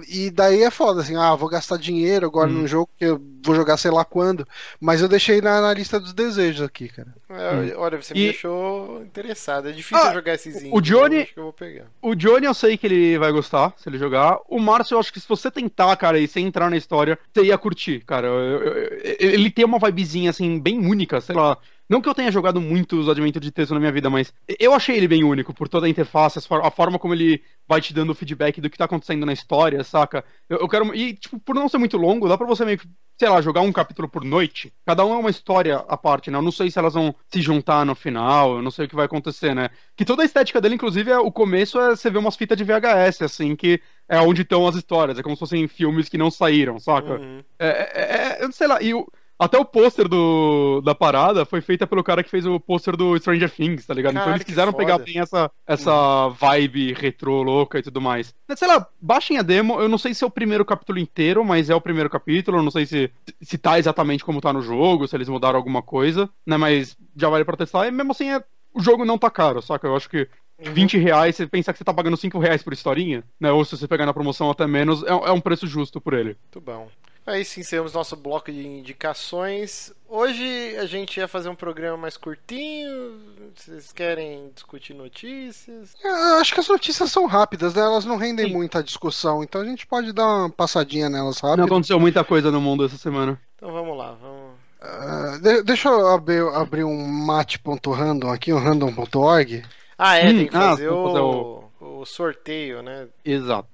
A: E daí é foda, assim, ah, vou gastar dinheiro agora
C: Hum.
A: num jogo que eu vou jogar sei lá quando. Mas eu deixei na, na lista dos desejos aqui, cara.
B: É, olha, você me
C: E-
B: deixou interessado. É difícil
C: Ah,
B: jogar esses
C: o Johnny-
B: então acho que eu vou pegar.
C: O Johnny eu sei que ele vai gostar se ele jogar. O Márcio, eu acho que se você tentar, cara, e sem entrar na história, você ia curtir, cara. Eu- eu- eu- ele tem uma vibezinha, assim, bem única, sei lá. Não que eu tenha jogado muitos Adventure de texto na minha vida, mas eu achei ele bem único, por toda a interface, a forma como ele vai te dando feedback do que tá acontecendo na história, saca? Eu, eu quero. E, tipo, por não ser muito longo, dá pra você meio que, sei lá, jogar um capítulo por noite. Cada um é uma história à parte, né? Eu não sei se elas vão se juntar no final, eu não sei o que vai acontecer, né? Que toda a estética dele, inclusive, é, o começo é você vê umas fitas de VHS, assim, que é onde estão as histórias. É como se fossem filmes que não saíram, saca?
B: Uhum.
C: É, é, é, eu não sei lá, e o- até o pôster do, da parada foi feita pelo cara que fez o pôster do Stranger Things, tá ligado? então
B: Caralho,
C: eles
B: que
C: quiseram pegar bem essa, essa vibe retrô louca e tudo mais. Sei lá, baixem a demo, eu não sei se é o primeiro capítulo inteiro, mas é o primeiro capítulo, eu não sei se, se tá exatamente como tá no jogo, se eles mudaram alguma coisa, né? Mas já vale pra testar, e mesmo assim é, o jogo não tá caro, saca? Eu acho que
B: Uhum.
C: 20 reais, você pensar que você tá pagando 5 reais por historinha, né? Ou se você pegar na promoção até menos, é, é um preço justo por ele.
B: Muito bom. Aí sim, encerramos nosso bloco de indicações. Hoje a gente ia fazer um programa mais curtinho. Vocês querem discutir notícias?
A: Eu acho que as notícias são rápidas, né? Elas não rendem
C: Sim.
A: muita discussão, então a gente pode dar uma passadinha nelas
C: Não
A: rápido.
C: aconteceu muita coisa no mundo essa semana.
B: Então vamos lá, vamos.
A: Ah, de- deixa eu abrir, abrir um mate.random aqui, um random.org,
B: Ah, é,
C: Hum,
B: tem que
C: ah,
B: fazer,
C: vou fazer
B: o... o sorteio, né?
C: Exato.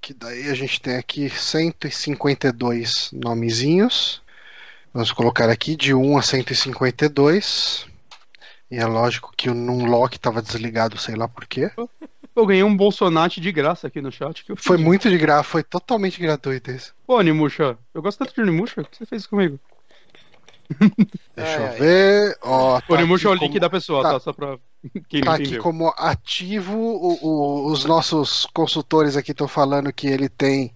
A: Que daí a gente tem aqui 152 nomezinhos. Vamos colocar aqui de 1 a 152. E é lógico que o Numlock estava desligado, sei lá por quê.
C: Eu ganhei um Bolsonate de graça aqui no chat. Que eu
A: Foi muito de graça, foi totalmente gratuito isso.
C: Pô, Nimusha, eu gosto tanto de Nimusha. O que você fez comigo?
A: Deixa
B: Ai,
A: eu ver. Ó,
C: O
A: tá
C: Nimusha é o link
A: como-
C: da pessoa,
A: tá.
C: tá? Só pra quem
A: Tá aqui como ativo, o- o- os nossos consultores aqui estão falando que ele tem.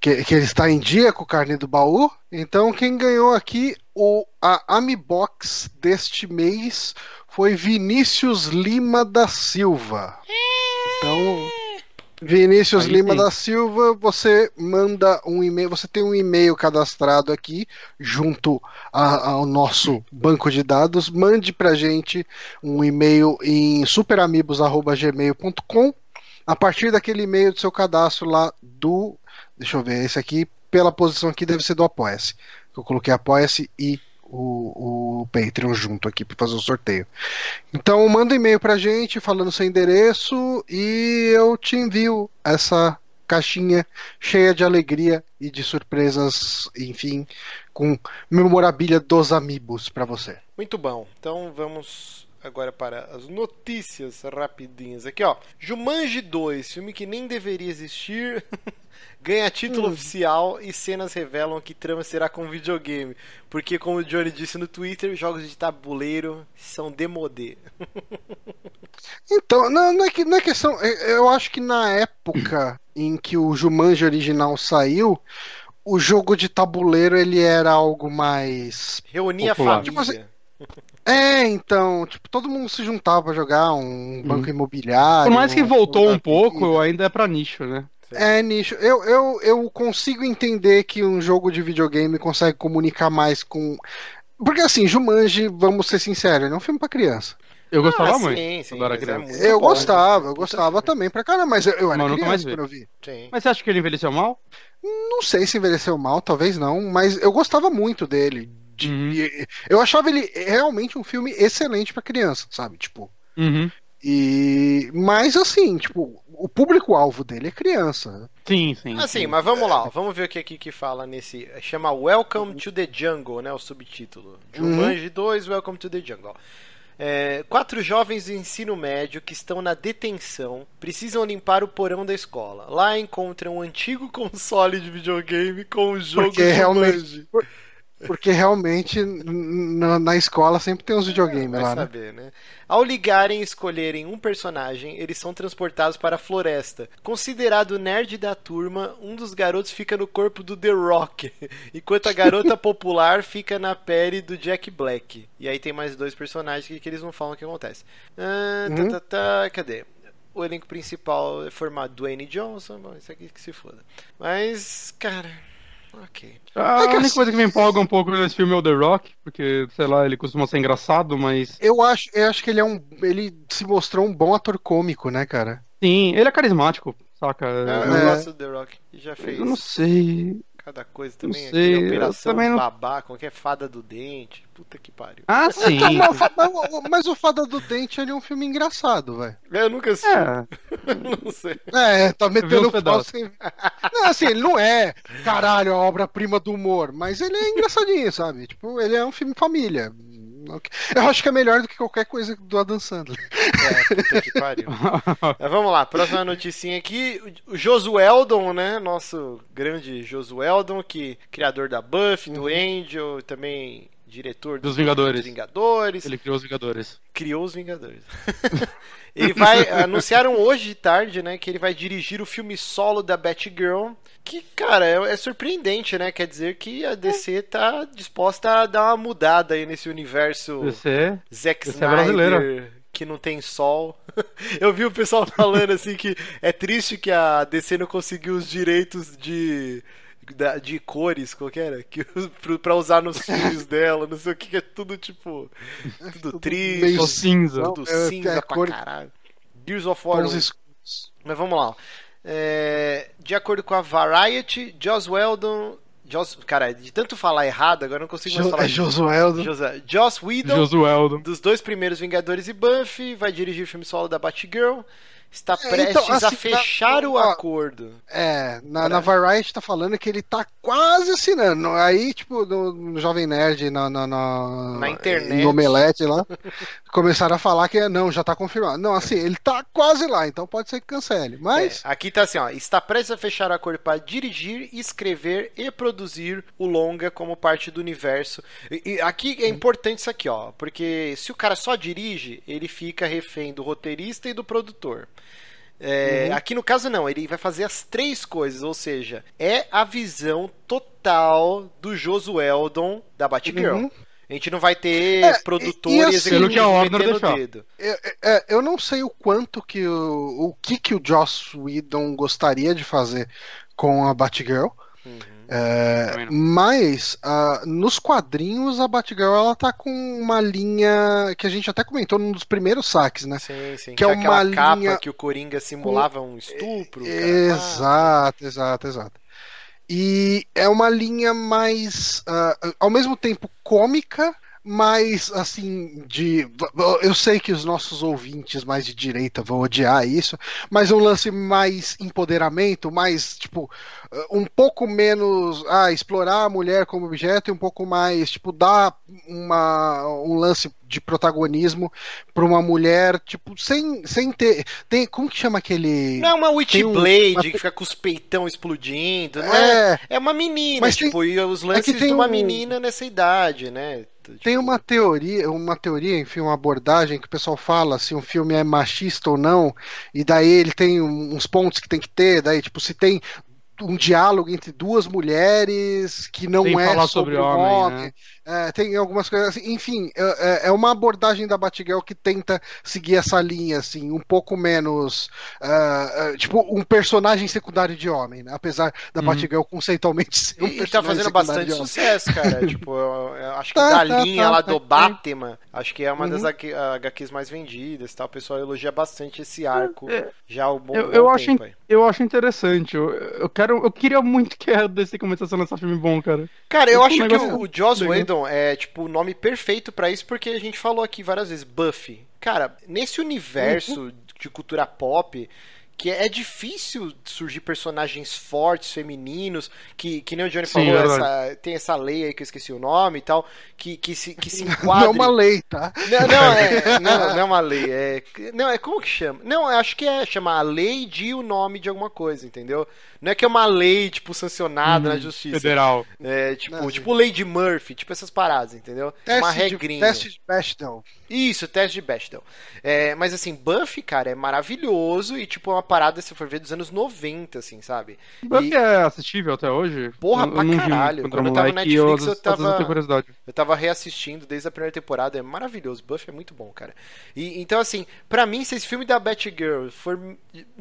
A: Que, que ele está em dia com o carne do baú. Então, quem ganhou aqui o, a Amibox deste mês foi Vinícius Lima da Silva. Então, Vinícius
C: Aí
A: Lima
C: sim.
A: da Silva, você manda um e-mail, você tem um e-mail cadastrado aqui junto a- ao nosso banco de dados. Mande pra gente um e-mail em superamigos@gmail.com. A partir daquele e-mail do seu cadastro lá do, deixa eu ver, esse aqui pela posição aqui deve ser do Apoia-se. Eu coloquei Apoia-se e o, o Patreon junto aqui para fazer o sorteio. Então manda um e-mail pra gente falando seu endereço e eu te envio essa caixinha cheia de alegria e de surpresas, enfim, com memorabilia dos amigos pra você.
B: Muito bom. Então vamos agora para as notícias rapidinhas aqui, ó. Jumanji 2, filme que nem deveria existir, ganha título oficial e cenas revelam que trama será com videogame. Porque como o Johnny disse no Twitter, jogos de tabuleiro são demodê.
A: Então, não, não é, que, não é questão. eu- Eu acho que na época em que o Jumanji original saiu, o jogo de tabuleiro ele era algo mais.
B: Reunia a
C: Popular.
A: Tipo
B: família.
A: É, então, tipo, todo mundo se juntava pra jogar um banco imobiliário.
C: Por mais que voltou um pouco,
A: perdido.
C: ainda é pra nicho, né?
A: É nicho. Eu, eu, eu consigo entender que um jogo de videogame consegue comunicar mais com. Porque assim, Jumanji, vamos ser sinceros, ele é um filme pra criança.
C: Eu gostava
B: Ah,
C: muito
B: sim, sim,
C: quando era
B: é
C: criança.
B: muito
A: eu
B: bom.
A: gostava, eu
B: Puta
A: gostava também pra caramba, mas eu, eu era
C: Mas nunca mais
A: criança
C: vi.
A: quando eu vi.
B: Sim.
C: Mas você acha que ele envelheceu mal?
A: Não sei se envelheceu mal, talvez não, mas eu gostava muito dele. De-
C: Uhum.
A: e- Eu achava ele realmente um filme excelente pra criança, sabe? Tipo.
C: Uhum.
A: E. Mas assim, tipo, o público-alvo dele é criança.
C: Sim, sim.
B: Assim,
C: sim.
B: mas vamos lá, ó, vamos ver o que aqui que fala nesse. Chama Welcome to the Jungle, né? O subtítulo. Jumanji 2, Welcome to the Jungle. É, quatro jovens do ensino médio que estão na detenção precisam limpar o porão da escola. Lá encontram um antigo console de videogame com o jogo
A: Porque realmente-
B: Jumanji.
A: Porque realmente na, na escola sempre tem uns videogames
B: Vai
A: lá, né?
B: saber, né? Ao ligarem e escolherem um personagem, eles são transportados para a floresta. Considerado nerd da turma, um dos garotos fica no corpo do The Rock, enquanto a garota popular fica na pele do Jack Black. E aí tem mais dois personagens que, que eles não falam o que acontece. Ah, tá,
A: Uhum.
B: tá, tá, cadê? O elenco principal é formado Dwayne Johnson, bom, isso aqui que se foda. Mas, cara, ok.
C: A
A: É
C: única
A: assim-
C: coisa que me empolga um pouco nesse filme é o The Rock, porque, sei lá, ele costuma ser engraçado, mas.
A: Eu acho, eu acho que ele é um. Ele se mostrou um bom ator cômico, né, cara?
C: Sim, ele é carismático, saca?
B: Eu,
A: É.
B: eu gosto do The Rock, já fez
C: Eu não sei.
B: cada coisa
C: Não
B: também.
C: sei,
B: aqui,
C: eu
B: Operação
C: também não-
B: Babá, qualquer fada do dente. Puta que pariu.
C: Ah, sim.
A: Mas, mas o- mas o Fada do Dente ele é um filme engraçado, velho.
B: Eu nunca assisti,
C: é.
B: não sei.
A: É, tá metendo
C: uns
A: pau
C: pedaços.
A: sem. Não, assim, ele não é, caralho, a obra-prima do humor, mas ele é engraçadinho, sabe? Tipo, ele é um filme família. Eu acho que é melhor do que qualquer coisa do Adam Sandler.
B: É, puta que pariu. Mas vamos lá, próxima noticinha aqui. O Josueldon, né? Nosso grande Josueldon, que criador da Buffy, do Angel, também diretor
C: Dos Vingadores.
B: dos Vingadores.
C: Ele criou os Vingadores.
B: criou os Vingadores. ele vai. Anunciaram hoje de tarde, né? Que ele vai dirigir o filme solo da Batgirl. Que, cara, é, é surpreendente, né? Quer dizer que a DC tá disposta a dar uma mudada aí nesse universo
C: DC.
B: Zack
C: DC é
B: Snyder.
C: brasileira.
B: que não tem sol. Eu vi o pessoal falando assim que é triste que a DC não conseguiu os direitos de da- de cores, qual que era? Que, pra usar nos filmes dela, não sei o que, que é tudo tipo. Tudo triste,
A: meio
C: cinza.
B: tudo
A: é,
B: cinza
A: é
B: pra
A: cor-
B: caralho. Gears of War.
A: Tons
B: 1.
A: escuros.
B: Mas vamos lá. É, de acordo com a Variety, Joss Whedon. Joss, cara, de tanto falar errado, agora não consigo mais
A: Jo-
B: falar.
A: É Josueldo.
B: José- Joss Whedon,
C: Josueldo.
B: dos dois primeiros Vingadores e Buffy, vai dirigir o filme solo da Batgirl. Está
A: É,
B: prestes
A: então,
B: a
A: assim,
B: fechar
A: na-
B: o acordo.
A: É, na, na Variety tá falando que ele tá quase assinando. Aí, tipo, no, no Jovem Nerd, na, na, na,
B: Na internet.
A: no Omelete lá, começaram a falar que não, já tá confirmado. Não, assim, ele tá quase lá, então pode ser que cancele. Mas,
B: É, aqui tá assim, ó. Está prestes a fechar o acordo para dirigir, escrever e produzir o longa como parte do universo. E, e aqui é importante isso aqui, ó. Porque se o cara só dirige, ele fica refém do roteirista e do produtor. É, Aqui no caso não, ele vai fazer as três coisas, ou seja, é a visão total do Josueldon da Batgirl.
A: Uhum.
B: A gente não vai ter
A: É,
B: produtor
A: e- e assim-
C: que a Warner deixou.
B: dedo.
A: eu, é, eu não sei o quanto que o, o que que o Joss Whedon gostaria de fazer com a Batgirl.
B: Uhum.
A: É, mas ah, nos quadrinhos a Batgirl ela tá com uma linha que a gente até comentou num dos primeiros saques, né?
B: Sim, sim.
A: Que é
B: aquela
A: uma
B: capa
A: linha-
B: que o Coringa simulava um estupro. cara.
A: Exato, exato, exato. E é uma linha mais, ah, ao mesmo tempo cômica, mas assim, de. Eu sei que os nossos ouvintes mais de direita vão odiar isso, mas um lance mais empoderamento, mais, tipo, um pouco menos. Ah, explorar a mulher como objeto e um pouco mais, tipo, dar uma, um lance de protagonismo para uma mulher, tipo, sem, sem ter. Tem, como que chama aquele.
B: Não é uma
A: Tem um-
B: Witchblade
A: uma-
B: que fica com os peitão explodindo, é?
A: É,
B: É uma menina,
A: Mas tem-
B: tipo, e os
A: é
B: lances
A: tem
B: de uma
A: um-
B: menina nessa idade, né?
A: Tem uma teoria, uma teoria, enfim, uma abordagem que o pessoal fala se um filme é machista ou não, e daí ele tem uns pontos que tem que ter, daí, tipo, se tem um diálogo entre duas mulheres que não
C: Sem
A: é
C: falar
A: sobre,
C: sobre homem,
A: homem.
C: né?
A: É, tem algumas coisas assim. Enfim, é, é uma abordagem da Batgirl que tenta seguir essa linha, assim, um pouco menos. ah, ah, tipo, um personagem secundário de homem, né? Apesar da
C: Uhum.
A: Batgirl conceitualmente ser um
B: E, e tá fazendo bastante sucesso, cara. tipo, eu, eu acho que
A: Tá,
B: da
A: tá,
B: linha
A: tá,
B: lá
A: tá,
B: do
A: tá.
B: Batman, acho que é uma das
A: Uhum.
B: HQ HQs mais vendidas e tal. O pessoal elogia bastante esse arco
C: É,
B: já um bom,
C: eu-
B: bom
C: eu acho
B: tempo aí.
C: Eu acho interessante. Eu, eu quero, eu queria muito que a DC começasse a lançar filme bom, cara.
B: Cara, eu acho que o, o Joss. É, tipo, o nome perfeito pra isso, porque a gente falou aqui várias vezes, Buffy. Cara, nesse universo de cultura pop, que é difícil surgir personagens fortes, femininos, que, que nem o Johnny
C: Sim,
B: falou, essa- tem essa lei aí que eu esqueci o nome e tal, que, que, se, que se
A: Não é uma lei, tá?
B: Não, não, é, não, não é uma lei. É, não, é como que chama? Não, acho que é chamar a lei de o nome de alguma coisa, entendeu? Não é que é uma lei, tipo, sancionada na justiça.
C: Federal.
B: É, tipo,
A: Não,
B: tipo lei de Murphy, tipo essas paradas, entendeu? uma
A: Teste de,
B: regrinha.
A: teste de Bechdel.
B: Isso, teste de Bechdel. É, mas assim, Buffy, cara, é maravilhoso e tipo, é uma parada, se for ver, dos anos 90, assim, sabe?
C: Buffy
B: E-
C: é assistível até hoje?
B: Porra,
C: Eu- eu
B: pra
C: vi
B: caralho. Quando eu tava no
C: eu,
B: Netflix, eu
C: vezes
B: tava-. Eu tava reassistindo desde a primeira temporada, é maravilhoso. Buffy é muito bom, cara. E, então, assim, pra mim, se esse filme da Batgirl for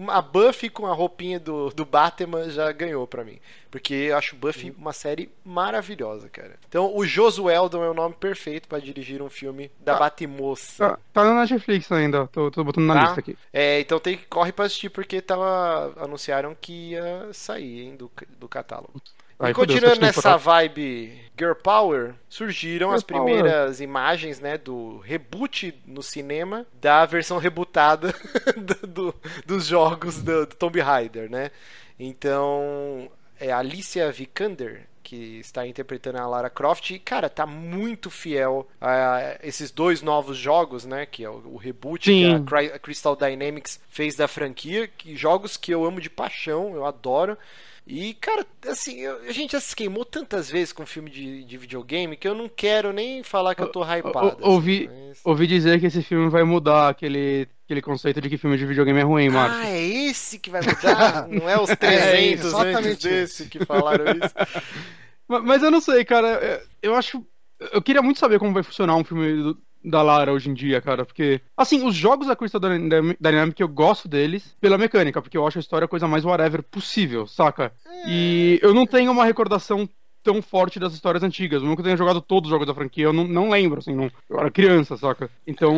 B: a Buffy com a roupinha do, do Batman, já ganhou pra mim. Porque eu acho Buffy uma série maravilhosa, cara. Então, o Josué Eldon é o nome perfeito pra dirigir um filme da
C: Ah.
B: Batmoça.
C: Tá, tá na Netflix ainda, tô, tô botando na
B: Tá?
C: lista aqui.
B: É, então tem que corre pra assistir porque tava anunciaram que ia sair, hein, do, do catálogo.
C: Aí,
B: e continuando
C: sete
B: nessa vibe Girl Power, surgiram
C: Girl
B: as primeiras imagens, né, do reboot no cinema da versão rebootada do, do- dos jogos do, do Tomb Raider, né? Então, é a Alicia Vikander que está interpretando a Lara Croft e, cara, tá muito fiel a esses dois novos jogos, né, que é o, reboot que a
C: Sim.
B: Cry- a Crystal Dynamics fez da franquia, que jogos que eu amo de paixão, eu adoro. E, cara, assim, a gente já se queimou tantas vezes com filme de, de videogame que eu não quero nem falar que eu tô hypado.
C: O- ouvi,
B: assim, mas-
C: ouvi dizer que esse filme vai mudar aquele, aquele conceito de que filme de videogame é ruim, Marcos.
B: Ah, é esse que vai mudar? Não é os 300 antes
A: exatamente
B: desse que falaram isso?
C: Ma- Mas eu não sei, cara. é, Eu acho. Eu queria muito saber como vai funcionar um filme do- da Lara hoje em dia, cara. Porque, assim, os jogos da Crystal Dynam- Dynamics, eu gosto deles pela mecânica, porque eu acho a história a coisa mais whatever possível, saca? E eu não tenho uma recordação tão forte das histórias antigas. Eu nunca tenho jogado todos os jogos da franquia, eu não, não lembro, assim, não, eu era criança, saca? Então,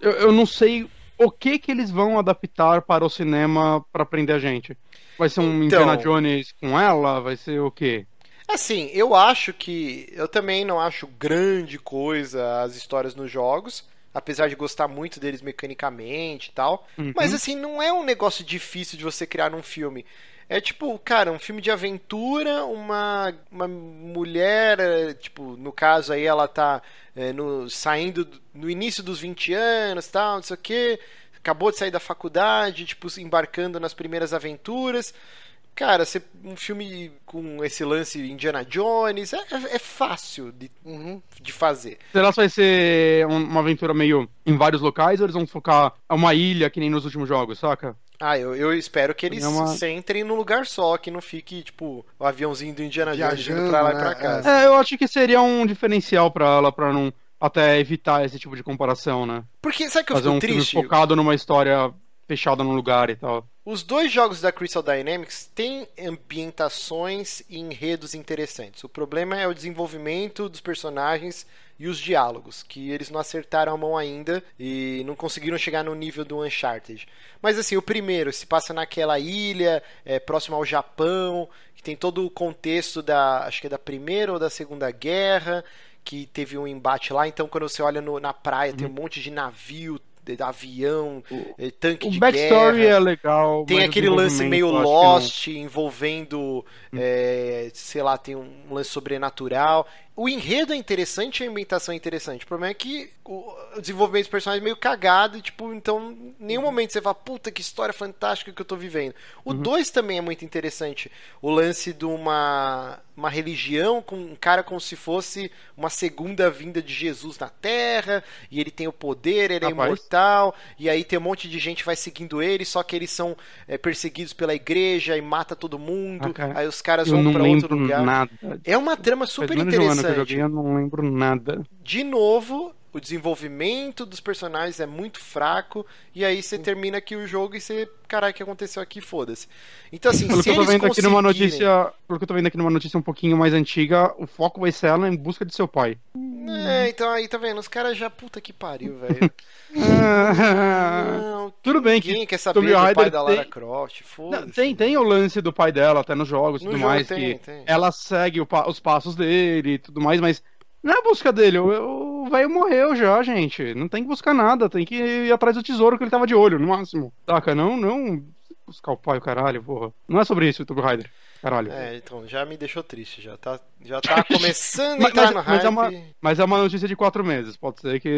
C: eu, eu não sei o que que eles vão adaptar para o cinema pra prender a gente. Vai ser um
B: Então-
C: Indiana Jones com ela? Vai ser o quê?
B: Assim, eu acho que. Eu também não acho grande coisa as histórias nos jogos. Apesar de gostar muito deles mecanicamente e tal.
C: Uhum.
B: Mas assim, não é um negócio difícil de você criar num filme. É tipo, cara, um filme de aventura, uma, uma mulher, é, tipo, no caso aí ela tá é, no, saindo do- no início dos 20 anos, tal, não sei o que, acabou de sair da faculdade, tipo, embarcando nas primeiras aventuras. Cara, você- um filme com esse lance Indiana Jones é, é- é fácil de,
A: Uhum.
B: de fazer.
C: Será que vai ser um- uma aventura meio em vários locais ou eles vão focar a uma ilha que nem nos últimos jogos, saca?
B: Ah, eu, eu espero que eles
C: É uma-
B: centrem num lugar só, que não fique, tipo, o aviãozinho do Indiana Jones indo
A: Viajando,
B: pra lá e
A: né?
B: pra cá.
A: É.
B: assim.
C: É, eu acho que seria um diferencial pra ela, pra não até evitar esse tipo de comparação, né?
B: Porque, sabe o que eu
C: Fazer
B: fico
C: um filme
B: triste?
C: focado numa história fechada num lugar e tal.
B: Os dois jogos da Crystal Dynamics têm ambientações e enredos interessantes. O problema é o desenvolvimento dos personagens e os diálogos, que eles não acertaram a mão ainda e não conseguiram chegar no nível do Uncharted. Mas assim, o primeiro se passa naquela ilha, é, próximo ao Japão, que tem todo o contexto da, acho que é da Primeira ou da Segunda Guerra, que teve um embate lá. Então, quando você olha no- na praia, tem um monte de navio, de- avião, eh, tanque
C: O
B: de
C: backstory
B: guerra.
C: é legal.
B: Tem
C: o
B: aquele lance meio. Lost envolvendo, é, sei lá, tem um lance sobrenatural. O enredo é interessante, a ambientação é interessante. O problema é que o desenvolvimento dos personagens é meio cagado, e, tipo, então, em nenhum momento você fala, puta, que história fantástica que eu tô vivendo. O 2 uhum. também é muito interessante. O lance de uma, uma religião com um cara como se fosse uma segunda vinda de Jesus na Terra, e ele tem o poder, ele é Rapaz. imortal, e aí tem um monte de gente vai seguindo ele, só que eles são é, perseguidos pela igreja e mata todo mundo. Ah, aí os caras vão para outro lugar.
C: Nada.
B: É uma trama super interessante
C: que eu joguei, eu não lembro nada.
B: De novo, o desenvolvimento dos personagens é muito fraco, e aí você termina aqui o jogo e você, caralho, o que aconteceu aqui? Foda-se. Então, assim,
C: pelo
B: se
C: que eu tô
B: vendo
C: conseguirem... aqui numa notícia, pelo que eu tô vendo aqui numa notícia um pouquinho mais antiga, o foco vai ser ela em busca de seu pai.
B: É, então aí tá vendo, os caras já puta que pariu, velho.
C: Tudo bem que
B: quer saber do pai da Lara tem... Croft,
C: foda Tem, tem o lance do pai dela até nos jogos e tudo jogo mais, tem, que tem. ela segue os passos dele e tudo mais, mas não é a busca dele, o velho morreu já, gente. Não tem que buscar nada, tem que ir atrás do tesouro que ele tava de olho, no máximo. Saca? Não, não buscar o pai, o caralho, porra. Não é sobre isso, Tomb Raider. Caralho.
B: É, então, já me deixou triste, já tá, já tá começando a entrar mas, no hype.
C: Mas é, uma, mas é uma notícia de quatro meses, pode ser que,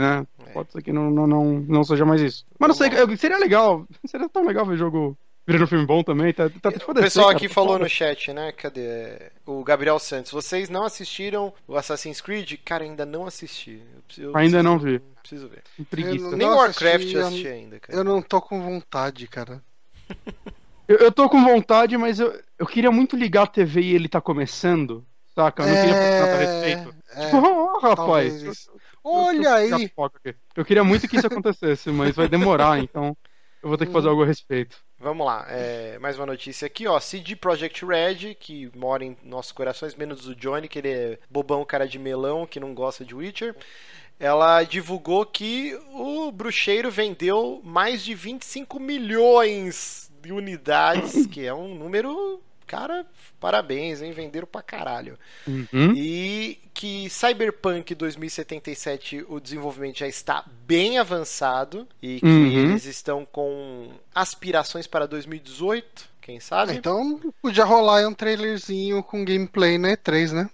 C: né, é. pode ser que não, não, não, não seja mais isso. Mas não sei, seria legal, seria tão legal ver jogo Virando filme bom também, tá, tá
B: O pessoal aqui cara, falou no chat, né? Cadê? O Gabriel Santos. Vocês não assistiram o Assassin's Creed? Cara, ainda não assisti.
C: Eu ainda preciso, não vi.
B: Preciso ver.
C: Preguiça.
B: Nem Warcraft eu assisti ainda, cara.
A: Eu não tô com vontade, cara.
C: eu, eu tô com vontade, mas eu, eu queria muito ligar a TV e ele tá começando. Saca? Eu não é... queria fazer nada a respeito. É... Tipo, oh, rapaz.
A: Olha aí.
C: Eu queria muito que isso acontecesse, mas vai demorar, então eu vou ter que fazer algo a respeito.
B: Vamos lá, é, mais uma notícia aqui, ó. CD Projekt Red, que mora em nossos corações, menos o Johnny, que ele é bobão, cara de melão, que não gosta de Witcher. Ela divulgou que o bruxeiro vendeu mais de 25 milhões de unidades, que é um número cara, parabéns, hein? Venderam pra caralho.
C: Uhum.
B: E que Cyberpunk 2077 o desenvolvimento já está bem avançado e que uhum. eles estão com aspirações para 2018. Quem sabe?
A: Então podia rolar um trailerzinho com gameplay na E3, né?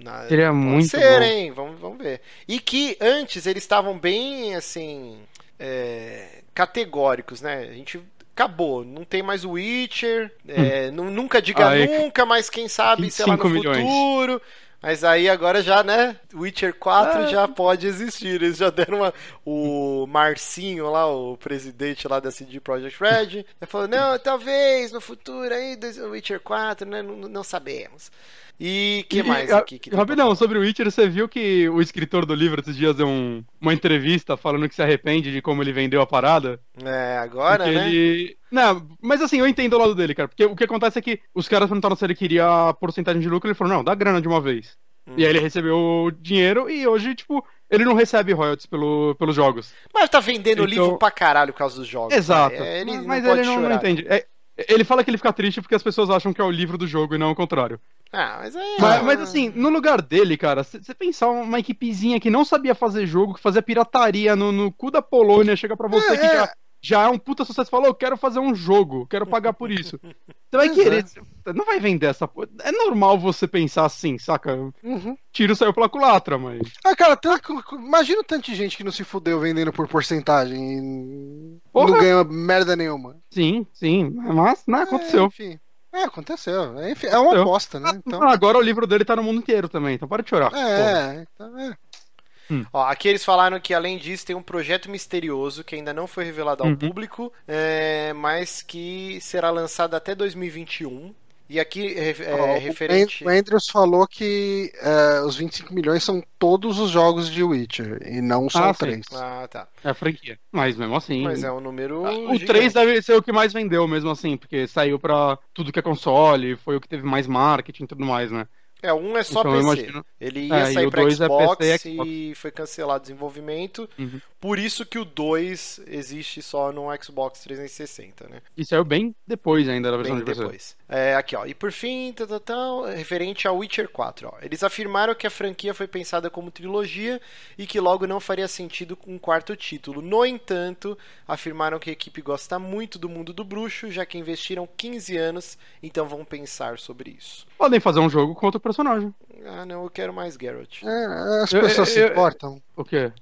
C: Na, Seria muito
B: ser,
C: bom.
B: hein? Vamos, vamos ver. E que antes eles estavam bem assim. É, categóricos, né? A gente acabou. Não tem mais o Witcher. É, hum. Nunca diga Ai, nunca, mas quem sabe, sei lá, no milhões. futuro. Mas aí agora já, né? Witcher 4 ah. já pode existir. Eles já deram uma. O Marcinho lá, o presidente lá da CD Projekt Red, ele falou: não, talvez no futuro aí, Witcher 4, né? Não, não sabemos. E que mais aqui? Que
C: Rapidão, sobre o Witcher, você viu que o escritor do livro esses dias deu um, uma entrevista falando que se arrepende de como ele vendeu a parada?
B: É, agora, né?
C: Ele... Não, mas assim, eu entendo o lado dele, cara. Porque o que acontece é que os caras perguntaram se ele queria porcentagem de lucro, ele falou, não, dá grana de uma vez. Hum. E aí ele recebeu o dinheiro e hoje, tipo, ele não recebe royalties pelo, pelos jogos.
B: Mas tá vendendo então... livro pra caralho por causa dos jogos.
C: Exato. É, ele mas, não ele não, não, entende. É, ele fala que ele fica triste porque as pessoas acham que é o livro do jogo e não o contrário.
B: Ah, mas é.
C: Mas, mas assim, no lugar dele, cara, você pensar uma equipezinha que não sabia fazer jogo, que fazia pirataria no, no cu da Polônia, chega pra você é, que já, já é um puta sucesso, falou, eu quero fazer um jogo, quero pagar por isso. Você vai querer. É. Não vai vender essa porra. É normal você pensar assim, saca?
A: Uhum.
C: Tiro saiu pela culatra, mas.
A: Ah, cara, imagina o tanto de gente que não se fudeu vendendo por porcentagem e Porra. não ganhou merda nenhuma.
C: Sim, sim. Mas, não, né, aconteceu. É,
A: enfim. É, aconteceu. É, enfim, é uma aposta, né?
C: Então... Agora o livro dele tá no mundo inteiro também, então para de chorar.
A: É, então é.
B: Hum. Ó, aqui eles falaram que além disso tem um projeto misterioso que ainda não foi revelado ao uhum. público, é, mas que será lançado até 2021. E aqui é, é referente.
A: O Andrews falou que é, os 25 milhões são todos os jogos de Witcher e não só ah, três.
B: Ah, tá.
C: É a franquia. Mas mesmo assim.
B: Mas é um número. Ah,
C: o 3 deve ser o que mais vendeu, mesmo assim, porque saiu pra tudo que é console, foi o que teve mais marketing e tudo mais, né?
B: É, um é só então, PC. Imagino... Ele ia é, sair para Xbox, é Xbox, e foi cancelado o desenvolvimento. Uhum. Por isso que o 2 existe só no Xbox 360, né?
C: E saiu bem depois ainda da versão
B: bem
C: de
B: depois. É, aqui, ó. E por fim, tal, tal, tal, referente ao Witcher 4, ó. Eles afirmaram que a franquia foi pensada como trilogia e que logo não faria sentido com um quarto título. No entanto, afirmaram que a equipe gosta muito do mundo do bruxo, já que investiram 15 anos, então vão pensar sobre isso.
C: Podem fazer um jogo com outro personagem.
B: Ah, não, eu quero mais Geralt.
A: É, as
C: Eu-
A: pessoas se
C: eu-
A: importam
C: O quê?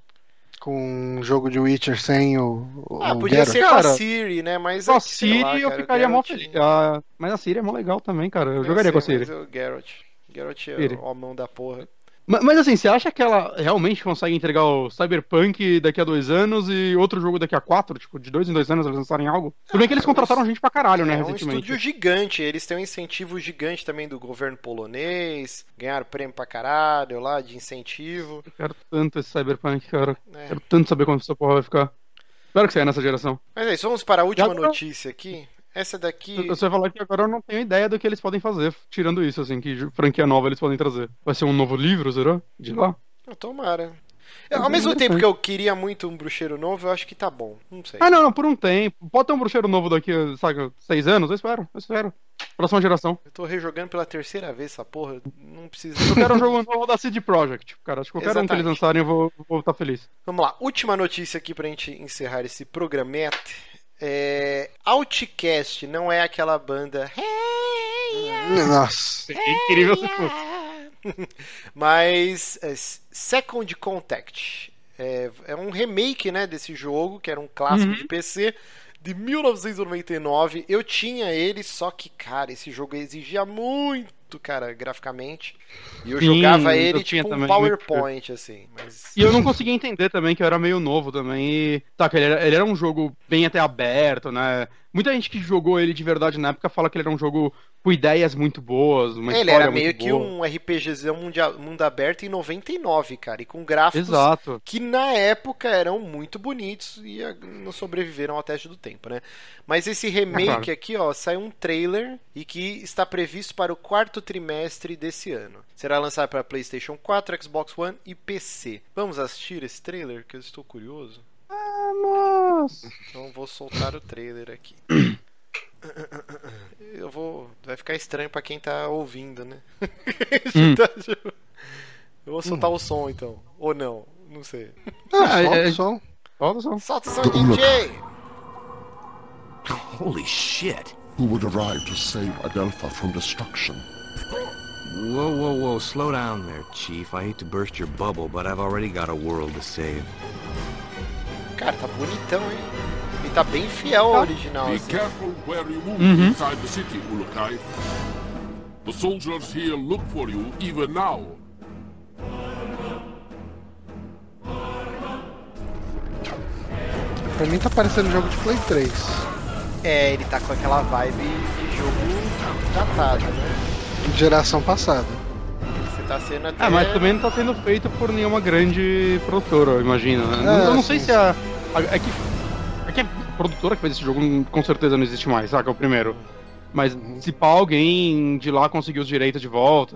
A: Com um jogo de Witcher sem o. o
B: Ah, podia
A: Geralt.
B: ser com
C: Cara,
B: a Siri, né? Mas
C: Com a
B: é
C: Siri
B: lá,
C: eu
B: cara, o
C: ficaria mó feliz. Ah, mas a Siri é mó legal também, cara. Eu
B: Eu
C: jogaria
B: sei,
C: com a Siri.
B: Mas o Geralt. Geralt é
C: Siri.
B: o mão da porra.
C: Ma- Mas, assim, você acha que ela realmente consegue entregar o Cyberpunk daqui a dois anos e outro jogo daqui a quatro? Tipo, de dois em dois anos eles lançarem algo? Tudo bem que eles
B: Ah,
C: contrataram gente pra caralho, né,
B: é um
C: recentemente.
B: estúdio gigante, eles têm um incentivo gigante também do governo polonês, ganharam prêmio pra caralho lá de incentivo.
C: Eu quero tanto esse Cyberpunk, cara.
B: né?
C: Quero tanto saber como essa porra vai ficar. Espero que saia nessa geração.
B: Mas é isso, vamos para a última
C: Já
B: notícia aqui. Essa daqui.
C: Você vai falar que agora eu não tenho ideia do que eles podem fazer, tirando isso, assim, que franquia nova eles podem trazer. Vai ser um novo livro, será? De lá?
B: Tomara. Eu, ao mesmo tempo que eu queria muito um bruxeiro novo, eu acho que tá bom. Não sei.
C: Ah, não, não, por um tempo. Pode ter um bruxeiro novo daqui, sabe, seis anos? Eu espero, eu espero. Próxima geração.
B: Eu tô rejogando pela terceira vez essa porra. Não precisa.
C: Eu quero um jogo novo da CD Projekt, cara. Acho que qualquer um que eles lançarem eu vou estar tá feliz.
B: Vamos lá, última notícia aqui pra gente encerrar esse programete. É... Outcast não é aquela banda.
A: Nossa.
C: É incrível.
B: Mas é, Second Contact é, é um remake né, desse jogo, que era um clássico
C: Uhum.
B: de PC de 1999. Eu tinha ele, só que, cara, esse jogo exigia muito, cara, graficamente. E eu
C: Sim,
B: jogava
C: eu
B: ele
C: tinha
B: tipo um PowerPoint, assim. Mas...
C: E eu não conseguia entender também que eu era meio novo também. E, tá, que ele era, ele era um jogo bem até aberto, né? Muita gente que jogou ele de verdade na época fala que ele era um jogo com ideias muito boas, uma
B: Ele era meio que
C: boa.
B: um RPGzão mundo aberto em 99, cara, e com gráficos
C: Exato.
B: que na época eram muito bonitos e ah, não sobreviveram ao teste do tempo, né? Mas esse remake aqui, ó, saiu um trailer e que está previsto para o quarto trimestre desse ano. Será lançado para PlayStation 4, Xbox One e PC. Vamos assistir esse trailer que eu estou curioso?
C: Vamos!
B: Então vou soltar o trailer aqui. Eu vou. Vai ficar estranho pra quem tá ouvindo, né?
C: Hum.
B: Eu vou soltar o som então. Ou não, não sei.
A: Ah,
C: Ah,
A: solta
C: é-
A: o som.
C: Solta o som.
B: Solta o som, DJ!
D: Holy shit.
E: who would arrive to save Adelpha from destruction.
D: Whoa, whoa, whoa, slow down there, Chief. I hate to burst your bubble, but I've already got a world to save.
B: Cara, tá bonitão, hein? Ele tá bem fiel ao original,
E: Be
B: assim.
E: careful where you move
C: Mhm.
E: inside the city, Ulukai. The soldiers here look for you even now.
A: Pra mim tá parecendo jogo de Play 3.
B: É, ele tá com aquela vibe de jogo datado, né?
A: Geração passada.
B: Tá sendo até.
C: Ah, mas também não tá sendo feito por nenhuma grande produtora, eu imagino. né?
A: É,
C: eu não
A: sim,
C: sei se
A: sim.
C: a, a- É que. É que a produtora que fez esse jogo com certeza não existe mais, saca? O primeiro. Mas
A: Uhum.
C: se pá, alguém de lá conseguiu os direitos de volta.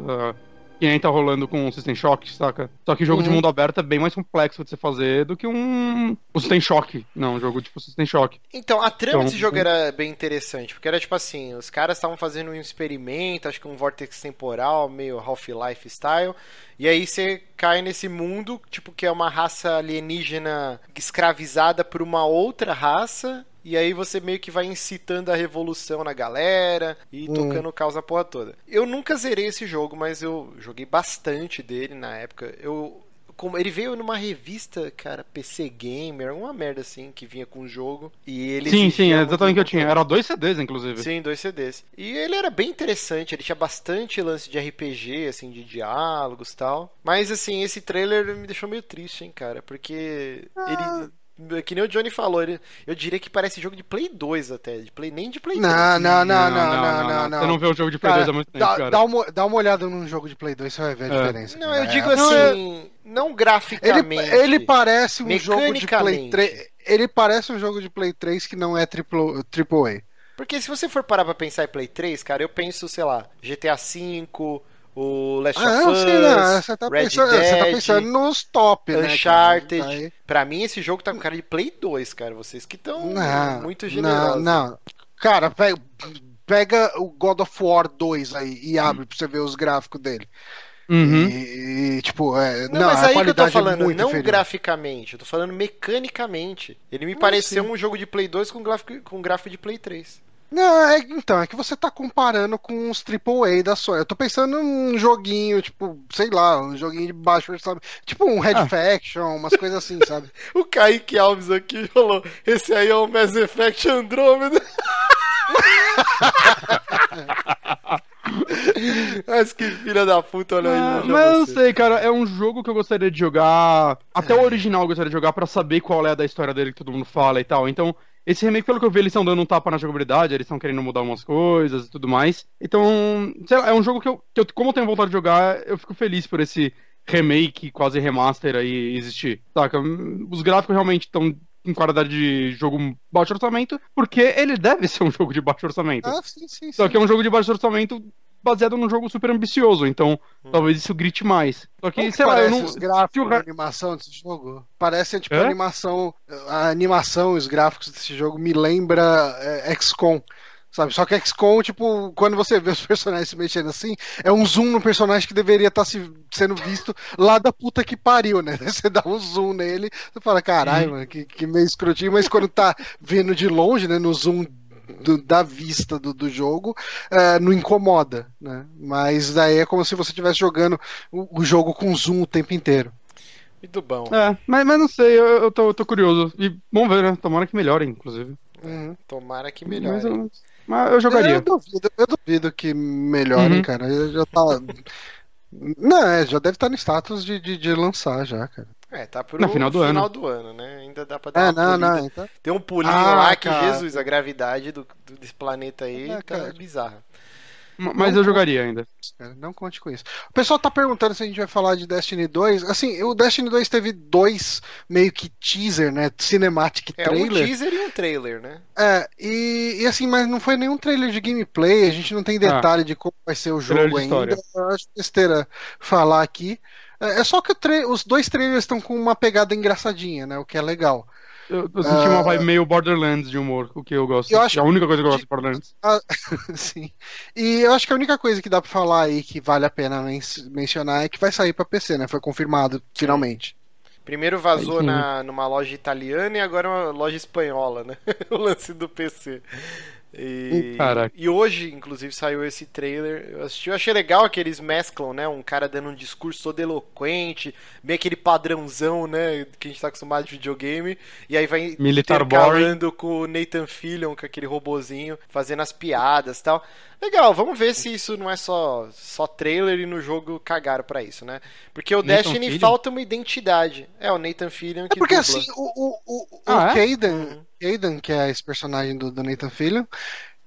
C: Que nem tá rolando com o System Shock, saca? Só que jogo de
A: Uhum.
C: mundo aberto é bem mais complexo de você fazer do que um. O System Shock. Não, um jogo tipo System Shock.
B: Então, a trama
C: Então,
B: desse jogo era bem interessante, porque era tipo assim, os caras estavam fazendo um experimento, acho que um vortex temporal, meio Half-Life style, e aí você cai nesse mundo, tipo, que é uma raça alienígena escravizada por uma outra raça, e aí você meio que vai incitando a revolução na galera e
A: Hum.
B: tocando caos na porra toda. Eu nunca zerei esse jogo, mas eu joguei bastante dele na época. Eu como ele veio numa revista, cara, PC Gamer, uma merda assim, que vinha com o jogo. E ele
C: sim, sim, é exatamente o que eu tinha. Era dois CDs, inclusive.
B: Sim, dois CDs. E ele era bem interessante, ele tinha bastante lance de RPG, assim, de diálogos e tal. Mas, assim, esse trailer me deixou meio triste, hein, cara, porque ele... Que nem o Johnny falou, ele, eu diria que parece jogo de Play 2 até, de Play, nem de Play 3.
A: Não, não, não, não, não, não, não.
C: Você não vê o jogo de Play
A: Cara,
C: 2 há muito tempo,
A: dá,
C: cara.
A: dá uma, dá uma olhada num jogo de Play 2, você vai ver a
C: É.
A: diferença.
B: Não, eu digo
A: É-
B: assim,
A: não, é-
B: não
A: Ele,
B: graficamente.
A: ele parece um jogo de Play
B: Mecanicamente.
A: 3. Ele parece um jogo de Play 3 que não é triple, triple A.
B: Porque se você for parar pra pensar em Play 3, cara, eu penso, sei lá, GTA V, o Last
A: Ah,
B: of
A: não,
B: Us,
A: sei, não. Você tá,
B: Red
A: pensando,
B: Dead,
A: você tá pensando nos top, né?
B: Uncharted.
A: cara? Aí-
B: Pra mim, esse jogo tá com cara de Play 2, cara. Vocês que estão
A: Não,
B: muito
A: não,
B: generosos.
A: não. Cara, pega, pega o God of War 2 aí e abre pra você ver os gráficos dele.
C: Uhum.
A: E, e, tipo, é,
B: Não,
A: não,
B: mas
A: a
B: aí que eu tô falando,
A: é
B: não
A: inferior.
B: graficamente, eu tô falando mecanicamente. Ele me pareceu um jogo de Play 2 com gráfico, com gráfico de Play 3.
A: Não, é, então, é que você tá comparando com os AAA da Sony. Eu tô pensando num joguinho, tipo, sei lá, um joguinho de baixo orçamento. Tipo um Red
C: Ah.
A: Faction, umas coisas assim, sabe?
B: O Kaique Alves aqui falou: esse aí é o Mass Effect Andromeda. Mas que filha da puta, olha aí.
C: Ah,
B: veja
C: mas eu não sei, cara. É um jogo que eu gostaria de jogar. Até o original eu gostaria de jogar pra saber qual é a da história dele que todo mundo fala e tal. Então, esse remake, pelo que eu vi, eles estão dando um tapa na jogabilidade, eles estão querendo mudar umas coisas e tudo mais. Então, sei lá, é um jogo que eu, que eu, como eu tenho vontade de jogar, eu fico feliz por esse remake, quase remaster aí existir. Saca? Os gráficos realmente estão com qualidade de jogo baixo orçamento, porque ele deve ser um jogo de baixo orçamento.
A: Ah, sim, sim,
C: Só
A: sim.
C: que é um jogo de baixo orçamento baseado num jogo super ambicioso, então talvez isso grite mais. Só que,
A: Como que
C: sei lá, eu
A: parece
C: não.
A: os gráficos
C: se o ra-
A: animação desse jogo? Parece tipo a animação. A animação, os gráficos desse jogo me lembra é, XCOM. Sabe? Só que XCOM, tipo, quando você vê os personagens se mexendo assim, é um zoom no personagem que deveria estar se, sendo visto lá da puta que pariu, né? Você dá um zoom nele, você fala, caralho, mano, que, que meio escrotinho, mas quando tá vendo de longe, né, no zoom do- da vista do, do jogo, é, não incomoda, né? Mas daí é como se você estivesse jogando o, o jogo com zoom o tempo inteiro.
B: Muito bom.
C: É, mas, mas não sei, eu, eu tô, eu tô curioso. E vamos ver, né? Tomara que melhore, inclusive.
A: Uhum.
B: Tomara que
C: Mas
B: melhore.
C: eu, mas eu jogaria.
A: Eu duvido, eu duvido que melhorem,
C: Uhum.
A: cara. Eu já tá. Não, é, já deve estar no status de, de, de lançar já, cara.
B: É, tá pro
C: No final do ano.
B: do ano, né? Ainda dá pra dar
A: É,
B: uma
A: não, não, então.
B: Tem um pulinho
A: Ah,
B: lá que,
A: cara.
B: Jesus, a gravidade do, do- desse planeta aí
A: É,
B: tá
A: cara.
B: bizarra.
C: Mas eu jogaria ainda.
A: Não conte com isso. O pessoal tá perguntando se a gente vai falar de Destiny 2. Assim, o Destiny 2 teve dois meio que teaser, né? Cinematic
B: É um
A: trailer.
B: teaser e um trailer, né?
A: É, e, e assim, mas não foi nenhum trailer de gameplay, a gente não tem detalhe de como vai ser o
C: Ah.
A: Jogo ainda. Eu acho besteira falar aqui. É é só que os dois trailers estão com uma pegada engraçadinha, né? O que é legal.
C: Eu, eu senti
A: Ah.
C: uma vibe meio Borderlands de humor, o que eu gosto.
A: Eu acho
C: é a única coisa que eu gosto de Borderlands.
A: Sim. E eu acho que a única coisa que dá pra falar aí que vale a pena men- mencionar é que vai sair pra PC, né? Foi confirmado finalmente.
B: Primeiro vazou na, numa loja italiana e agora uma loja espanhola, né? o lance do PC. E,
C: caraca.
B: e hoje, inclusive, saiu esse trailer. Eu assisti, eu achei legal que eles mesclam, né? Um cara dando um discurso todo eloquente, bem aquele padrãozão, né? Que a gente tá acostumado de videogame. E aí vai
C: Militar
B: intercalando com o Nathan Fillion, com aquele robozinho, fazendo as piadas e tal. Legal, vamos ver se isso não é só, só trailer e no jogo cagaram pra isso, né? Porque o
C: Nathan
B: Destiny
C: Fillion?
B: falta uma identidade. É o Nathan Fillion
A: É
B: que
A: porque
B: dubla.
A: assim, o, o, o, o
C: Ah, é?
A: Caden,
B: Uhum.
A: Caden, que é esse personagem do, do Nathan Fillion,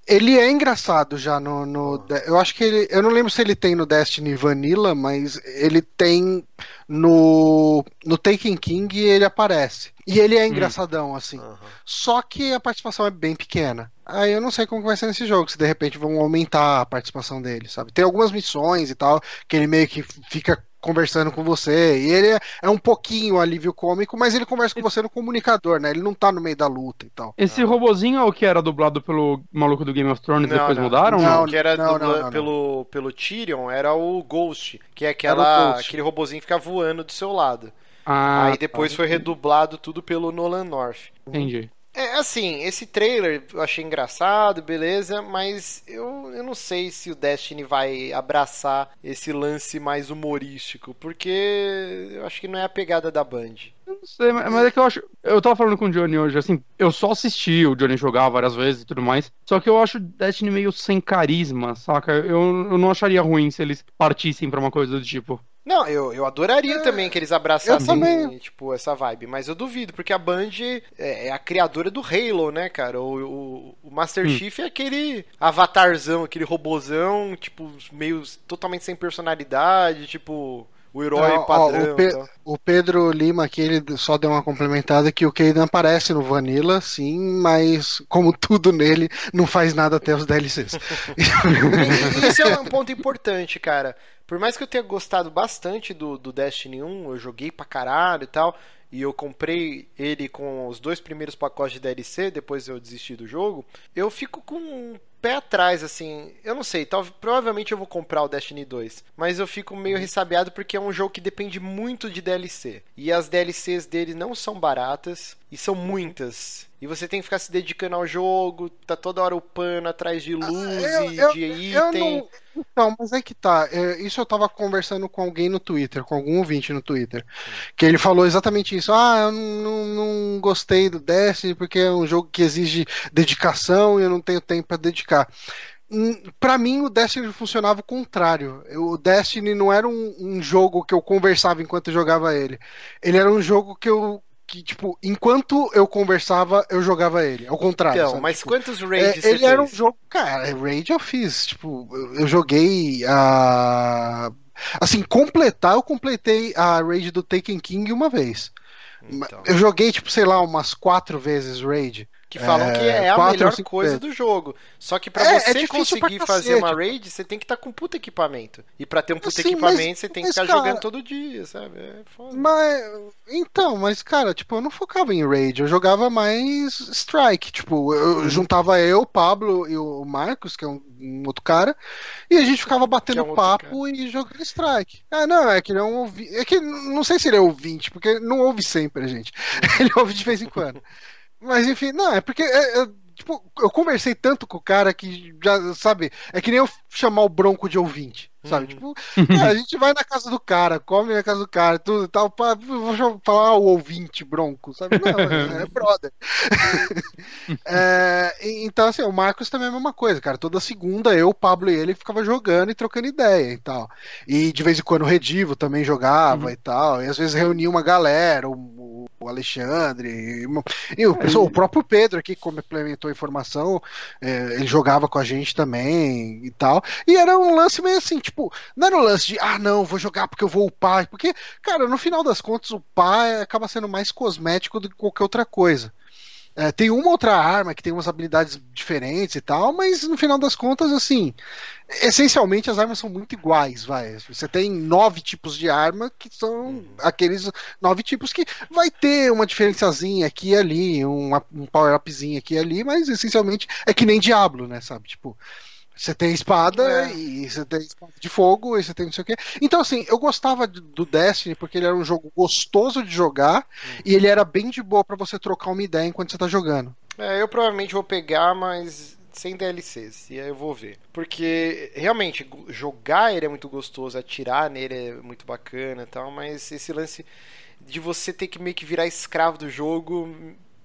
A: ele é engraçado já no, no. Eu acho que ele. Eu não lembro se ele tem no Destiny Vanilla, mas ele tem no. No Taken King ele aparece. E ele é engraçadão, assim.
B: Aham.
A: Só que a participação é bem pequena. Aí eu não sei como vai ser nesse jogo, se de repente vão aumentar a participação dele, sabe? Tem algumas missões e tal, que ele meio que fica conversando com você. E ele é, é um pouquinho alívio cômico, mas ele conversa com você no comunicador, né? Ele não tá no meio da luta e tal.
C: Esse robozinho é o que era dublado pelo maluco do Game of Thrones e
B: Não,
C: depois
B: não.
C: mudaram?
A: Não,
C: Não,
B: O que era
A: não,
B: dubla-
A: não, não, não.
B: pelo, pelo Tyrion era o Ghost, que é aquela, aquele robozinho que fica voando do seu lado.
C: Ah,
B: Aí depois foi redublado tudo pelo Nolan North.
C: entendi.
B: É assim, esse trailer eu achei engraçado, beleza, mas eu, eu não sei se o Destiny vai abraçar esse lance mais humorístico, porque eu acho que não é a pegada da Band.
C: Eu não sei, mas é que eu acho. Eu tava falando com o Johnny hoje, assim, eu só assisti o Johnny jogar várias vezes e tudo mais. Só que eu acho Destiny meio sem carisma, saca? Eu, eu não acharia ruim se eles partissem pra uma coisa do tipo.
B: Não, eu, eu adoraria também que eles abraçassem,
A: também.
B: tipo, essa vibe, mas eu duvido, porque a Band é, é a criadora do Halo, né, cara? O, o, o Master Chief é aquele avatarzão, aquele robozão, tipo, meio totalmente sem personalidade, tipo, o herói
A: Ó, ó,
B: padrão.
A: o, Pe-
B: e tal.
A: o Pedro Lima aqui, ele só deu uma complementada que o Caden aparece no Vanilla, sim, mas como tudo nele, não faz nada até os DLCs.
B: Isso é um ponto importante, cara. Por mais que eu tenha gostado bastante do, do Destiny 1, eu joguei pra caralho e tal, e eu comprei ele com os dois primeiros pacotes de DLC, depois eu desisti do jogo, eu fico com um pé atrás, assim. Eu não sei, tal, provavelmente eu vou comprar o Destiny 2, mas eu fico meio ressabiado porque é um jogo que depende muito de DLC. E as DLCs dele não são baratas. e são muitas. E você tem que ficar se dedicando ao jogo, tá toda hora upando atrás de luz
A: eu-
B: e
A: eu-
B: de
A: Eu
B: item.
A: não... Então, mas é que tá. é, isso eu tava conversando com alguém no Twitter, com algum ouvinte no Twitter, que ele falou exatamente isso. Ah, eu não, não, gostei do Destiny porque é um jogo que exige dedicação e eu não tenho tempo pra dedicar. Hum, Pra mim, o Destiny funcionava o contrário. Eu- O Destiny não era um, um jogo que eu conversava enquanto eu jogava ele. Ele era um jogo que eu. Que, tipo, enquanto eu conversava, eu jogava ele. Ao contrário.
B: Então,
A: sabe?
B: mas
A: Tipo,
B: quantos
A: é,
B: raids
A: ele
B: você
A: era um
B: fez?
A: jogo, cara, raid eu fiz, tipo, eu, eu joguei a assim, completar, eu completei a raid do Taken King uma vez.
B: Então.
A: Eu joguei, tipo, sei lá, umas quatro vezes raid.
B: Que falam
A: É,
B: que é a
A: quatro
B: melhor coisa do jogo. Só que pra
A: É, é
B: você
A: pra
B: conseguir fazer
A: cacete.
B: uma raid, você tem que estar com um puta equipamento. E pra ter um puta
A: Sim,
B: equipamento,
A: mas-
B: você tem que ficar
A: cara-
B: jogando todo dia, sabe? É foda.
A: Mas então, mas cara, tipo, eu não focava em raid, eu jogava mais strike, tipo, eu juntava eu, o Pablo e o Marcos, que é um, um outro cara, e a gente ficava batendo
B: Que é um
A: papo e jogando strike. Ah, não, é que ele é um ouvinte, é que não sei se ele é ouvinte, porque não ouve sempre a gente. Ele ouve de vez em quando. Mas enfim, não, é porque é, é, tipo, eu conversei tanto com o cara que já, sabe, é que nem eu chamar o Bronco de ouvinte, sabe? Tipo, cara, a gente vai na casa do cara, come na casa do cara, tudo e tal, pá, vou falar o ouvinte Bronco, sabe? Não, é, é brother. É, então, assim, o Marcos também é a mesma coisa, cara. Toda segunda eu, o Pablo e ele ficava jogando e trocando ideia e tal. E de vez em quando o Redivo também jogava e tal. E às vezes reunia uma galera, o, o Alexandre, e, uma- e o, o próprio Pedro aqui, que complementou a informação, é, ele jogava com a gente também e tal. E era um lance meio assim, tipo, não era um lance de, ah, não, vou jogar porque eu vou upar. Porque, cara, no final das contas, upar acaba sendo mais cosmético do que qualquer outra coisa. É, tem uma outra arma que tem umas habilidades diferentes e tal, mas no final das contas, assim, essencialmente as armas são muito iguais, vai. Você tem nove tipos de arma que são aqueles nove tipos que vai ter uma diferenciazinha aqui e ali, um, um power-upzinho aqui e ali, mas essencialmente é que nem Diablo, né, sabe? Tipo, você tem espada
B: É.
A: e você tem espada de fogo e você tem não sei o quê. Então, assim, eu gostava do- Destiny porque ele era um jogo gostoso de jogar e ele era bem de boa pra você trocar uma ideia enquanto você tá jogando.
B: É, eu provavelmente vou pegar, mas sem DLCs. E aí eu vou ver. Porque realmente, jogar ele é muito gostoso, atirar nele é muito bacana e tal, mas esse lance de você ter que meio que virar escravo do jogo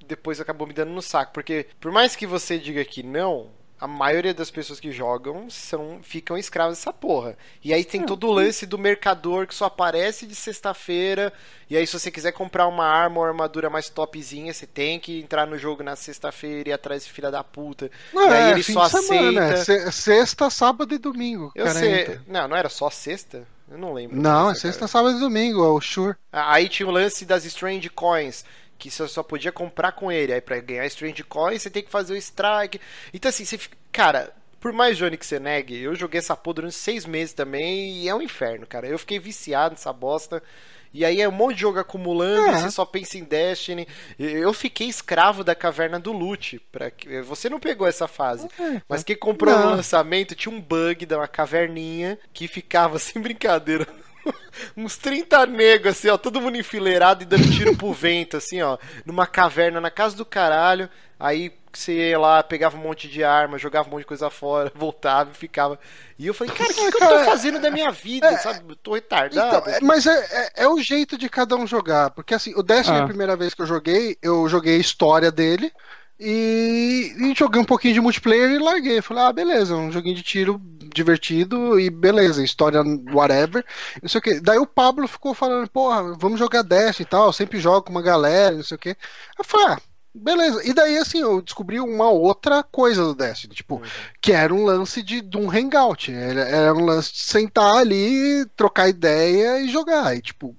B: depois acabou me dando no saco. Porque por mais que você diga que não. A maioria das pessoas que jogam são ficam escravas dessa porra. E aí tem todo o lance do mercador que só aparece de sexta-feira. E aí, se você quiser comprar uma arma ou armadura mais topzinha, você tem que entrar no jogo na sexta-feira e ir atrás de filha da puta. e aí ele
A: fim
B: só
A: de semana,
B: aceita.
A: né? Se- Sexta, sábado e domingo.
B: Eu sei. Não, não era só sexta? Eu não lembro.
A: Não, é sexta,
B: cara.
A: sábado e domingo, é o Sure.
B: Aí tinha o lance das Strange Coins, que você só podia comprar com ele. Aí pra ganhar Strange Coins você tem que fazer o strike. Então assim, você fica. Cara, por mais Johnny que você negue, eu joguei essa porra durante seis meses também e é um inferno, cara. Eu fiquei viciado nessa bosta. E aí é um monte de jogo acumulando, e você só pensa em Destiny. Eu fiquei escravo da caverna do loot. Pra... Você não pegou essa fase. Mas quem comprou
A: Não.
B: no lançamento tinha um bug de uma caverninha que ficava, sem brincadeira, uns 30 negros, assim, ó, todo mundo enfileirado e dando tiro pro vento, assim, ó, numa caverna na casa do caralho. Aí você ia lá, pegava um monte de arma, jogava um monte de coisa fora, voltava e ficava. E eu falei, cara, o que, que eu tô
A: Cara,
B: fazendo da minha vida, sabe? Eu tô retardado.
A: Então, é, mas é, é- é o jeito de cada um jogar. Porque assim, o Destiny,
C: Ah.
A: a primeira vez que eu joguei, eu joguei a história dele. E, e joguei um pouquinho de multiplayer e larguei. Falei, ah, beleza, um joguinho de tiro divertido e beleza, história whatever. Não sei o que. Daí o Pablo ficou falando, porra, vamos jogar Destiny e tal. Eu sempre jogo com uma galera, não sei o que. Eu falei, ah, beleza. E daí, assim, eu descobri uma outra coisa do Destiny, tipo, que era um lance de, de um hangout. Era, era um lance de sentar ali, trocar ideia e jogar. E, tipo,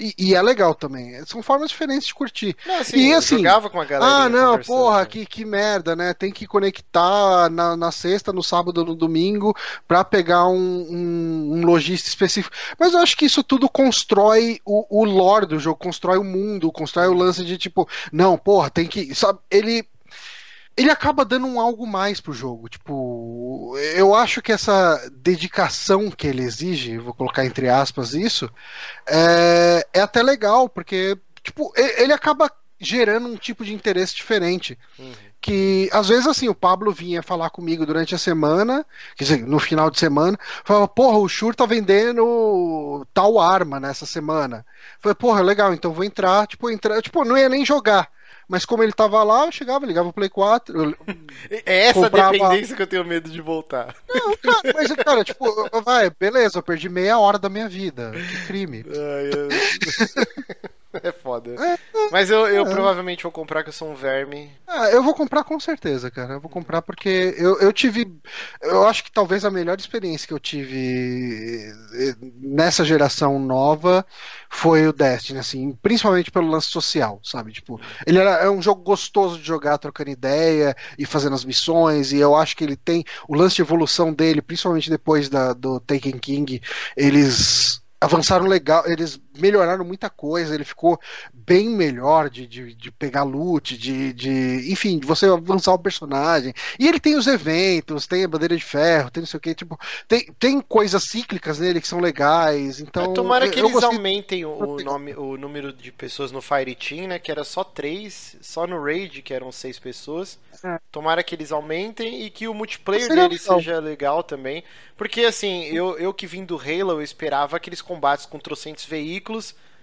A: e, e é legal também. São formas diferentes de curtir.
B: Não, assim,
A: e assim,
B: jogava com a galera.
A: ah, não, porra, que, que merda, né? Tem que conectar na, na sexta, no sábado, no domingo, pra pegar um, um, um logista específico. Mas eu acho que isso tudo constrói o, o lore do jogo, constrói o mundo, constrói o lance de tipo, não, porra, tem que. Sabe, ele. Ele acaba dando um algo mais pro jogo. Tipo, eu acho que essa dedicação que ele exige, vou colocar entre aspas isso, é, é até legal, porque, tipo, ele acaba gerando um tipo de interesse diferente. Que às vezes assim, o Pablo vinha falar comigo durante a semana, quer dizer, no final de semana, falava, porra, o Shure tá vendendo tal arma nessa semana. Falei, porra, legal, então vou entrar, tipo, entrar, tipo, não ia nem jogar. Mas como ele tava lá, eu chegava, ligava o Play 4. eu-
B: É essa
A: Comprava-
B: dependência que eu tenho medo de voltar.
A: Não, cara, mas, cara, tipo, vai, beleza, eu perdi meia hora da minha vida. Que crime.
B: Ai, eu- É foda. Mas eu, eu provavelmente vou comprar, que eu sou um verme.
A: Ah, eu vou comprar com certeza, cara. Eu vou comprar porque eu, eu tive. Eu acho que talvez a melhor experiência que eu tive eh, nessa geração nova foi o Destiny, assim, principalmente pelo lance social, sabe? Tipo, ele era, é um jogo gostoso de jogar, trocando ideia e fazendo as missões, e eu acho que ele tem o lance de evolução dele, principalmente depois da, do Taken King, eles avançaram legal, eles melhoraram muita coisa, ele ficou bem melhor de, de, de pegar loot, de, de. Enfim, de você avançar o personagem. E ele tem os eventos, tem a bandeira de ferro, tem não sei o que, tipo, tem, tem coisas cíclicas nele que são legais. Então.
B: É, tomara que
A: eu
B: eles
A: gostei-
B: aumentem o, o nome, o número de pessoas no Fire Team, né? Que era só três, só no Raid, que eram seis pessoas.
A: É.
B: Tomara que eles aumentem e que o multiplayer
A: Seria
B: dele
A: legal.
B: seja legal também. Porque assim, eu, eu que vim do Halo, eu esperava aqueles combates com trocentos veículos.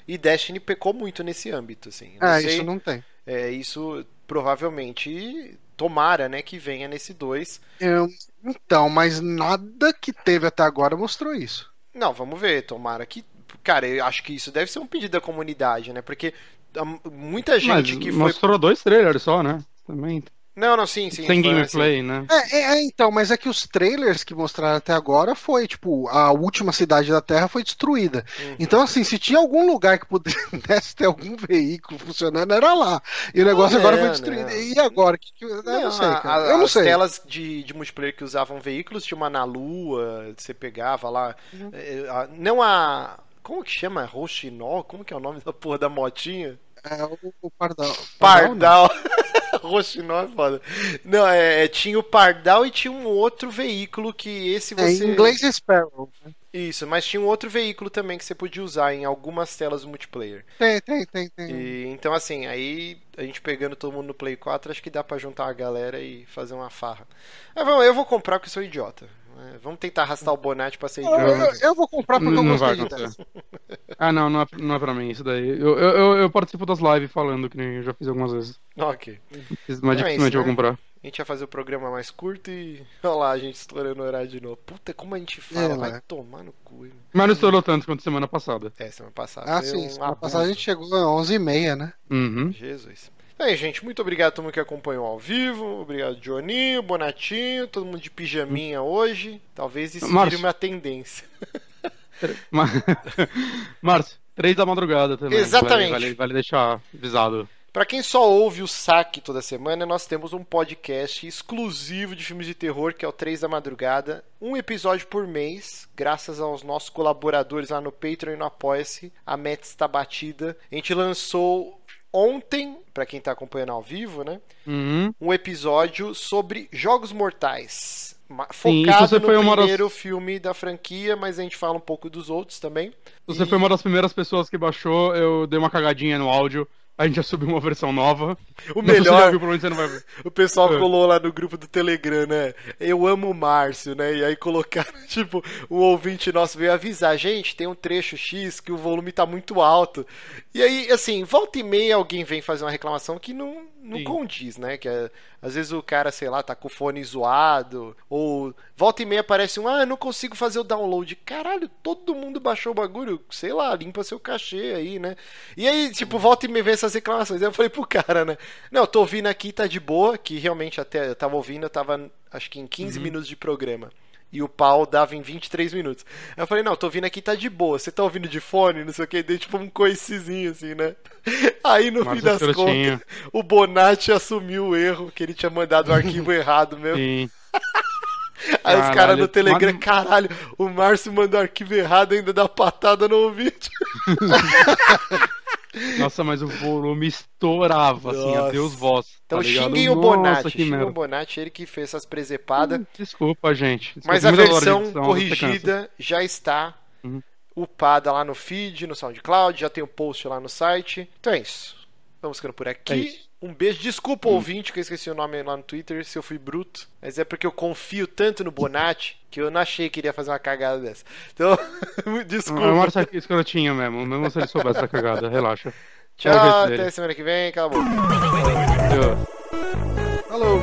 B: E Destiny pecou muito nesse âmbito, assim. Não
A: É,
B: sei-
A: isso não tem.
B: É, isso provavelmente tomara, né, que venha nesse 2.
A: Eu- então, mas nada que teve até agora mostrou isso.
B: Não, vamos ver, tomara que. Cara, eu acho que isso deve ser um pedido da comunidade, né? Porque hum, muita gente
C: Mas
B: que foi.
C: mostrou dois trailers só, né? Também.
B: Não, não, sim, sim.
C: Sem gameplay, né?
A: É, é, é, então, mas é que os trailers que mostraram até agora foi, tipo, a última cidade da Terra foi destruída.
B: Uhum.
A: Então, assim, se tinha algum lugar que pudesse ter algum veículo funcionando, era lá. E o negócio
B: Não,
A: agora foi
B: não.
A: destruído. E agora? Que, que- eu
B: Não,
A: não sei, cara.
B: a-
A: Eu não
B: as
A: sei.
B: telas de, de multiplayer que usavam veículos tinha uma na lua, você pegava lá.
A: Uhum.
B: é, a- não a. Como que chama? Rochinol? Como que é o nome da porra da motinha?
A: É, o, o Pardal.
B: Pardal. Rochinol é foda. Não, é, é, tinha o Pardal e tinha um outro veículo que esse
A: É,
B: você.
A: em inglês é Sparrow. né?
B: Isso, mas tinha um outro veículo também que você podia usar em algumas telas do multiplayer.
A: Tem, tem, tem, tem.
B: E, então, assim, aí a gente pegando todo mundo no Play 4, acho que dá pra juntar a galera e fazer uma farra. Mas vamos, eu vou comprar porque eu sou idiota. É, Vamos tentar arrastar o Bonatti pra ser
A: Eu, eu-
B: idiota.
A: eu vou comprar porque
C: Não,
A: eu
C: não vai
A: gostei.
C: acontecer. Ah, não, não é, não é pra mim isso daí. Eu, eu, eu, eu participo das lives falando, que nem eu já fiz algumas vezes.
B: Ok.
C: Mas
B: Não é
C: dificilmente
B: isso,
C: eu vou
B: né?
C: comprar.
B: A gente vai fazer o programa mais curto e. Olha lá, a gente estourando o horário de novo. Puta, como a gente fala,
A: É,
B: vai
A: né?
B: tomar no cu. hein?
C: Mas não estourou tanto quanto semana passada.
B: É, semana passada.
A: Ah,
B: foi
A: sim.
B: um
A: Semana
B: abuso.
A: passada a gente chegou a 11h30, né?
C: Uhum.
B: Jesus. Aí, gente, muito obrigado a todo mundo que acompanhou ao vivo. Obrigado, Joninho, Bonatinho, todo mundo de pijaminha hoje. Talvez isso
C: Márcio.
B: vire uma tendência.
C: Márcio, três da madrugada também.
B: Exatamente.
C: Vale, vale, vale deixar avisado.
B: Pra quem só ouve o saque toda semana, nós temos um podcast exclusivo de filmes de terror, que é o 3 da madrugada. Um episódio por mês, graças aos nossos colaboradores lá no Patreon e no Apoia-se. A meta está batida. A gente lançou ontem, pra quem tá acompanhando ao vivo, né?
C: Uhum.
B: Um episódio sobre Jogos Mortais.
C: Sim,
B: Focado
C: você
B: no
C: foi uma das-
B: primeiro filme da franquia, mas a gente fala um pouco dos outros também.
C: Você
B: E-
C: foi uma das primeiras pessoas que baixou, eu dei uma cagadinha no áudio. A gente já subiu uma versão nova.
B: O
C: já
B: melhor,
C: viu, você não vai.
B: O pessoal
C: É.
B: colou lá no grupo do Telegram, né? Eu amo o Márcio, né? E aí colocaram, tipo, um ouvinte nosso veio avisar, gente, tem um trecho X que o volume tá muito alto. E aí, assim, volta e meia alguém vem fazer uma reclamação que não, não
C: Sim.
B: condiz, né? Que é, às vezes o cara, sei lá, tá com o fone zoado, ou volta e meia aparece um, ah, eu não consigo fazer o download. Caralho, todo mundo baixou o bagulho, sei lá, limpa seu cachê aí, né? E aí, tipo, volta e meia vem essas reclamações. Aí eu falei pro cara, né? Não, eu tô ouvindo aqui, tá de boa, que realmente até eu tava ouvindo, eu tava acho que em 15 minutos de programa. E o pau dava em 23 minutos. Aí eu falei, não, tô ouvindo aqui, tá de boa. Você tá ouvindo de fone, não sei o que, dei tipo um coicezinho assim, né? Aí no fim
C: Márcio
B: das
C: Escrotinho.
B: contas, o Bonatti assumiu o erro, que ele tinha mandado o arquivo errado mesmo.
C: Sim.
B: Aí os caras no Telegram,
C: mas-
B: caralho, o Márcio mandou arquivo errado ainda dá patada no ouvinte.
C: Nossa, mas o volume estourava, assim,
B: Nossa.
C: adeus voz.
B: Então
C: tá
B: xinguem o Bonatti, xinguem o. Bonatti, ele que fez essas presepadas.
C: Desculpa, gente. Desculpa,
B: Mas a versão
C: edição,
B: corrigida já está
C: Uhum.
B: upada lá no feed, no SoundCloud, já tem o post lá no site. Então é isso. Vamos ficando por
C: É
B: aqui.
C: isso.
B: Um beijo. Desculpa, ouvinte, que eu esqueci o nome lá no Twitter, se eu fui bruto. Mas é porque eu confio tanto no Bonatti que eu não achei que iria fazer uma cagada dessa. Então,
C: O
B: desculpa.
C: Márcio aqui escrotinho mesmo, mesmo se ele soubesse da cagada, relaxa.
B: Tchau, até semana que vem. Acabou.
C: Eu-
A: Falou.